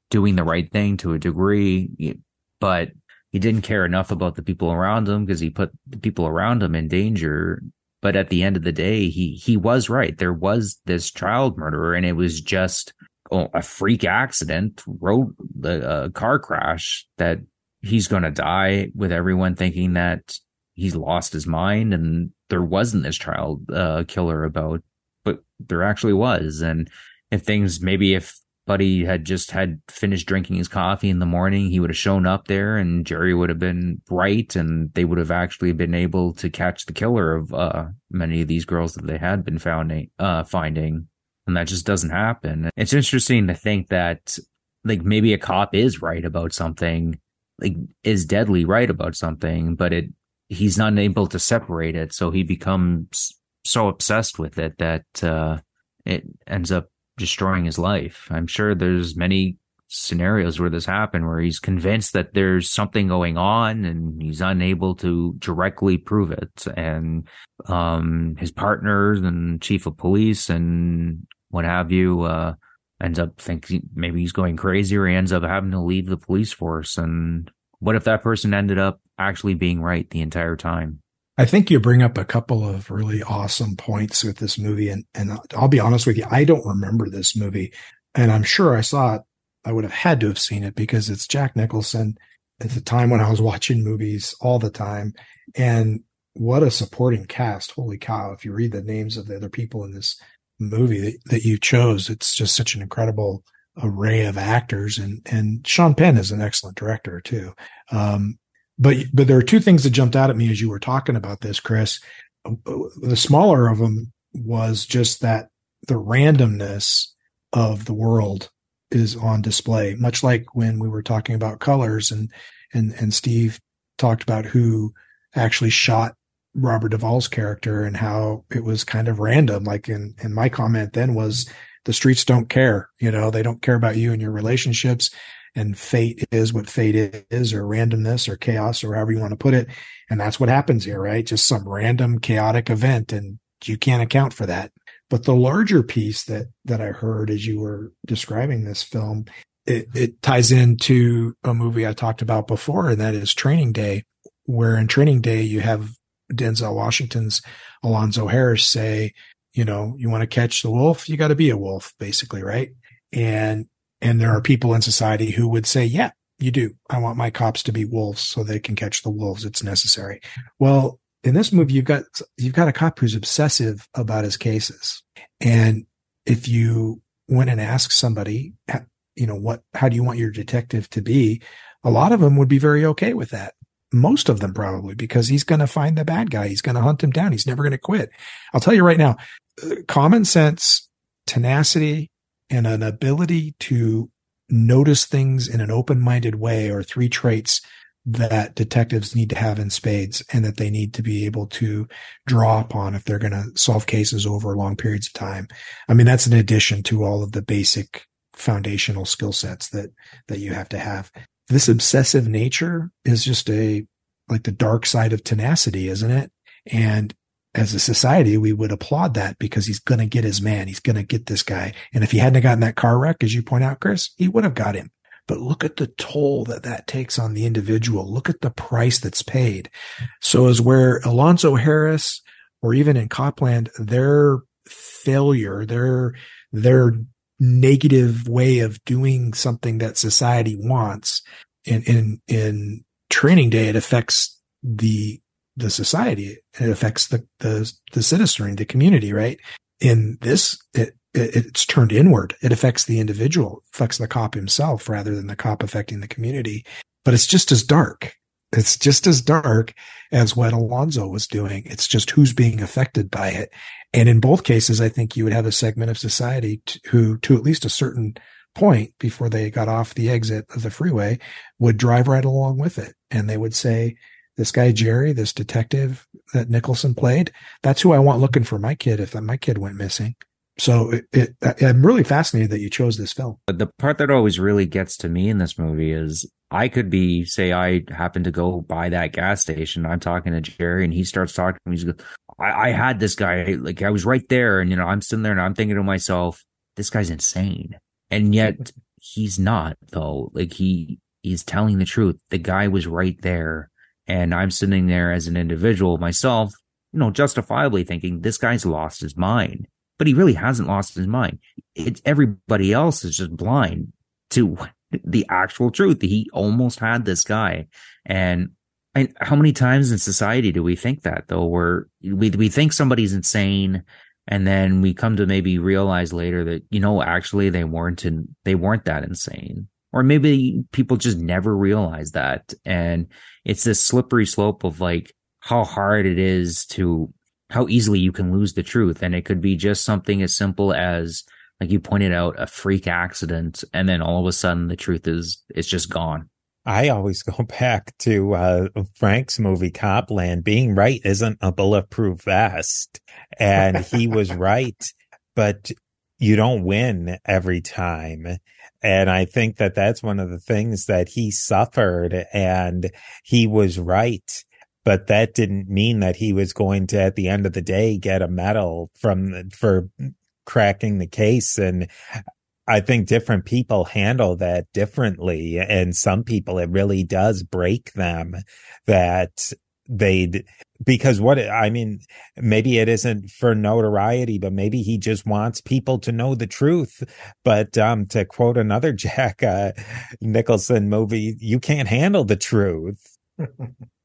doing the right thing to a degree, but he didn't care enough about the people around him because he put the people around him in danger. But at the end of the day, he he was right. There was this child murderer, and it was just oh, a freak accident, road the uh, car crash that he's going to die with everyone thinking that he's lost his mind and there wasn't this child uh, killer about, but there actually was. And if things maybe if Buddy had just had finished drinking his coffee in the morning, he would have shown up there and Jerry would have been right and they would have actually been able to catch the killer of uh, many of these girls that they had been found, uh, finding. And that just doesn't happen. It's interesting to think that like maybe a cop is right about something, like is deadly right about something, but it he's not able to separate it. So he becomes so obsessed with it that uh, it ends up destroying his life. I'm sure there's many scenarios where this happened where he's convinced that there's something going on and he's unable to directly prove it. And um, his partners and chief of police and what have you uh, ends up thinking maybe he's going crazy or he ends up having to leave the police force. And what if that person ended up actually being right the entire time I think you bring up a couple of really awesome points with this movie. And, and I'll be honest with you, I don't remember this movie. And I'm sure I saw it. I would have had to have seen it because it's Jack Nicholson at the time when I was watching movies all the time. And what a supporting cast. Holy cow. If you read the names of the other people in this movie that, that you chose, it's just such an incredible array of actors. And, and Sean Penn is an excellent director too. Um, but but there are two things that jumped out at me as you were talking about this, Chris. The smaller of them was just that the randomness of the world is on display, much like when we were talking about colors and and and Steve talked about who actually shot Robert Duvall's character and how it was kind of random. Like in in my comment then was the streets don't care, you know, they don't care about you and your relationships and fate is what fate is or randomness or chaos or however you want to put it. And that's what happens here, right? Just some random chaotic event and you can't account for that. But the larger piece that, that I heard as you were describing this film, it, it ties into a movie I talked about before, and that is Training Day, where in Training Day, you have Denzel Washington's Alonzo Harris say, you know, you want to catch the wolf, you got to be a wolf, basically, right? And and there are people in society who would say, yeah, you do. I want my cops to be wolves so they can catch the wolves. It's necessary. Well, in this movie, you've got, you've got a cop who's obsessive about his cases. And if you went and asked somebody, you know, what, how do you want your detective to be? A lot of them would be very okay with that. Most of them probably because he's going to find the bad guy. He's going to hunt him down. He's never going to quit. I'll tell you right now, uh, common sense, tenacity, and an ability to notice things in an open-minded way are three traits that detectives need to have in spades and that they need to be able to draw upon if they're going to solve cases over long periods of time. I mean, that's an addition to all of the basic foundational skill sets that, that you have to have. This obsessive nature is just a, like the dark side of tenacity, isn't it? And as a society, we would applaud that because he's going to get his man. He's going to get this guy. And if he hadn't gotten that car wreck, as you point out, Chris, he would have got him. But look at the toll that that takes on the individual. Look at the price that's paid. So as where Alonzo Harris or even in Copland, their failure, their, their negative way of doing something that society wants in, in, in training day, it affects the the society. It affects the, the, the citizenry, the community, right? In this, it, it, it's turned inward. It affects the individual, affects the cop himself rather than the cop affecting the community. But it's just as dark. It's just as dark as what Alonzo was doing. It's just who's being affected by it. And in both cases, I think you would have a segment of society who, to at least a certain point before they got off the exit of the freeway, would drive right along with it. And they would say, this guy Jerry, this detective that Nicholson played, that's who I want looking for my kid if my kid went missing. so it, it, I'm really fascinated that you chose this film. But The part that always really gets to me in this movie is I could be, say, I happen to go by that gas station. I'm talking to Jerry and he starts talking. He's I, I had this guy, like I was right there and, you know, I'm sitting there and I'm thinking to myself, this guy's insane. And yet he's not though. Like he, he's telling the truth. The guy was right there. And I'm sitting there as an individual myself, you know, justifiably thinking this guy's lost his mind but he really hasn't lost his mind. It's everybody else is just blind to the actual truth. He almost had this guy. And, and how many times in society do we think that though? Where we, we think somebody's insane and then we come to maybe realize later that, you know, actually they weren't in, they weren't that insane. Or maybe people just never realize that. And it's this slippery slope of like how hard it is to how easily you can lose the truth. And it could be just something as simple as, like you pointed out, a freak accident. And then all of a sudden the truth is, it's just gone. I always go back to uh, Frank's movie Copland. Being right isn't a bulletproof vest. And he was right, but you don't win every time. And I think that that's one of the things that he suffered and he was right but that didn't mean that he was going to, at the end of the day, get a medal from for cracking the case. And I think different people handle that differently. And some people, it really does break them that they'd, because what, I mean, maybe it isn't for notoriety, but maybe he just wants people to know the truth. But, um, to quote another Jack, uh, Nicholson movie, you can't handle the truth.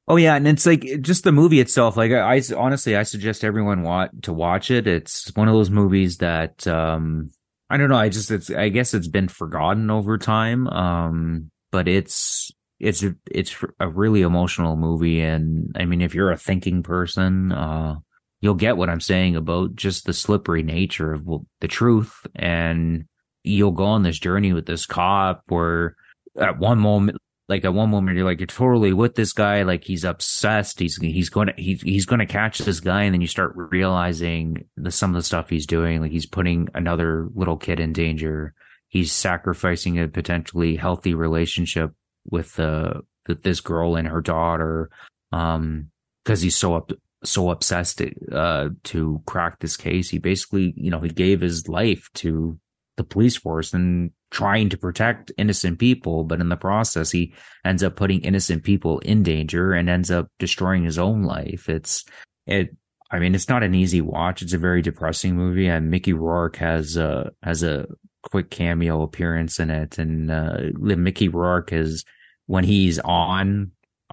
Oh yeah, and it's like just the movie itself. Like I, I honestly, I suggest everyone want to watch it. It's one of those movies that um I don't know. I just it's I guess it's been forgotten over time. Um, but it's it's it's a really emotional movie, and I mean, if you're a thinking person, uh, you'll get what I'm saying about just the slippery nature of well, the truth, and you'll go on this journey with this cop where at one moment like at one moment you're like you're totally with this guy. Like he's obsessed. He's he's going to he's, he's going to catch this guy. And then you start realizing the some of the stuff he's doing. Like he's putting another little kid in danger. He's sacrificing a potentially healthy relationship with uh with this girl and her daughter um because he's so up so obsessed uh to crack this case he basically you know he gave his life to the police force and trying to protect innocent people, but in the process, he ends up putting innocent people in danger and ends up destroying his own life. It's, it, I mean, it's not an easy watch. It's a very depressing movie and Mickey Rourke has a, has a quick cameo appearance in it. And, uh, Mickey Rourke is, when he's on,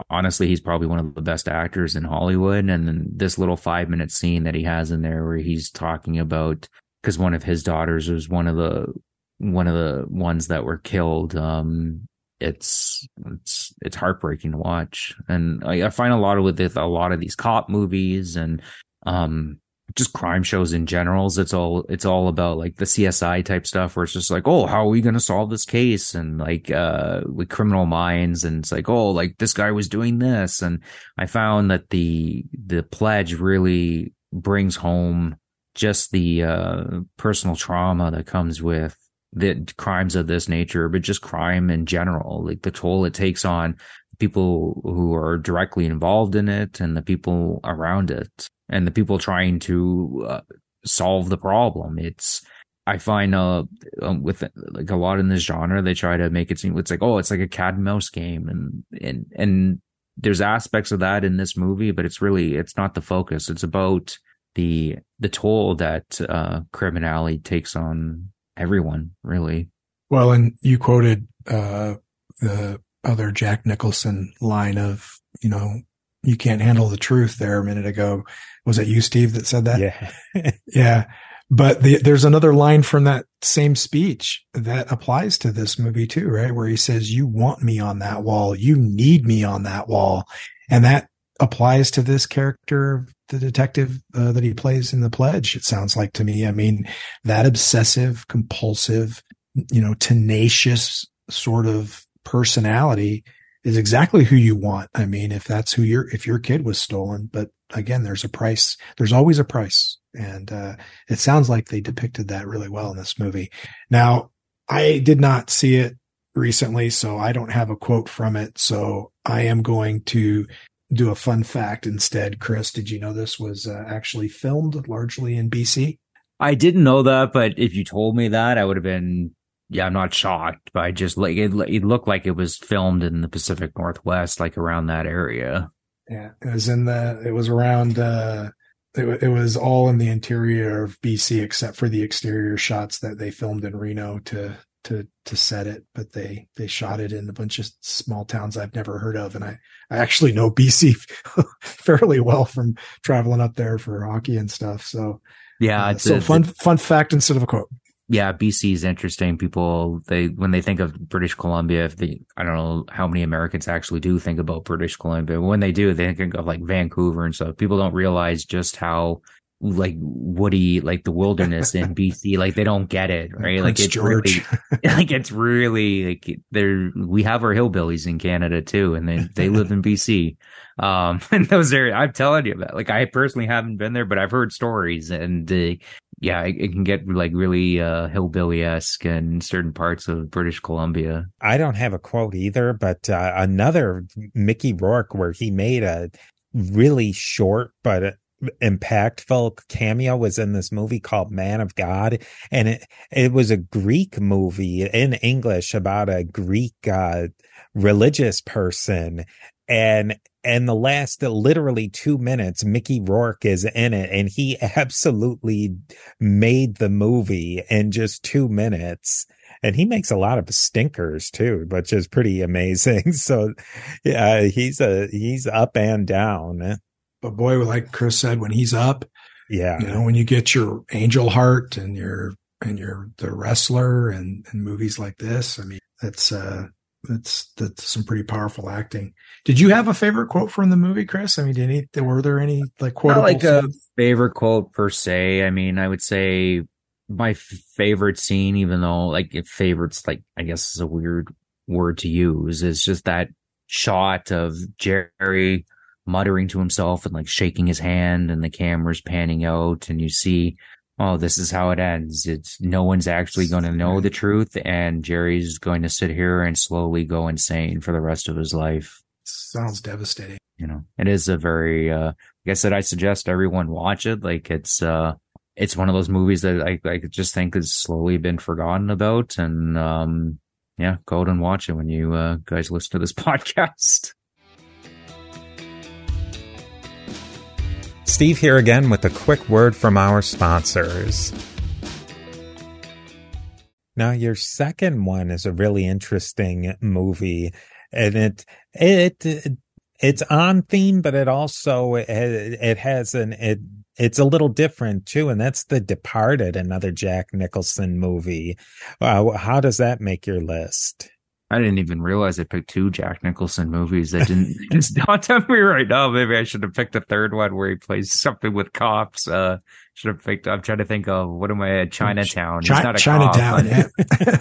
honestly, he's probably one of the best actors in Hollywood. And then this little five minute scene that he has in there where he's talking about, because one of his daughters was one of the one of the ones that were killed. Um, it's it's it's heartbreaking to watch, and I, I find a lot of with it, a lot of these cop movies and um just crime shows in general. It's all it's all about like the CSI type stuff where it's just like, oh, how are we gonna solve this case? And like uh with criminal minds and it's like, oh, like this guy was doing this. And I found that the the pledge really brings home just the uh personal trauma that comes with the crimes of this nature, but just crime in general, like the toll it takes on people who are directly involved in it and the people around it and the people trying to uh, solve the problem. It's, I find, uh, um, with like a lot in this genre, they try to make it seem it's like, oh, it's like a cat and mouse game. And, and, and there's aspects of that in this movie, but it's really, it's not the focus. It's about the, the toll that, uh, criminality takes on everyone really. Well, and you quoted uh, the other Jack Nicholson line of, you know, you can't handle the truth there a minute ago. Was it you, Steve, that said that? Yeah. yeah. But the, there's another line from that same speech that applies to this movie too, right? Where he says, you want me on that wall. You need me on that wall. And that applies to this character the detective uh, that he plays in the pledge it sounds like to me i mean that obsessive compulsive you know tenacious sort of personality is exactly who you want i mean if that's who your if your kid was stolen but again, there's a price. There's always a price. And, uh, it sounds like they depicted that really well in this movie. Now, I did not see it recently, so I don't have a quote from it. So I am going to do a fun fact instead. Chris, did you know this was uh, actually filmed largely in BC? I didn't know that, but if you told me that, I would have been yeah, I'm not shocked, but I just like it, it looked like it was filmed in the Pacific Northwest, like around that area. Yeah, it was in the, it was around, uh, it, it was all in the interior of BC except for the exterior shots that they filmed in Reno to, to, to set it, but they, they shot it in a bunch of small towns I've never heard of. And I, I actually know BC fairly well from traveling up there for hockey and stuff. So, yeah, uh, so a, fun, fun fact instead of a quote yeah, BC is interesting. People they when they think of British Columbia, if they I don't know how many Americans actually do think about British Columbia. When they do, they think of like Vancouver and stuff. People don't realize just how like woody, like the wilderness in BC. Like they don't get it, right? Like it's George. really, like it's really like there. We have our hillbillies in Canada too, and they they live in BC. Um, and those are I'm telling you about. Like I personally haven't been there, but I've heard stories, and uh, yeah, it, it, can get like really uh, hillbilly esque in certain parts of British Columbia. I don't have a quote either, but uh, another Mickey Rourke where he made a really short but impactful cameo was in this movie called Man of God, and it it was a Greek movie in English about a Greek uh, religious person, and and the last literally two minutes, Mickey Rourke is in it, and he absolutely made the movie in just two minutes. And he makes a lot of stinkers too, which is pretty amazing. So, yeah, he's a he's up and down. But boy, like Chris said, when he's up, yeah, you know, when you get your Angel Heart and your and your the wrestler and and movies like this, I mean, that's uh that's that's some pretty powerful acting. Did you have a favorite quote from the movie, Chris? I mean, did any were there any like quote? Like a favorite quote per se. I mean, I would say my favorite scene, even though like if favorites like I guess is a weird word to use, is just that shot of Jerry muttering to himself and like shaking his hand and the camera's panning out and you see oh, this is how it ends. It's no one's actually going to know the truth, and Jerry's going to sit here and slowly go insane for the rest of his life. Sounds devastating. You know, it is a very, uh, like I said, I suggest everyone watch it. Like it's, uh, it's one of those movies that I, I just think has slowly been forgotten about. And, um, yeah, go out and watch it when you, uh, guys listen to this podcast. Steve here again with a quick word from our sponsors. Now, your second one is a really interesting movie, and it it, it's on theme, but it also it, it has an it it's a little different too, and that's The Departed, another Jack Nicholson movie. Uh, how does that make your list? I didn't even realize I picked two Jack Nicholson movies. That didn't just dawned on me right now. Maybe I should have picked a third one where he plays something with cops. Uh, should have picked. I'm trying to think of what am I at Chinatown. Ch- he's not a Chinatown. Cop,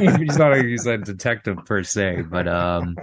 yeah. he's not. A, he's a detective per se, but um,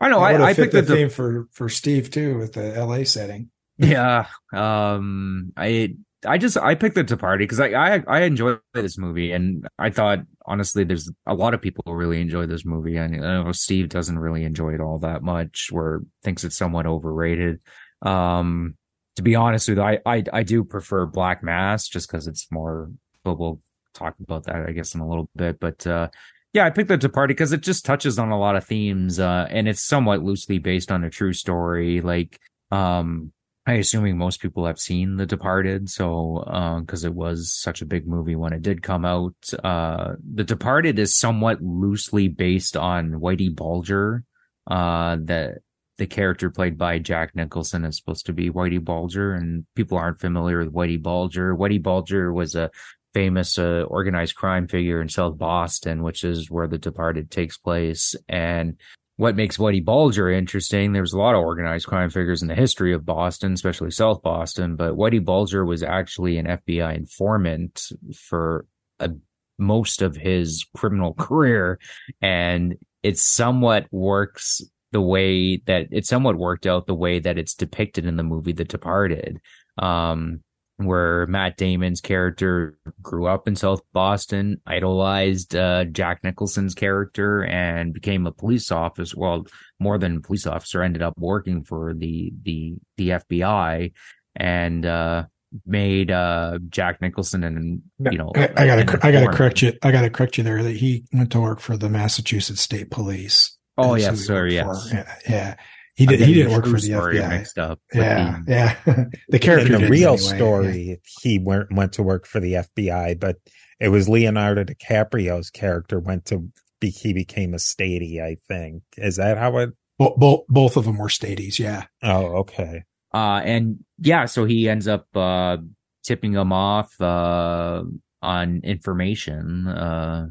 I know. I, I picked the theme for for Steve too with the L.A. setting. Yeah. Um. I I just I picked The Departed because I, I I enjoy this movie and I thought honestly there's a lot of people who really enjoy this movie. And I know Steve doesn't really enjoy it all that much, or thinks it's somewhat overrated. Um, to be honest with you, I I, I do prefer Black Mass just because it's more. But we'll talk about that I guess in a little bit. But uh, yeah, I picked The Departed because it just touches on a lot of themes, uh, and it's somewhat loosely based on a true story. Like um I assuming most people have seen The Departed, so because uh, it was such a big movie when it did come out. Uh, the Departed is somewhat loosely based on Whitey Bulger. Uh, that the character played by Jack Nicholson is supposed to be Whitey Bulger, and people aren't familiar with Whitey Bulger. Whitey Bulger was a famous uh, organized crime figure in South Boston, which is where The Departed takes place, and what makes Whitey Bulger interesting, there's a lot of organized crime figures in the history of Boston, especially South Boston, but Whitey Bulger was actually an FBI informant for a, most of his criminal career. And it somewhat works the way that it somewhat worked out the way that it's depicted in the movie The Departed. um, where Matt Damon's character grew up in South Boston, idolized uh, Jack Nicholson's character, and became a police officer. Well, more than police officer, ended up working for the the the FBI, and uh, made uh, Jack Nicholson and you know I, I gotta I gotta correct you I gotta correct you there that he went to work for the Massachusetts State Police. Oh yes, sir. Yes. Yeah, yeah. He did. He didn't work for the FBI. Mixed up. Yeah, the, yeah. the character. In the real anyway. story, yeah. he went went to work for the FBI, but it was Leonardo DiCaprio's character went to be. He became a statey. I think is that how it. Both both, both of them were staties. Yeah. Oh, okay. Uh, and yeah, so he ends up uh, tipping them off uh, on information. Uh,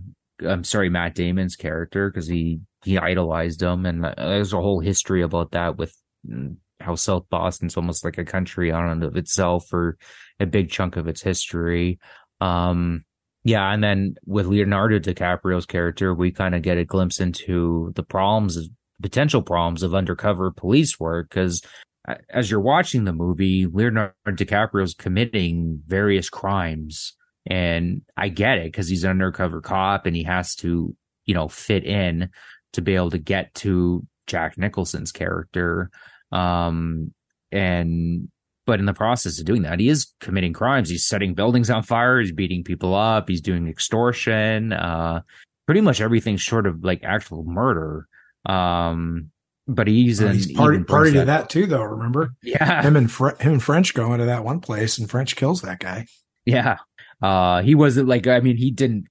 I'm sorry, Matt Damon's character because he he idolized him, and there's a whole history about that with mm, how South Boston's almost like a country on and of itself for a big chunk of its history. Um, yeah, and then with Leonardo DiCaprio's character, we kind of get a glimpse into the problems, potential problems of undercover police work because as you're watching the movie, Leonardo DiCaprio's committing various crimes. And I get it because he's an undercover cop and he has to, you know, fit in to be able to get to Jack Nicholson's character. Um, and, but in the process of doing that, he is committing crimes. He's setting buildings on fire. He's beating people up. He's doing extortion. Uh, pretty much everything short of like actual murder. Um, but he's, in, he's party, party to that too, though. Remember? Yeah. Him and Fre- him and French go into that one place and French kills that guy. Yeah. Uh, he wasn't like, I mean, he didn't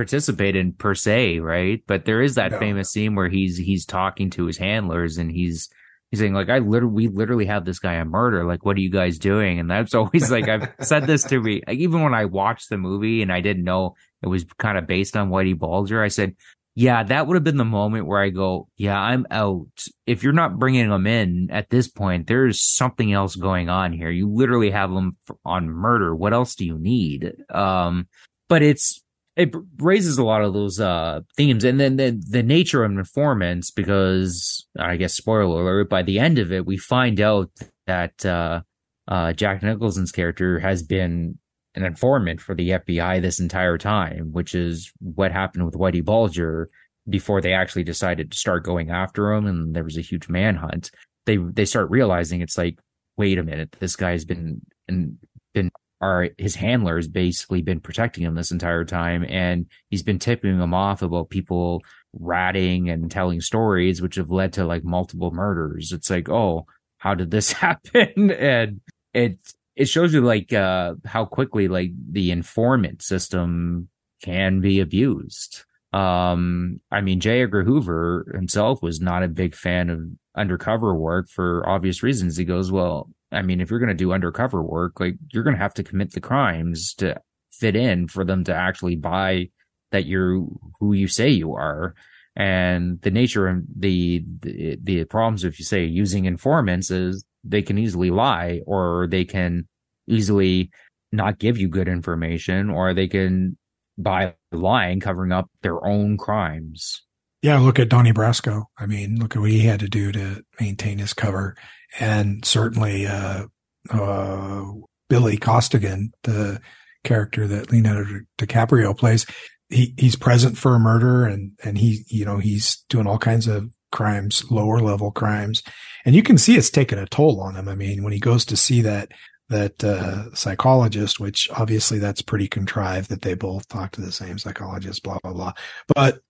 participate in per se, right? But there is that no. famous scene where he's he's talking to his handlers and he's he's saying like I literally we literally have this guy a murder. Like, what are you guys doing? And that's always like I've said this to me. Like, even when I watched the movie and I didn't know it was kind of based on Whitey Bulger, I said, yeah, that would have been the moment where I go, yeah, I'm out. If you're not bringing them in at this point, there's something else going on here. You literally have them on murder. What else do you need? Um, but it's it raises a lot of those uh, themes. And then the, the nature of informants because i guess spoiler alert by the end of it we find out that uh, uh, jack nicholson's character has been an informant for the fbi this entire time which is what happened with whitey bulger before they actually decided to start going after him and there was a huge manhunt. They they start realizing it's like wait a minute this guy's been been are his handlers basically been protecting him this entire time and he's been tipping them off about people ratting and telling stories which have led to like multiple murders. It's like oh how did this happen? And it it shows you like uh how quickly like the informant system can be abused. Um i mean j. Edgar hoover himself was not a big fan of undercover work for obvious reasons. He goes well I mean, if you're going to do undercover work, like you're going to have to commit the crimes to fit in for them to actually buy that you're who you say you are. And the nature of the, the, the problems, if you say using informants is they can easily lie or they can easily not give you good information or they can by lying covering up their own crimes. Yeah, look at Donnie Brasco. I mean, look at what he had to do to maintain his cover and certainly uh, uh, Billy Costigan, the character that Leonardo DiCaprio plays, he he's present for a murder, and and he you know he's doing all kinds of crimes, lower level crimes, and you can see it's taking a toll on him. I mean, when he goes to see that that uh, psychologist, which obviously that's pretty contrived that they both talk to the same psychologist, blah blah blah, but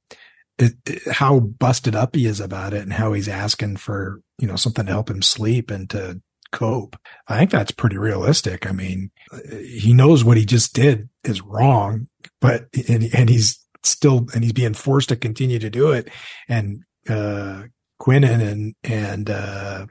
it, it, how busted up he is about it and how he's asking for, you know, something to help him sleep and to cope. I think that's pretty realistic. I mean, he knows what he just did is wrong, but, and, and he's still, and he's being forced to continue to do it. And, uh, Queenan and, and, uh,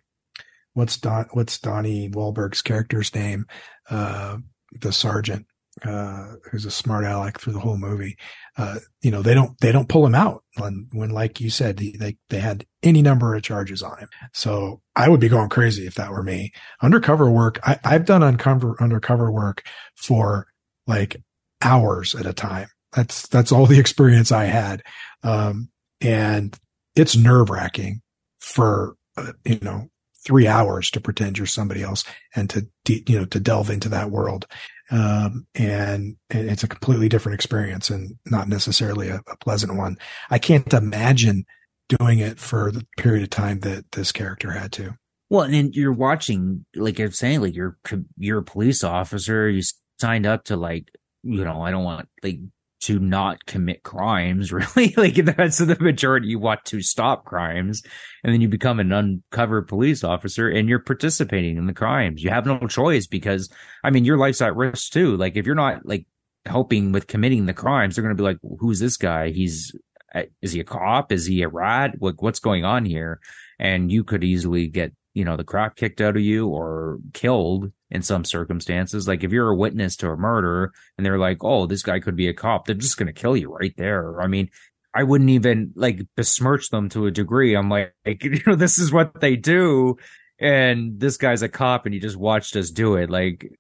what's Don, what's Donnie Wahlberg's character's name? Uh, the sergeant uh, who's a smart aleck through the whole movie. Uh, you know, they don't, they don't pull him out when, when, like you said, they, they had any number of charges on him. So I would be going crazy if that were me. Undercover work. I, I've done uncover, undercover work for like hours at a time. That's, that's all the experience I had. Um, and it's nerve wracking for, uh, you know, three hours to pretend you're somebody else and to, de- you know, to delve into that world. Um, and, and, it's a completely different experience and not necessarily a, a, pleasant one. I can't imagine doing it for the period of time that this character had to. Well, and you're watching, like I'm saying, like you're you're a police officer. You signed up to like, you know, I don't want like to not commit crimes, really. like that's the majority you want to stop crimes. And then you become an uncovered police officer and you're participating in the crimes. You have no choice because I mean your life's at risk too. Like if you're not like helping with committing the crimes, they're gonna be like, Who's this guy? He's uh, is he a cop? Is he a rat? Like what's going on here? And you could easily get you know, the crap kicked out of you or killed in some circumstances. Like if you're a witness to a murder and they're like, oh, this guy could be a cop, they're just going to kill you right there. I mean, I wouldn't even like besmirch them to a degree. I'm like, you know, this is what they do. And this guy's a cop and he just watched us do it. Like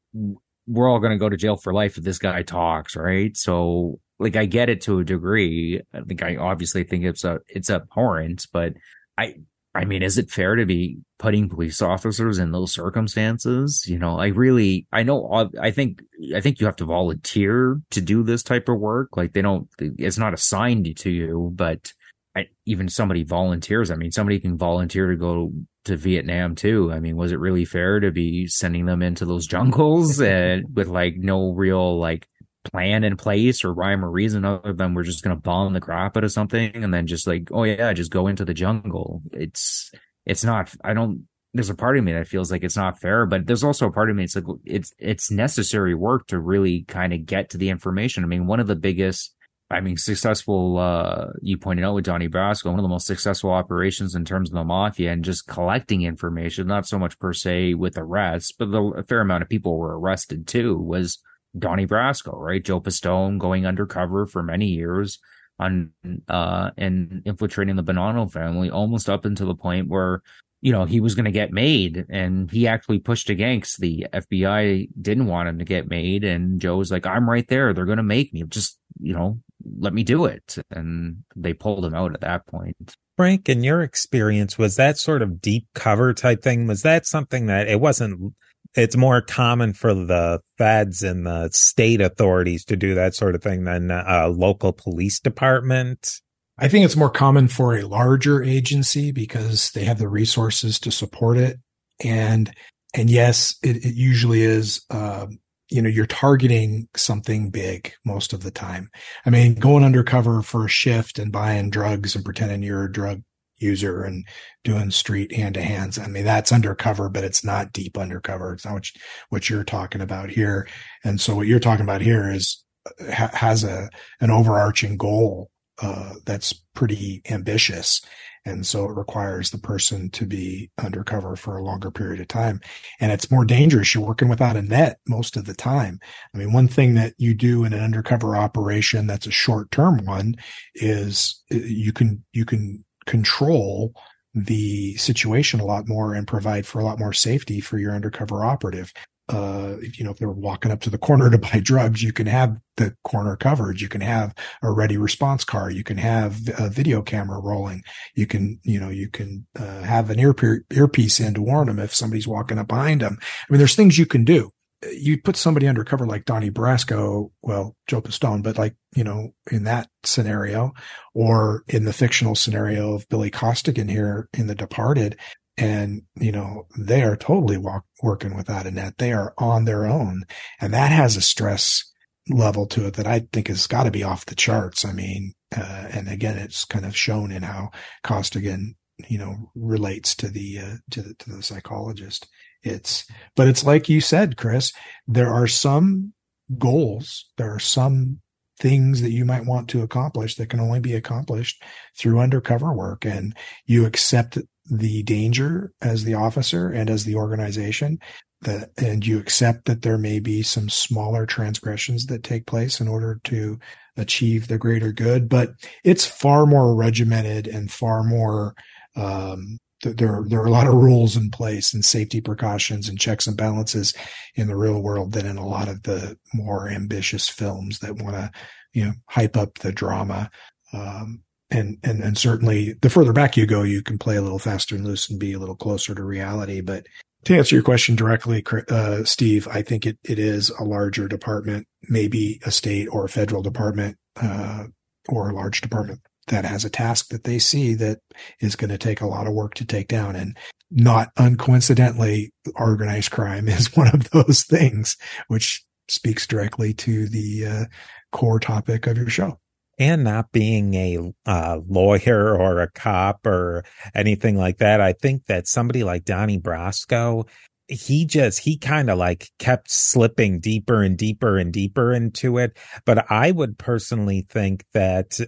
we're all going to go to jail for life if this guy talks. Right. So like I get it to a degree. I think I obviously think it's a, it's abhorrent, but I, I mean, is it fair to be putting police officers in those circumstances? You know, I really, I know, uh, I think, I think you have to volunteer to do this type of work. Like they don't, it's not assigned to you, but I, even somebody volunteers. I mean, somebody can volunteer to go to Vietnam too. I mean, was it really fair to be sending them into those jungles and with like no real like plan in place or rhyme or reason other than we're just going to bomb the crap out of something and then just like, oh yeah, just go into the jungle. It's, it's not, I don't, there's a part of me that feels like it's not fair, but there's also a part of me. It's like, it's, it's necessary work to really kind of get to the information. I mean, one of the biggest, I mean, successful, uh, you pointed out with Donnie Brasco, one of the most successful operations in terms of the mafia and just collecting information, not so much per se with arrests, but the, a fair amount of people were arrested too, was Donnie Brasco, right? Joe Pistone going undercover for many years on uh and infiltrating the Bonanno family almost up until the point where you know he was going to get made. And he actually pushed against the FBI didn't want him to get made. And Joe was like I'm right there. They're going to make me. Just you know let me do it. And they pulled him out at that point. Frank in your experience was that sort of deep cover type thing? Was that something that it wasn't it's more common for the feds and the state authorities to do that sort of thing than a local police department. I think it's more common for a larger agency because they have the resources to support it. And, and yes, it, it usually is, uh, you know, you're targeting something big most of the time. I mean, going undercover for a shift and buying drugs and pretending you're a drug user and doing street hand to hands. I mean, that's undercover, but it's not deep undercover. It's not what, you, what you're talking about here. And so what you're talking about here is ha- has a, an overarching goal, uh, that's pretty ambitious. And so it requires the person to be undercover for a longer period of time. And it's more dangerous. You're working without a net most of the time. I mean, one thing that you do in an undercover operation that's a short term one is uh, you can, you can control the situation a lot more and provide for a lot more safety for your undercover operative. Uh, you know, if they're walking up to the corner to buy drugs, you can have the corner covered. You can have a ready response car. You can have a video camera rolling. You can, you know, you can uh, have an ear earpiece in to warn them if somebody's walking up behind them. I mean, there's things you can do you put somebody undercover like Donnie Brasco, well, Joe Pistone, but like, you know, in that scenario or in the fictional scenario of Billy Costigan here in The Departed. And, you know, they are totally walk, working without a net. They are on their own. And that has a stress level to it that I think has got to be off the charts. I mean, uh, and again, it's kind of shown in how Costigan, you know, relates to the, uh, to the, to the psychologist. It's, but it's like you said, Chris, there are some goals, there are some things that you might want to accomplish that can only be accomplished through undercover work. And you accept the danger as the officer and as the organization that, and you accept that there may be some smaller transgressions that take place in order to achieve the greater good, but it's far more regimented and far more, um, there there are a lot of rules in place and safety precautions and checks and balances in the real world than in a lot of the more ambitious films that want to you know hype up the drama um, and and and certainly the further back you go, you can play a little faster and loose and be a little closer to reality. But to answer your question directly, uh, Steve, I think it it is a larger department, maybe a state or a federal department, uh, or a large department that has a task that they see that is going to take a lot of work to take down. And not uncoincidentally, organized crime is one of those things, which speaks directly to the uh, core topic of your show and not being a uh, lawyer or a cop or anything like that, I think that somebody like Donnie Brasco, he just, he kind of like kept slipping deeper and deeper and deeper into it. But I would personally think that,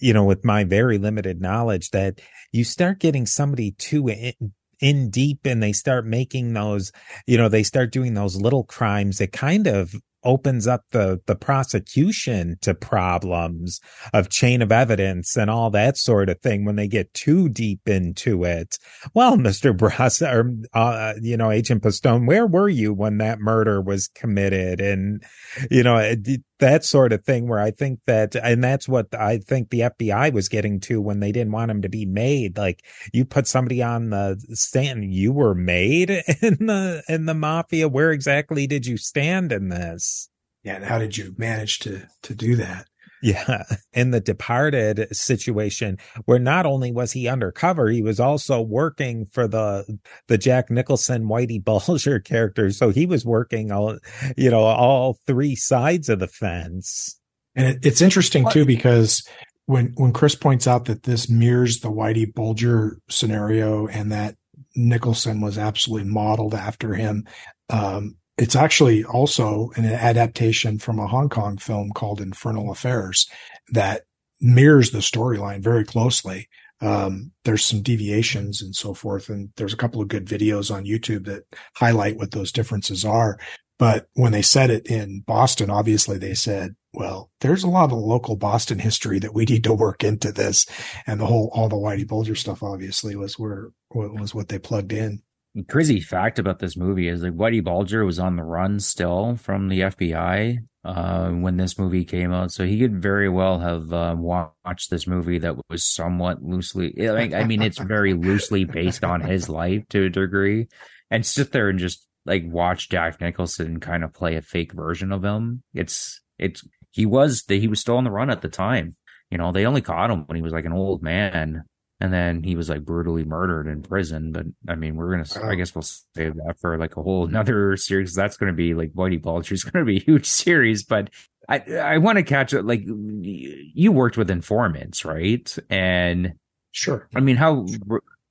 you know, with my very limited knowledge, that you start getting somebody too in, in deep and they start making those, you know, they start doing those little crimes that kind of opens up the the prosecution to problems of chain of evidence and all that sort of thing when they get too deep into it. Well, Mr. Brass or uh, you know Agent Pistone, where were you when that murder was committed? And you know that sort of thing where I think that, and that's what I think the FBI was getting to when they didn't want him to be made. Like you put somebody on the stand, you were made in the, in the mafia. Where exactly did you stand in this? Yeah. And how did you manage to, to do that? Yeah. In the departed situation where not only was he undercover, he was also working for the, the Jack Nicholson Whitey Bulger character. So he was working all, you know, all three sides of the fence. And it, it's interesting too, because when, when Chris points out that this mirrors the Whitey Bulger scenario and that Nicholson was absolutely modeled after him, um, it's actually also an adaptation from a Hong Kong film called Infernal Affairs that mirrors the storyline very closely. Um, there's some deviations and so forth. And there's a couple of good videos on YouTube that highlight what those differences are. But when they said it in Boston, obviously they said, well, there's a lot of local Boston history that we need to work into this. And the whole, all the Whitey Bulger stuff obviously was where, was what they plugged in crazy fact about this movie is like Whitey Bulger was on the run still from the FBI uh, when this movie came out, so he could very well have uh, watched this movie that was somewhat loosely. I mean, it's very loosely based on his life to a degree, and sit there and just like watch Jack Nicholson kind of play a fake version of him. It's it's he was he was still on the run at the time. You know, they only caught him when he was like an old man and then he was like brutally murdered in prison. But I mean, we're gonna, I guess we'll save that for like a whole another series. That's going to be like Whitey Bulger is going to be a huge series. But I, I want to catch it. Like you worked with informants, right? And sure. I mean, how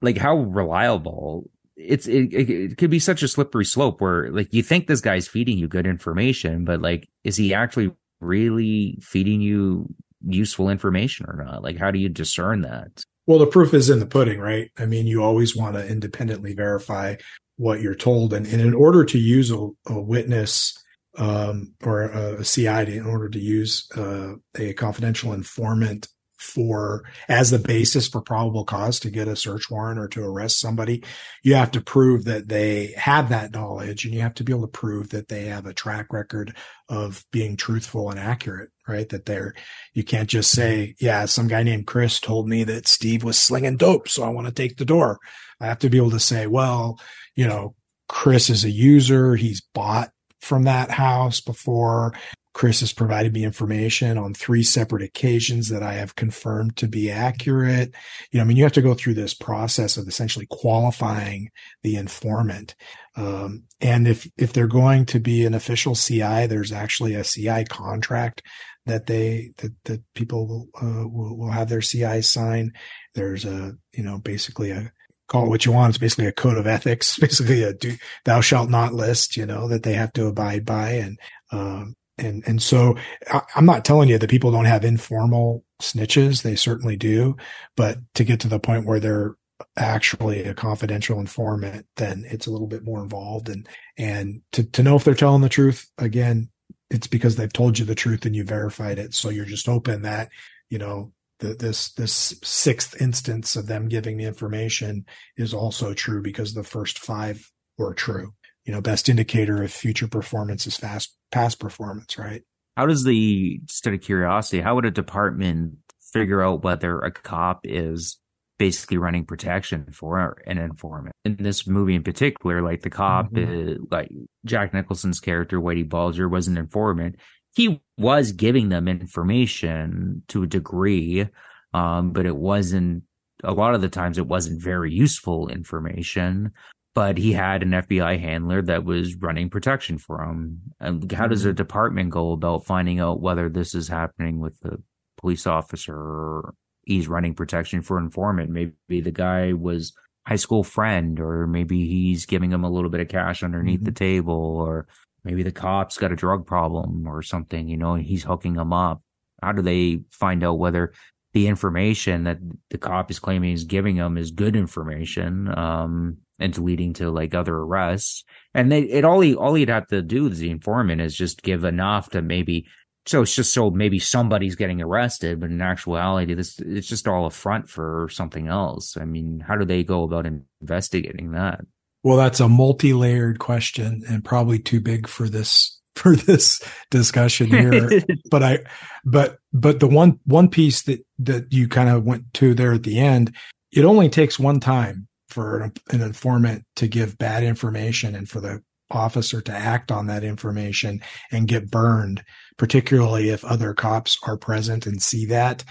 like how reliable it's it, it, it could be such a slippery slope where like you think this guy's feeding you good information, but like is he actually really feeding you useful information or not? Like how do you discern that? Well, the proof is in the pudding, right? I mean, you always want to independently verify what you're told. And, and in order to use a, a witness um, or a, a CI, in order to use uh, a confidential informant for as the basis for probable cause to get a search warrant or to arrest somebody, you have to prove that they have that knowledge and you have to be able to prove that they have a track record of being truthful and accurate, right? That they're, you can't just say, yeah, some guy named Chris told me that Steve was slinging dope. So I want to take the door. I have to be able to say, well, you know, Chris is a user. He's bought from that house before. Chris has provided me information on three separate occasions that I have confirmed to be accurate. You know, I mean, you have to go through this process of essentially qualifying the informant. Um, and if, if they're going to be an official CI, there's actually a CI contract that they, that, that people uh, will, will have their CI sign. There's a, you know, basically a, call it what you want. It's basically a code of ethics, basically a do, thou shalt not list, you know, that they have to abide by. And, um, and, and so I, I'm not telling you that people don't have informal snitches. They certainly do. But to get to the point where they're actually a confidential informant, then it's a little bit more involved. And, and to, to know if they're telling the truth, again, it's because they've told you the truth and you verified it. So you're just hoping that, you know, the, this, this sixth instance of them giving the information is also true because the first five were true you know, best indicator of future performance is fast past performance, right? How does the just out of curiosity, how would a department figure out whether a cop is basically running protection for an informant. In this movie in particular, like the cop, mm-hmm. uh, like Jack Nicholson's character, Whitey Bulger, was an informant. He was giving them information to a degree, um, but it wasn't, a lot of the times it wasn't very useful information. But he had an FBI handler that was running protection for him. And how does a mm-hmm. department go about finding out whether this is happening with the police officer he's running protection for informant. Maybe the guy was high school friend, or maybe he's giving him a little bit of cash underneath mm-hmm. the table, or maybe the cops got a drug problem or something, you know, and he's hooking him up. How do they find out whether the information that the cop is claiming is giving them is good information? Um, it's leading to like other arrests. And they, it all he, all he'd have to do the informant is just give enough to maybe so it's just so maybe somebody's getting arrested, but in actuality, this it's just all a front for something else. I mean, how do they go about investigating that? Well, that's a multi-layered question and probably too big for this for this discussion here. but I, but but the one one piece that that you kind of went to there at the end, it only takes one time for an, an informant to give bad information and for the officer to act on that information and get burned particularly if other cops are present and see that,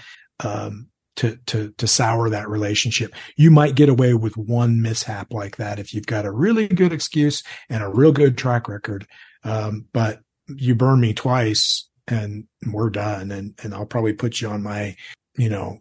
um, to, to, to sour that relationship. You might get away with one mishap like that if you've got a really good excuse and a real good track record. Um, but you burn me twice and we're done. And, and I'll probably put you on my, you know,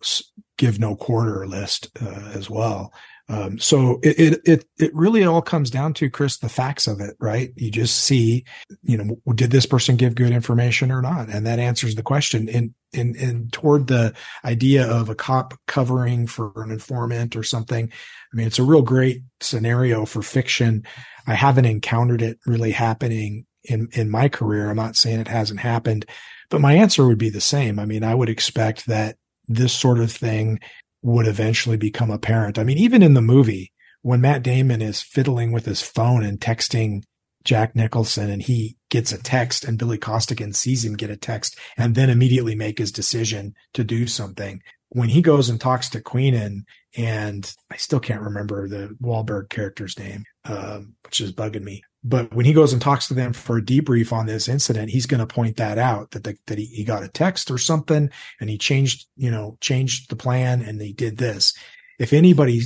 give no quarter list, uh, as well. Um, so it, it, it, it really all comes down to Chris, the facts of it, right? You just see, you know, did this person give good information or not? And that answers the question in, in, in toward the idea of a cop covering for an informant or something. I mean, it's a real great scenario for fiction. I haven't encountered it really happening in, in my career. I'm not saying it hasn't happened, but my answer would be the same. I mean, I would expect that this sort of thing would eventually become apparent. I mean, even in the movie, when Matt Damon is fiddling with his phone and texting Jack Nicholson and he gets a text and Billy Costigan sees him get a text and then immediately make his decision to do something. When he goes and talks to Queenan and I still can't remember the Wahlberg character's name, um, which is bugging me. But when he goes and talks to them for a debrief on this incident, he's going to point that out that the, that he, he got a text or something and he changed, you know, changed the plan and they did this. If anybody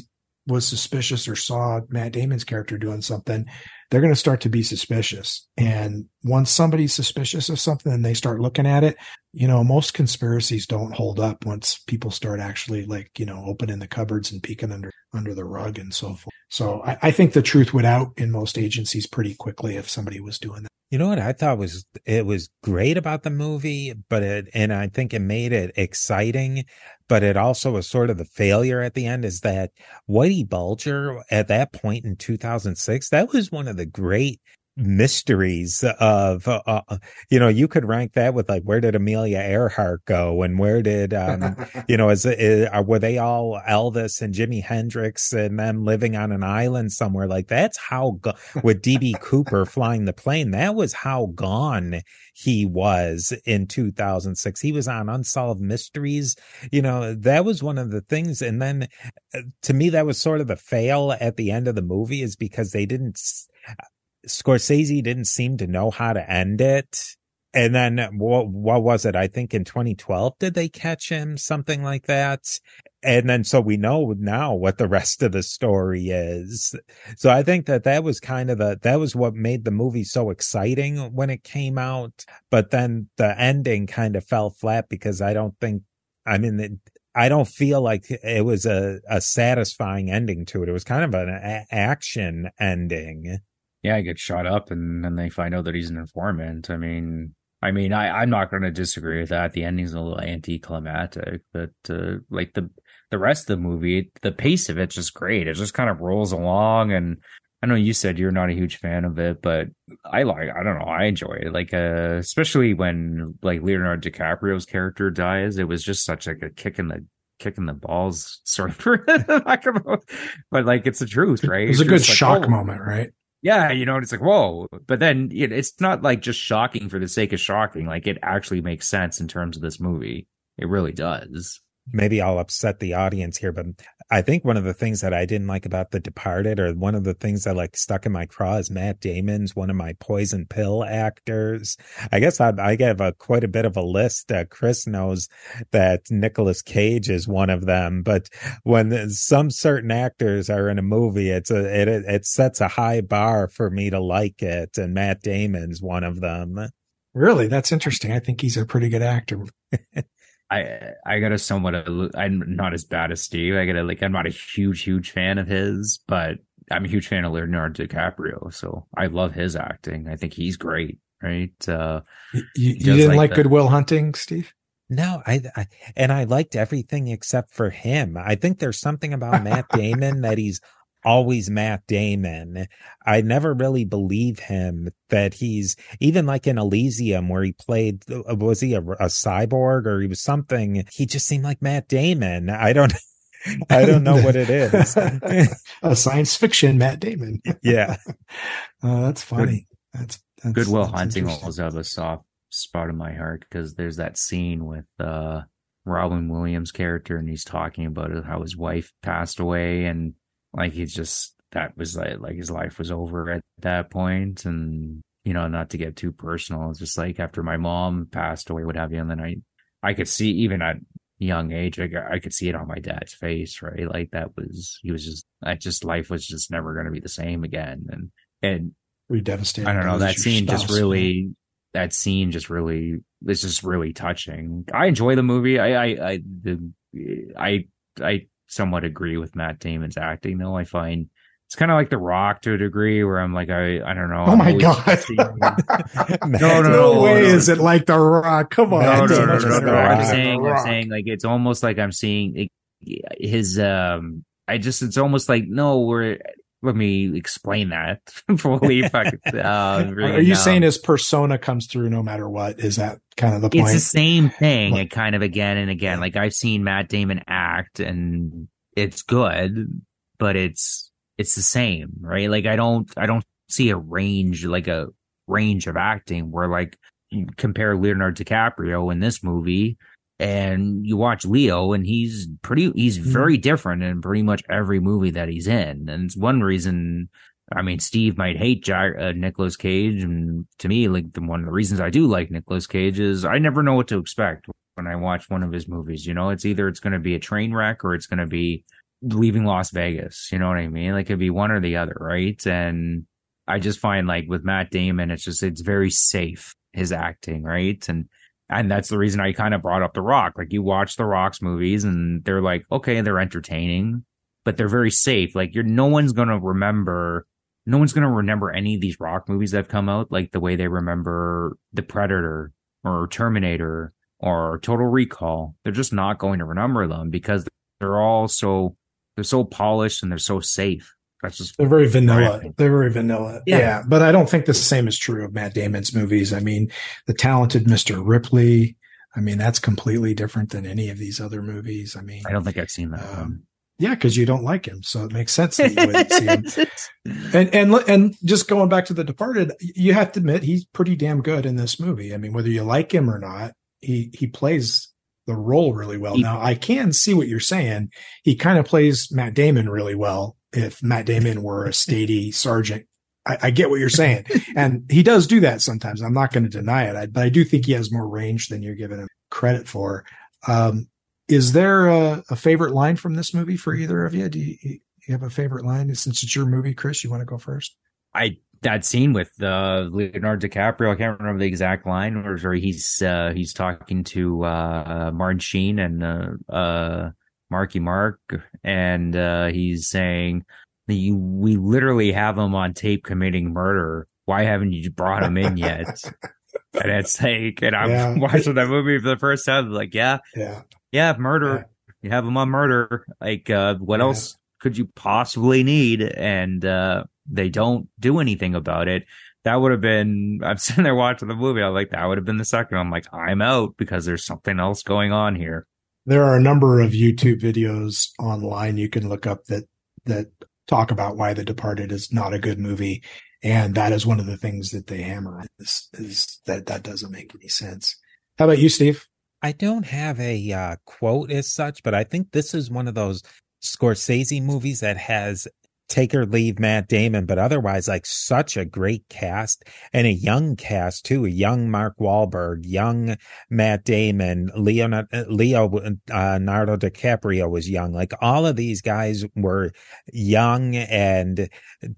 was suspicious or saw Matt Damon's character doing something, they're going to start to be suspicious. And once somebody's suspicious of something and they start looking at it, you know, most conspiracies don't hold up once people start actually like, you know, opening the cupboards and peeking under, under the rug and so forth. So I, I think the truth would out in most agencies pretty quickly if somebody was doing that. You know what I thought was it was great about the movie, but it and I think it made it exciting, but it also was sort of the failure at the end is that Whitey Bulger at that point in 2006, that was one of the great mysteries of uh, uh, you know you could rank that with like where did Amelia Earhart go and where did um you know is, is were they all Elvis and Jimi Hendrix and them living on an island somewhere? Like that's how go- with DB Cooper flying the plane that was how gone he was in 2006 he was on unsolved mysteries you know that was one of the things. And then uh, to me that was sort of the fail at the end of the movie is because they didn't Scorsese didn't seem to know how to end it. And then what, what was it? I think in 2012, did they catch him? Something like that. And then so we know now what the rest of the story is. So I think that that was kind of the, that was what made the movie so exciting when it came out. But then the ending kind of fell flat because I don't think, I mean, it, I don't feel like it was a, a satisfying ending to it. It was kind of an a- action ending yeah, he gets shot up and then they find out that he's an informant. I mean, I mean, I, I'm not going to disagree with that. The ending's a little anticlimactic, but uh, like the the rest of the movie, the pace of it's just great. It just kind of rolls along, and I know you said you're not a huge fan of it, but I like. I don't know. I enjoy it. Like, uh, especially when like Leonardo DiCaprio's character dies, it was just such like a kick in the kicking the balls sort of but like it's the truth right it's a good shock oh, moment right yeah, you know, it's like, whoa. But then it, it's not like just shocking for the sake of shocking. Like it actually makes sense in terms of this movie. It really does. Maybe I'll upset the audience here, but I think one of the things that I didn't like about The Departed, or one of the things that like stuck in my craw, is Matt Damon's one of my poison pill actors. I guess I, I have a quite a bit of a list. Uh, Chris knows that Nicolas Cage is one of them, but when some certain actors are in a movie, it's a it it sets a high bar for me to like it, and Matt Damon's one of them. Really, that's interesting. I think he's a pretty good actor. I I got a somewhat I'm not as bad as Steve. I got a like I'm not a huge huge fan of his, but I'm a huge fan of Leonardo DiCaprio. So I love his acting. I think he's great. Right? Uh, you, you didn't like, like Good Will Hunting, Steve? No, I, I, and I liked everything except for him. I think there's something about Matt Damon that he's always Matt Damon. I never really believe him that he's even like in Elysium where he played, uh, was he a, a cyborg or he was something? He just seemed like Matt Damon. I don't, I don't know what it is. a science fiction Matt Damon. yeah. Oh, that's funny. That's, that's Good Will Hunting also have a soft spot in my heart because there's that scene with, uh, Robin Williams character and he's talking about how his wife passed away and like he's just that was like like his life was over at that point, and you know, not to get too personal, it's just like after my mom passed away, what have you, and then I I could see even at young age, I, I could see it on my dad's face, right? Like that was he was just I just life was just never going to be the same again, and and we devastated. I don't know that scene spouse, just really that scene just really it's just really touching. I enjoy the movie. I I I the I I somewhat agree with Matt Damon's acting, though. I find it's kind of like The Rock to a degree, where I'm like, I, I don't know. Oh my god! no, no, no, way no, is it like The Rock? Come on, no, no, no, no, no, I'm saying, I'm saying, like it's almost like I'm seeing his. um I just, it's almost like no, we're let me explain that fully. uh, Are you saying his persona comes through no matter what? Is that kind of the point? It's the same thing, and kind of again and again. Like I've seen Matt Damon act, and it's good, but it's it's the same, right? Like I don't I don't see a range like a range of acting where like compare Leonardo DiCaprio in this movie and you watch Leo and he's pretty he's mm-hmm. very different in pretty much every movie that he's in. And it's one reason I mean Steve might hate uh, Nicolas Cage and to me like the one of the reasons I do like Nicolas Cage is I never know what to expect when I watch one of his movies you know? It's either it's going to be a train wreck or it's going to be leaving Las Vegas you know what I mean? Like it'd be one or the other right? And I just find like with Matt Damon it's just it's very safe his acting right? And and that's the reason I kind of brought up The Rock. Like you watch The Rock's movies and they're like, okay, they're entertaining, but they're very safe. Like you're, no one's to remember, no one's to remember any of these Rock movies that have come out like the way they remember The Predator or Terminator or Total Recall. They're just not going to remember them because they're all so, they're so polished and they're so safe. That's just they're very vanilla. They're very vanilla. Yeah. yeah. But I don't think the same is true of Matt Damon's movies. I mean, The Talented Mr. Ripley. I mean, that's completely different than any of these other movies. I mean, I don't think I've seen that. Um, yeah, because you don't like him, so it makes sense that you wouldn't see him. And and and just going back to The Departed, you have to admit he's pretty damn good in this movie. I mean, whether you like him or not, he he plays the role really well. He, now, I can see what you're saying. He kind of plays Matt Damon really well if Matt Damon were a statey sergeant. I, I, get what you're saying. And he does do that sometimes. I'm not going to deny it, I, but I do think he has more range than you're giving him credit for. Um, is there a, a, favorite line from this movie for either of you? Do you, you, have a favorite line? Since it's your movie, Chris, you want to go first? I that scene with uh, Leonardo DiCaprio. I can't remember the exact line, where he's uh, he's talking to uh, Martin Sheen and uh, uh Marky Mark, and uh, he's saying, "We literally have him on tape committing murder. Why haven't you brought him in yet?" and it's like, and I'm yeah. watching that movie for the first time, like, yeah, yeah, yeah, murder. Yeah. You have him on murder. Like, uh, what yeah. else could you possibly need? And uh, they don't do anything about it. That would have been. I'm sitting there watching the movie. I'm like, that would have been the second. I'm like, I'm out because there's something else going on here there are a number of YouTube videos online you can look up that that talk about why The Departed is not a good movie, and that is one of the things that they hammer is, is that that doesn't make any sense. How about you, Steve? I don't have a uh, quote as such, but I think this is one of those Scorsese movies that has take or leave Matt Damon, but otherwise like such a great cast and a young cast too. A young Mark Wahlberg, young Matt Damon, Leo, Leo, uh, Leonardo DiCaprio was young. Like all of these guys were young and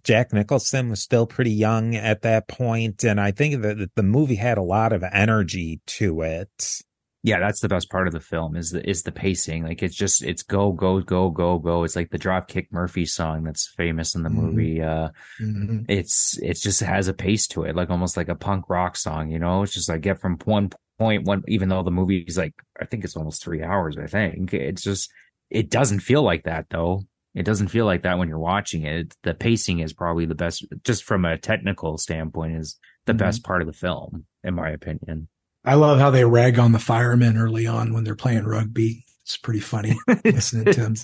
Jack Nicholson was still pretty young at that point. And I think that the movie had a lot of energy to it yeah, that's the best part of the film is the is the pacing. Like it's just it's go go go go go. It's like the Dropkick Murphy song that's famous in the mm-hmm. movie. Uh, mm-hmm. It's it's just has a pace to it, like almost like a punk rock song. You know, it's just like get from one point one. Even though the movie is like I think it's almost three hours. I think it's just it doesn't feel like that though. It doesn't feel like that when you're watching it. The pacing is probably the best, just from a technical standpoint, is the mm-hmm. best part of the film, in my opinion. I love how they rag on the firemen early on when they're playing rugby. It's pretty funny listening to him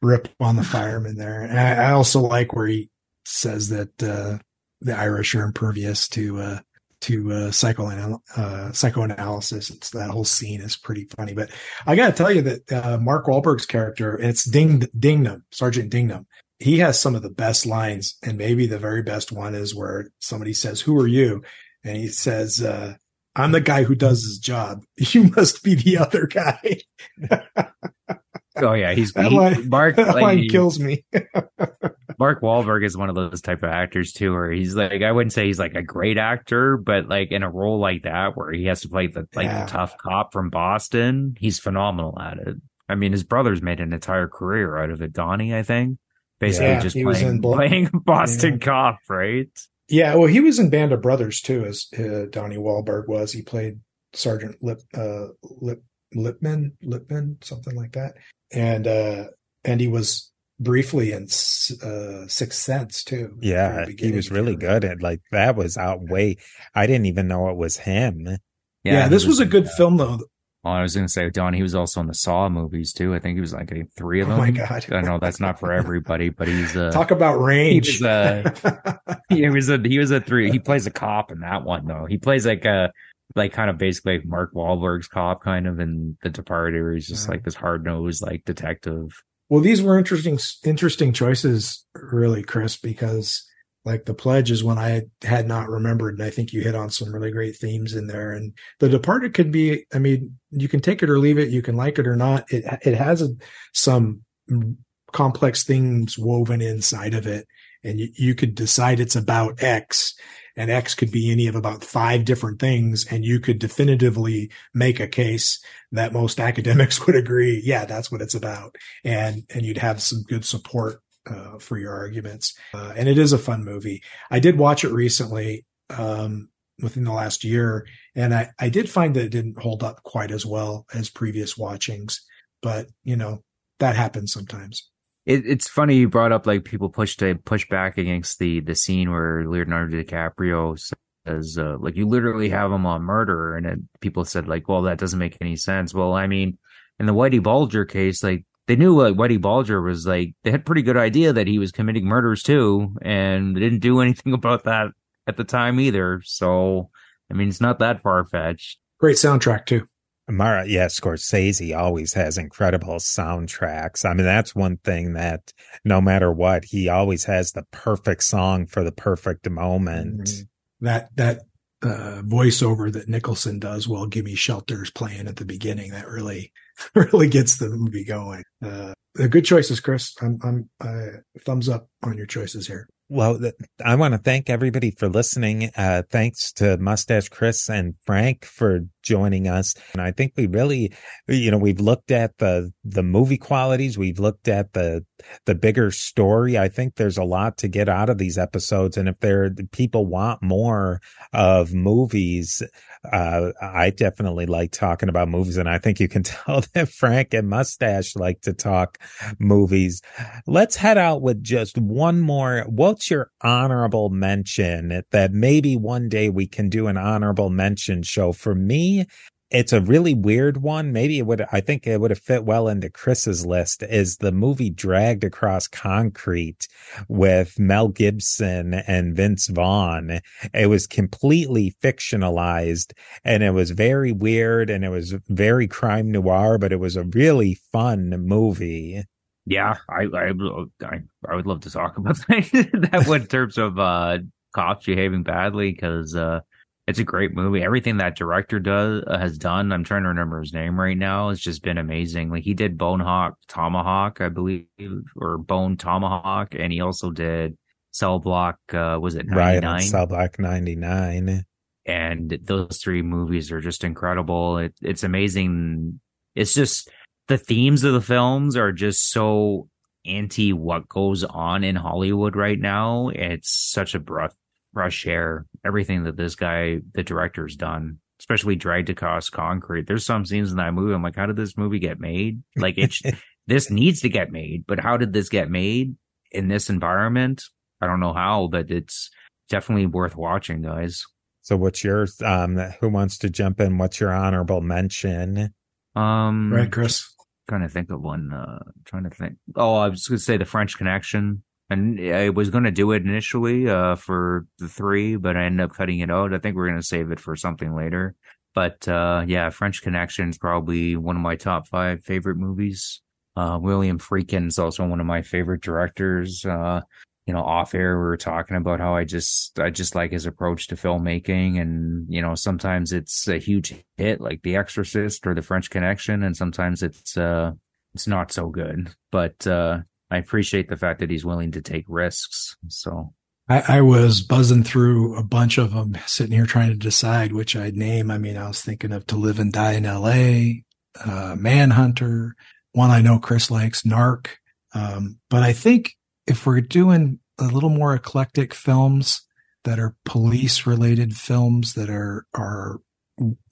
rip on the firemen there. And I, I also like where he says that uh, the Irish are impervious to uh, to uh, psychoanal- uh, psychoanalysis. It's that whole scene is pretty funny. But I got to tell you that uh, Mark Wahlberg's character, it's Ding Dignam, Sergeant Dignam. He has some of the best lines, and maybe the very best one is where somebody says, "Who are you?" and he says, uh, I'm the guy who does his job. You must be the other guy. oh yeah, he's that he, line, Mark. That like, line kills me. Mark Wahlberg is one of those type of actors too, where he's like, I wouldn't say he's like a great actor, but like in a role like that where he has to play the like yeah. the tough cop from Boston, he's phenomenal at it. I mean, his brother's made an entire career out of it. Donnie, I think, basically yeah, just playing, playing Boston yeah. cop, right? Yeah, well, he was in Band of Brothers too, as uh, Donnie Wahlberg was. He played Sergeant Lip, uh, Lip, Lipman, Lipman, something like that, and uh, and he was briefly in uh, Sixth Sense too. Yeah, he was really good at like that. Was out way. I didn't even know it was him. Yeah, yeah this was, was, a good film though. Well, I was going to say, Don, he was also in the Saw movies too. I think he was like a three of them. Oh my god! I know that's not for everybody, but he's uh, talk about range. He was a he was a he was a three. He plays a cop in that one though. He plays like a like kind of basically Mark Wahlberg's cop kind of in The Departed, where he's just like this hard nosed like detective. Well, these were interesting interesting choices, really, Chris, because like the pledge is one I had not remembered. And I think you hit on some really great themes in there. And the departed could be, I mean, you can take it or leave it. You can like it or not. It, it has a, some complex things woven inside of it. And you, you could decide it's about X and X could be any of about five different things. And you could definitively make a case that most academics would agree. Yeah, that's what it's about. And, and you'd have some good support uh, for your arguments. Uh, and it is a fun movie. I did watch it recently um, within the last year, and I, I did find that it didn't hold up quite as well as previous watchings. But you know that happens sometimes. It, it's funny you brought up like people push to push back against the the scene where Leonardo DiCaprio says uh, like you literally have him on murder, and it, people said like, well, that doesn't make any sense. Well, I mean, in the Whitey Bulger case, like they knew like Whitey Bulger was like they had pretty good idea that he was committing murders too, and they didn't do anything about that at the time either. So I mean, it's not that far fetched. Great soundtrack too. Mara, yeah, Scorsese always has incredible soundtracks. I mean, that's one thing that no matter what, he always has the perfect song for the perfect moment. Mm-hmm. That that uh, voiceover that Nicholson does while "Gimme Shelter's playing at the beginning that really really gets the movie going. Uh, good choices, Chris. I'm, I'm uh, thumbs up on your choices here. Well, I want to thank everybody for listening. Uh, thanks to Mustache Chris and Frank for joining us. And I think we really, you know, we've looked at the, the movie qualities. We've looked at the, the bigger story. I think there's a lot to get out of these episodes. And if there, people want more of movies, uh, I definitely like talking about movies, and I think you can tell that Frank and Mustache like to talk movies. Let's head out with just one more. What's your honorable mention that maybe one day we can do an honorable mention show? For me, it's a really weird one. Maybe it would, I think it would have fit well into Chris's list is the movie Dragged Across Concrete with Mel Gibson and Vince Vaughn. It was completely fictionalized and it was very weird and it was very crime noir, but it was a really fun movie. Yeah, I I I, would love to talk about that, that in terms of uh cops behaving badly because uh it's a great movie. Everything that director does uh, has done. I'm trying to remember his name right now. It's just been amazing. Like he did Bonehawk Tomahawk, I believe, or Bone Tomahawk, and he also did Cell Block. Uh, was it 99? Right, Cell Block 99. And those three movies are just incredible. It, it's amazing. It's just the themes of the films are just so anti what goes on in Hollywood right now. It's such a breath Rush Air, everything that this guy, the director's done, especially Dragged Across Concrete. There's some scenes in that movie. I'm like, how did this movie get made? Like, it's this needs to get made, but how did this get made in this environment? I don't know how, but it's definitely worth watching, guys. So, what's yours? Um, who wants to jump in? What's your honorable mention? Um, right, Chris. Trying to think of one. Uh, trying to think. Oh, I was going to say the French Connection and I was going to do it initially uh, for the three, but I ended up cutting it out. I think we're going to save it for something later. But uh, yeah, French Connection is probably one of my top five favorite movies. Uh, William Friedkin is also one of my favorite directors. Uh, you know, off air we were talking about how I just I just like his approach to filmmaking, and you know, sometimes it's a huge hit like The Exorcist or The French Connection, and sometimes it's uh it's not so good. But uh, I appreciate the fact that he's willing to take risks. So I, I, was buzzing through a bunch of them, sitting here trying to decide which I'd name. I mean, I was thinking of To Live and Die in L.A., uh, Manhunter, one I know Chris likes, Narc. Um, but I think if we're doing a little more eclectic films that are police related films that are are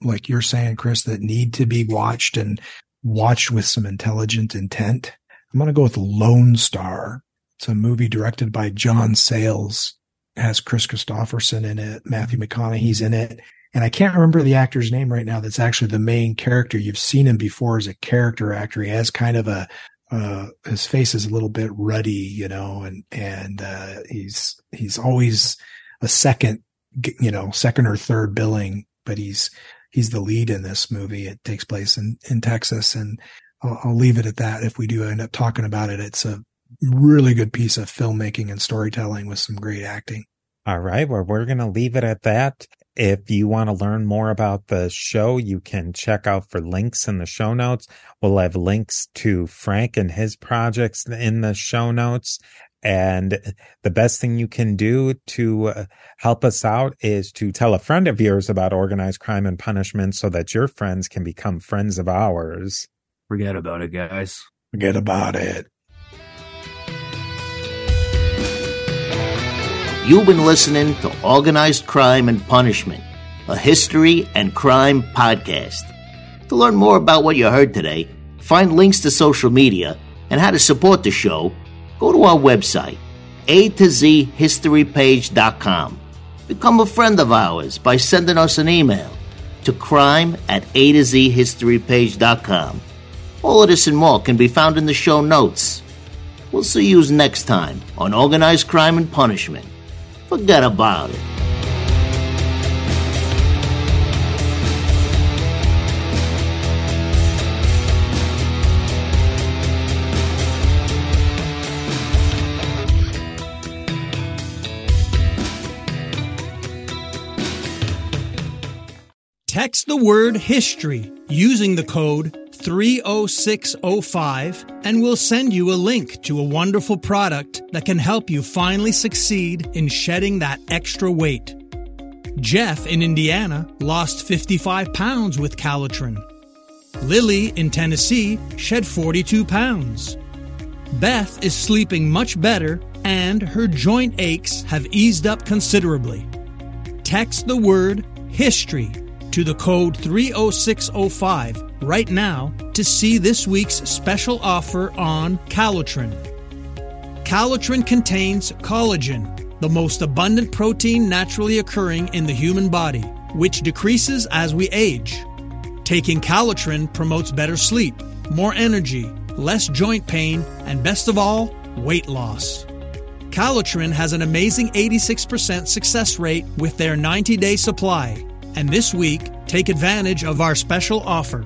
like you're saying, Chris, that need to be watched and watched with some intelligent intent. I'm going to go with Lone Star. It's a movie directed by John Sayles. It has Kris Kristofferson in it. Matthew McConaughey's in it. And I can't remember the actor's name right now. That's actually the main character. You've seen him before as a character actor. He has kind of a, uh, his face is a little bit ruddy, you know, and, and, uh, he's, he's always a second, you know, second or third billing, but he's, he's the lead in this movie. It takes place in, in Texas and I'll, I'll leave it at that. If we do end up talking about it, it's a really good piece of filmmaking and storytelling with some great acting. All right. Well, we're going to leave it at that. If you want to learn more about the show, you can check out for links in the show notes. We'll have links to Frank and his projects in the show notes. And the best thing you can do to uh, help us out is to tell a friend of yours about organized crime and punishment so that your friends can become friends of ours. Forget about it, guys. Forget about it. You've been listening to Organized Crime and Punishment, a history and crime podcast. To learn more about what you heard today, find links to social media, and how to support the show, go to our website, a to z historypage.com. Become a friend of ours by sending us an email to crime at a to z historypage.com all of this and more can be found in the show notes. We'll see you next time on Organized Crime and Punishment. Forget about it. Text the word history using the code 30605 and we'll send you a link to a wonderful product that can help you finally succeed in shedding that extra weight. Jeff in Indiana lost 55 pounds with Calitrin. Lily in Tennessee shed 42 pounds. Beth is sleeping much better and her joint aches have eased up considerably. Text the word history to the code 30605 right now to see this week's special offer on Calitrin. Calitrin contains collagen, the most abundant protein naturally occurring in the human body, which decreases as we age. Taking Calitrin promotes better sleep, more energy, less joint pain, and best of all, weight loss. Calitrin has an amazing 86% success rate with their 90 day supply. And this week, take advantage of our special offer.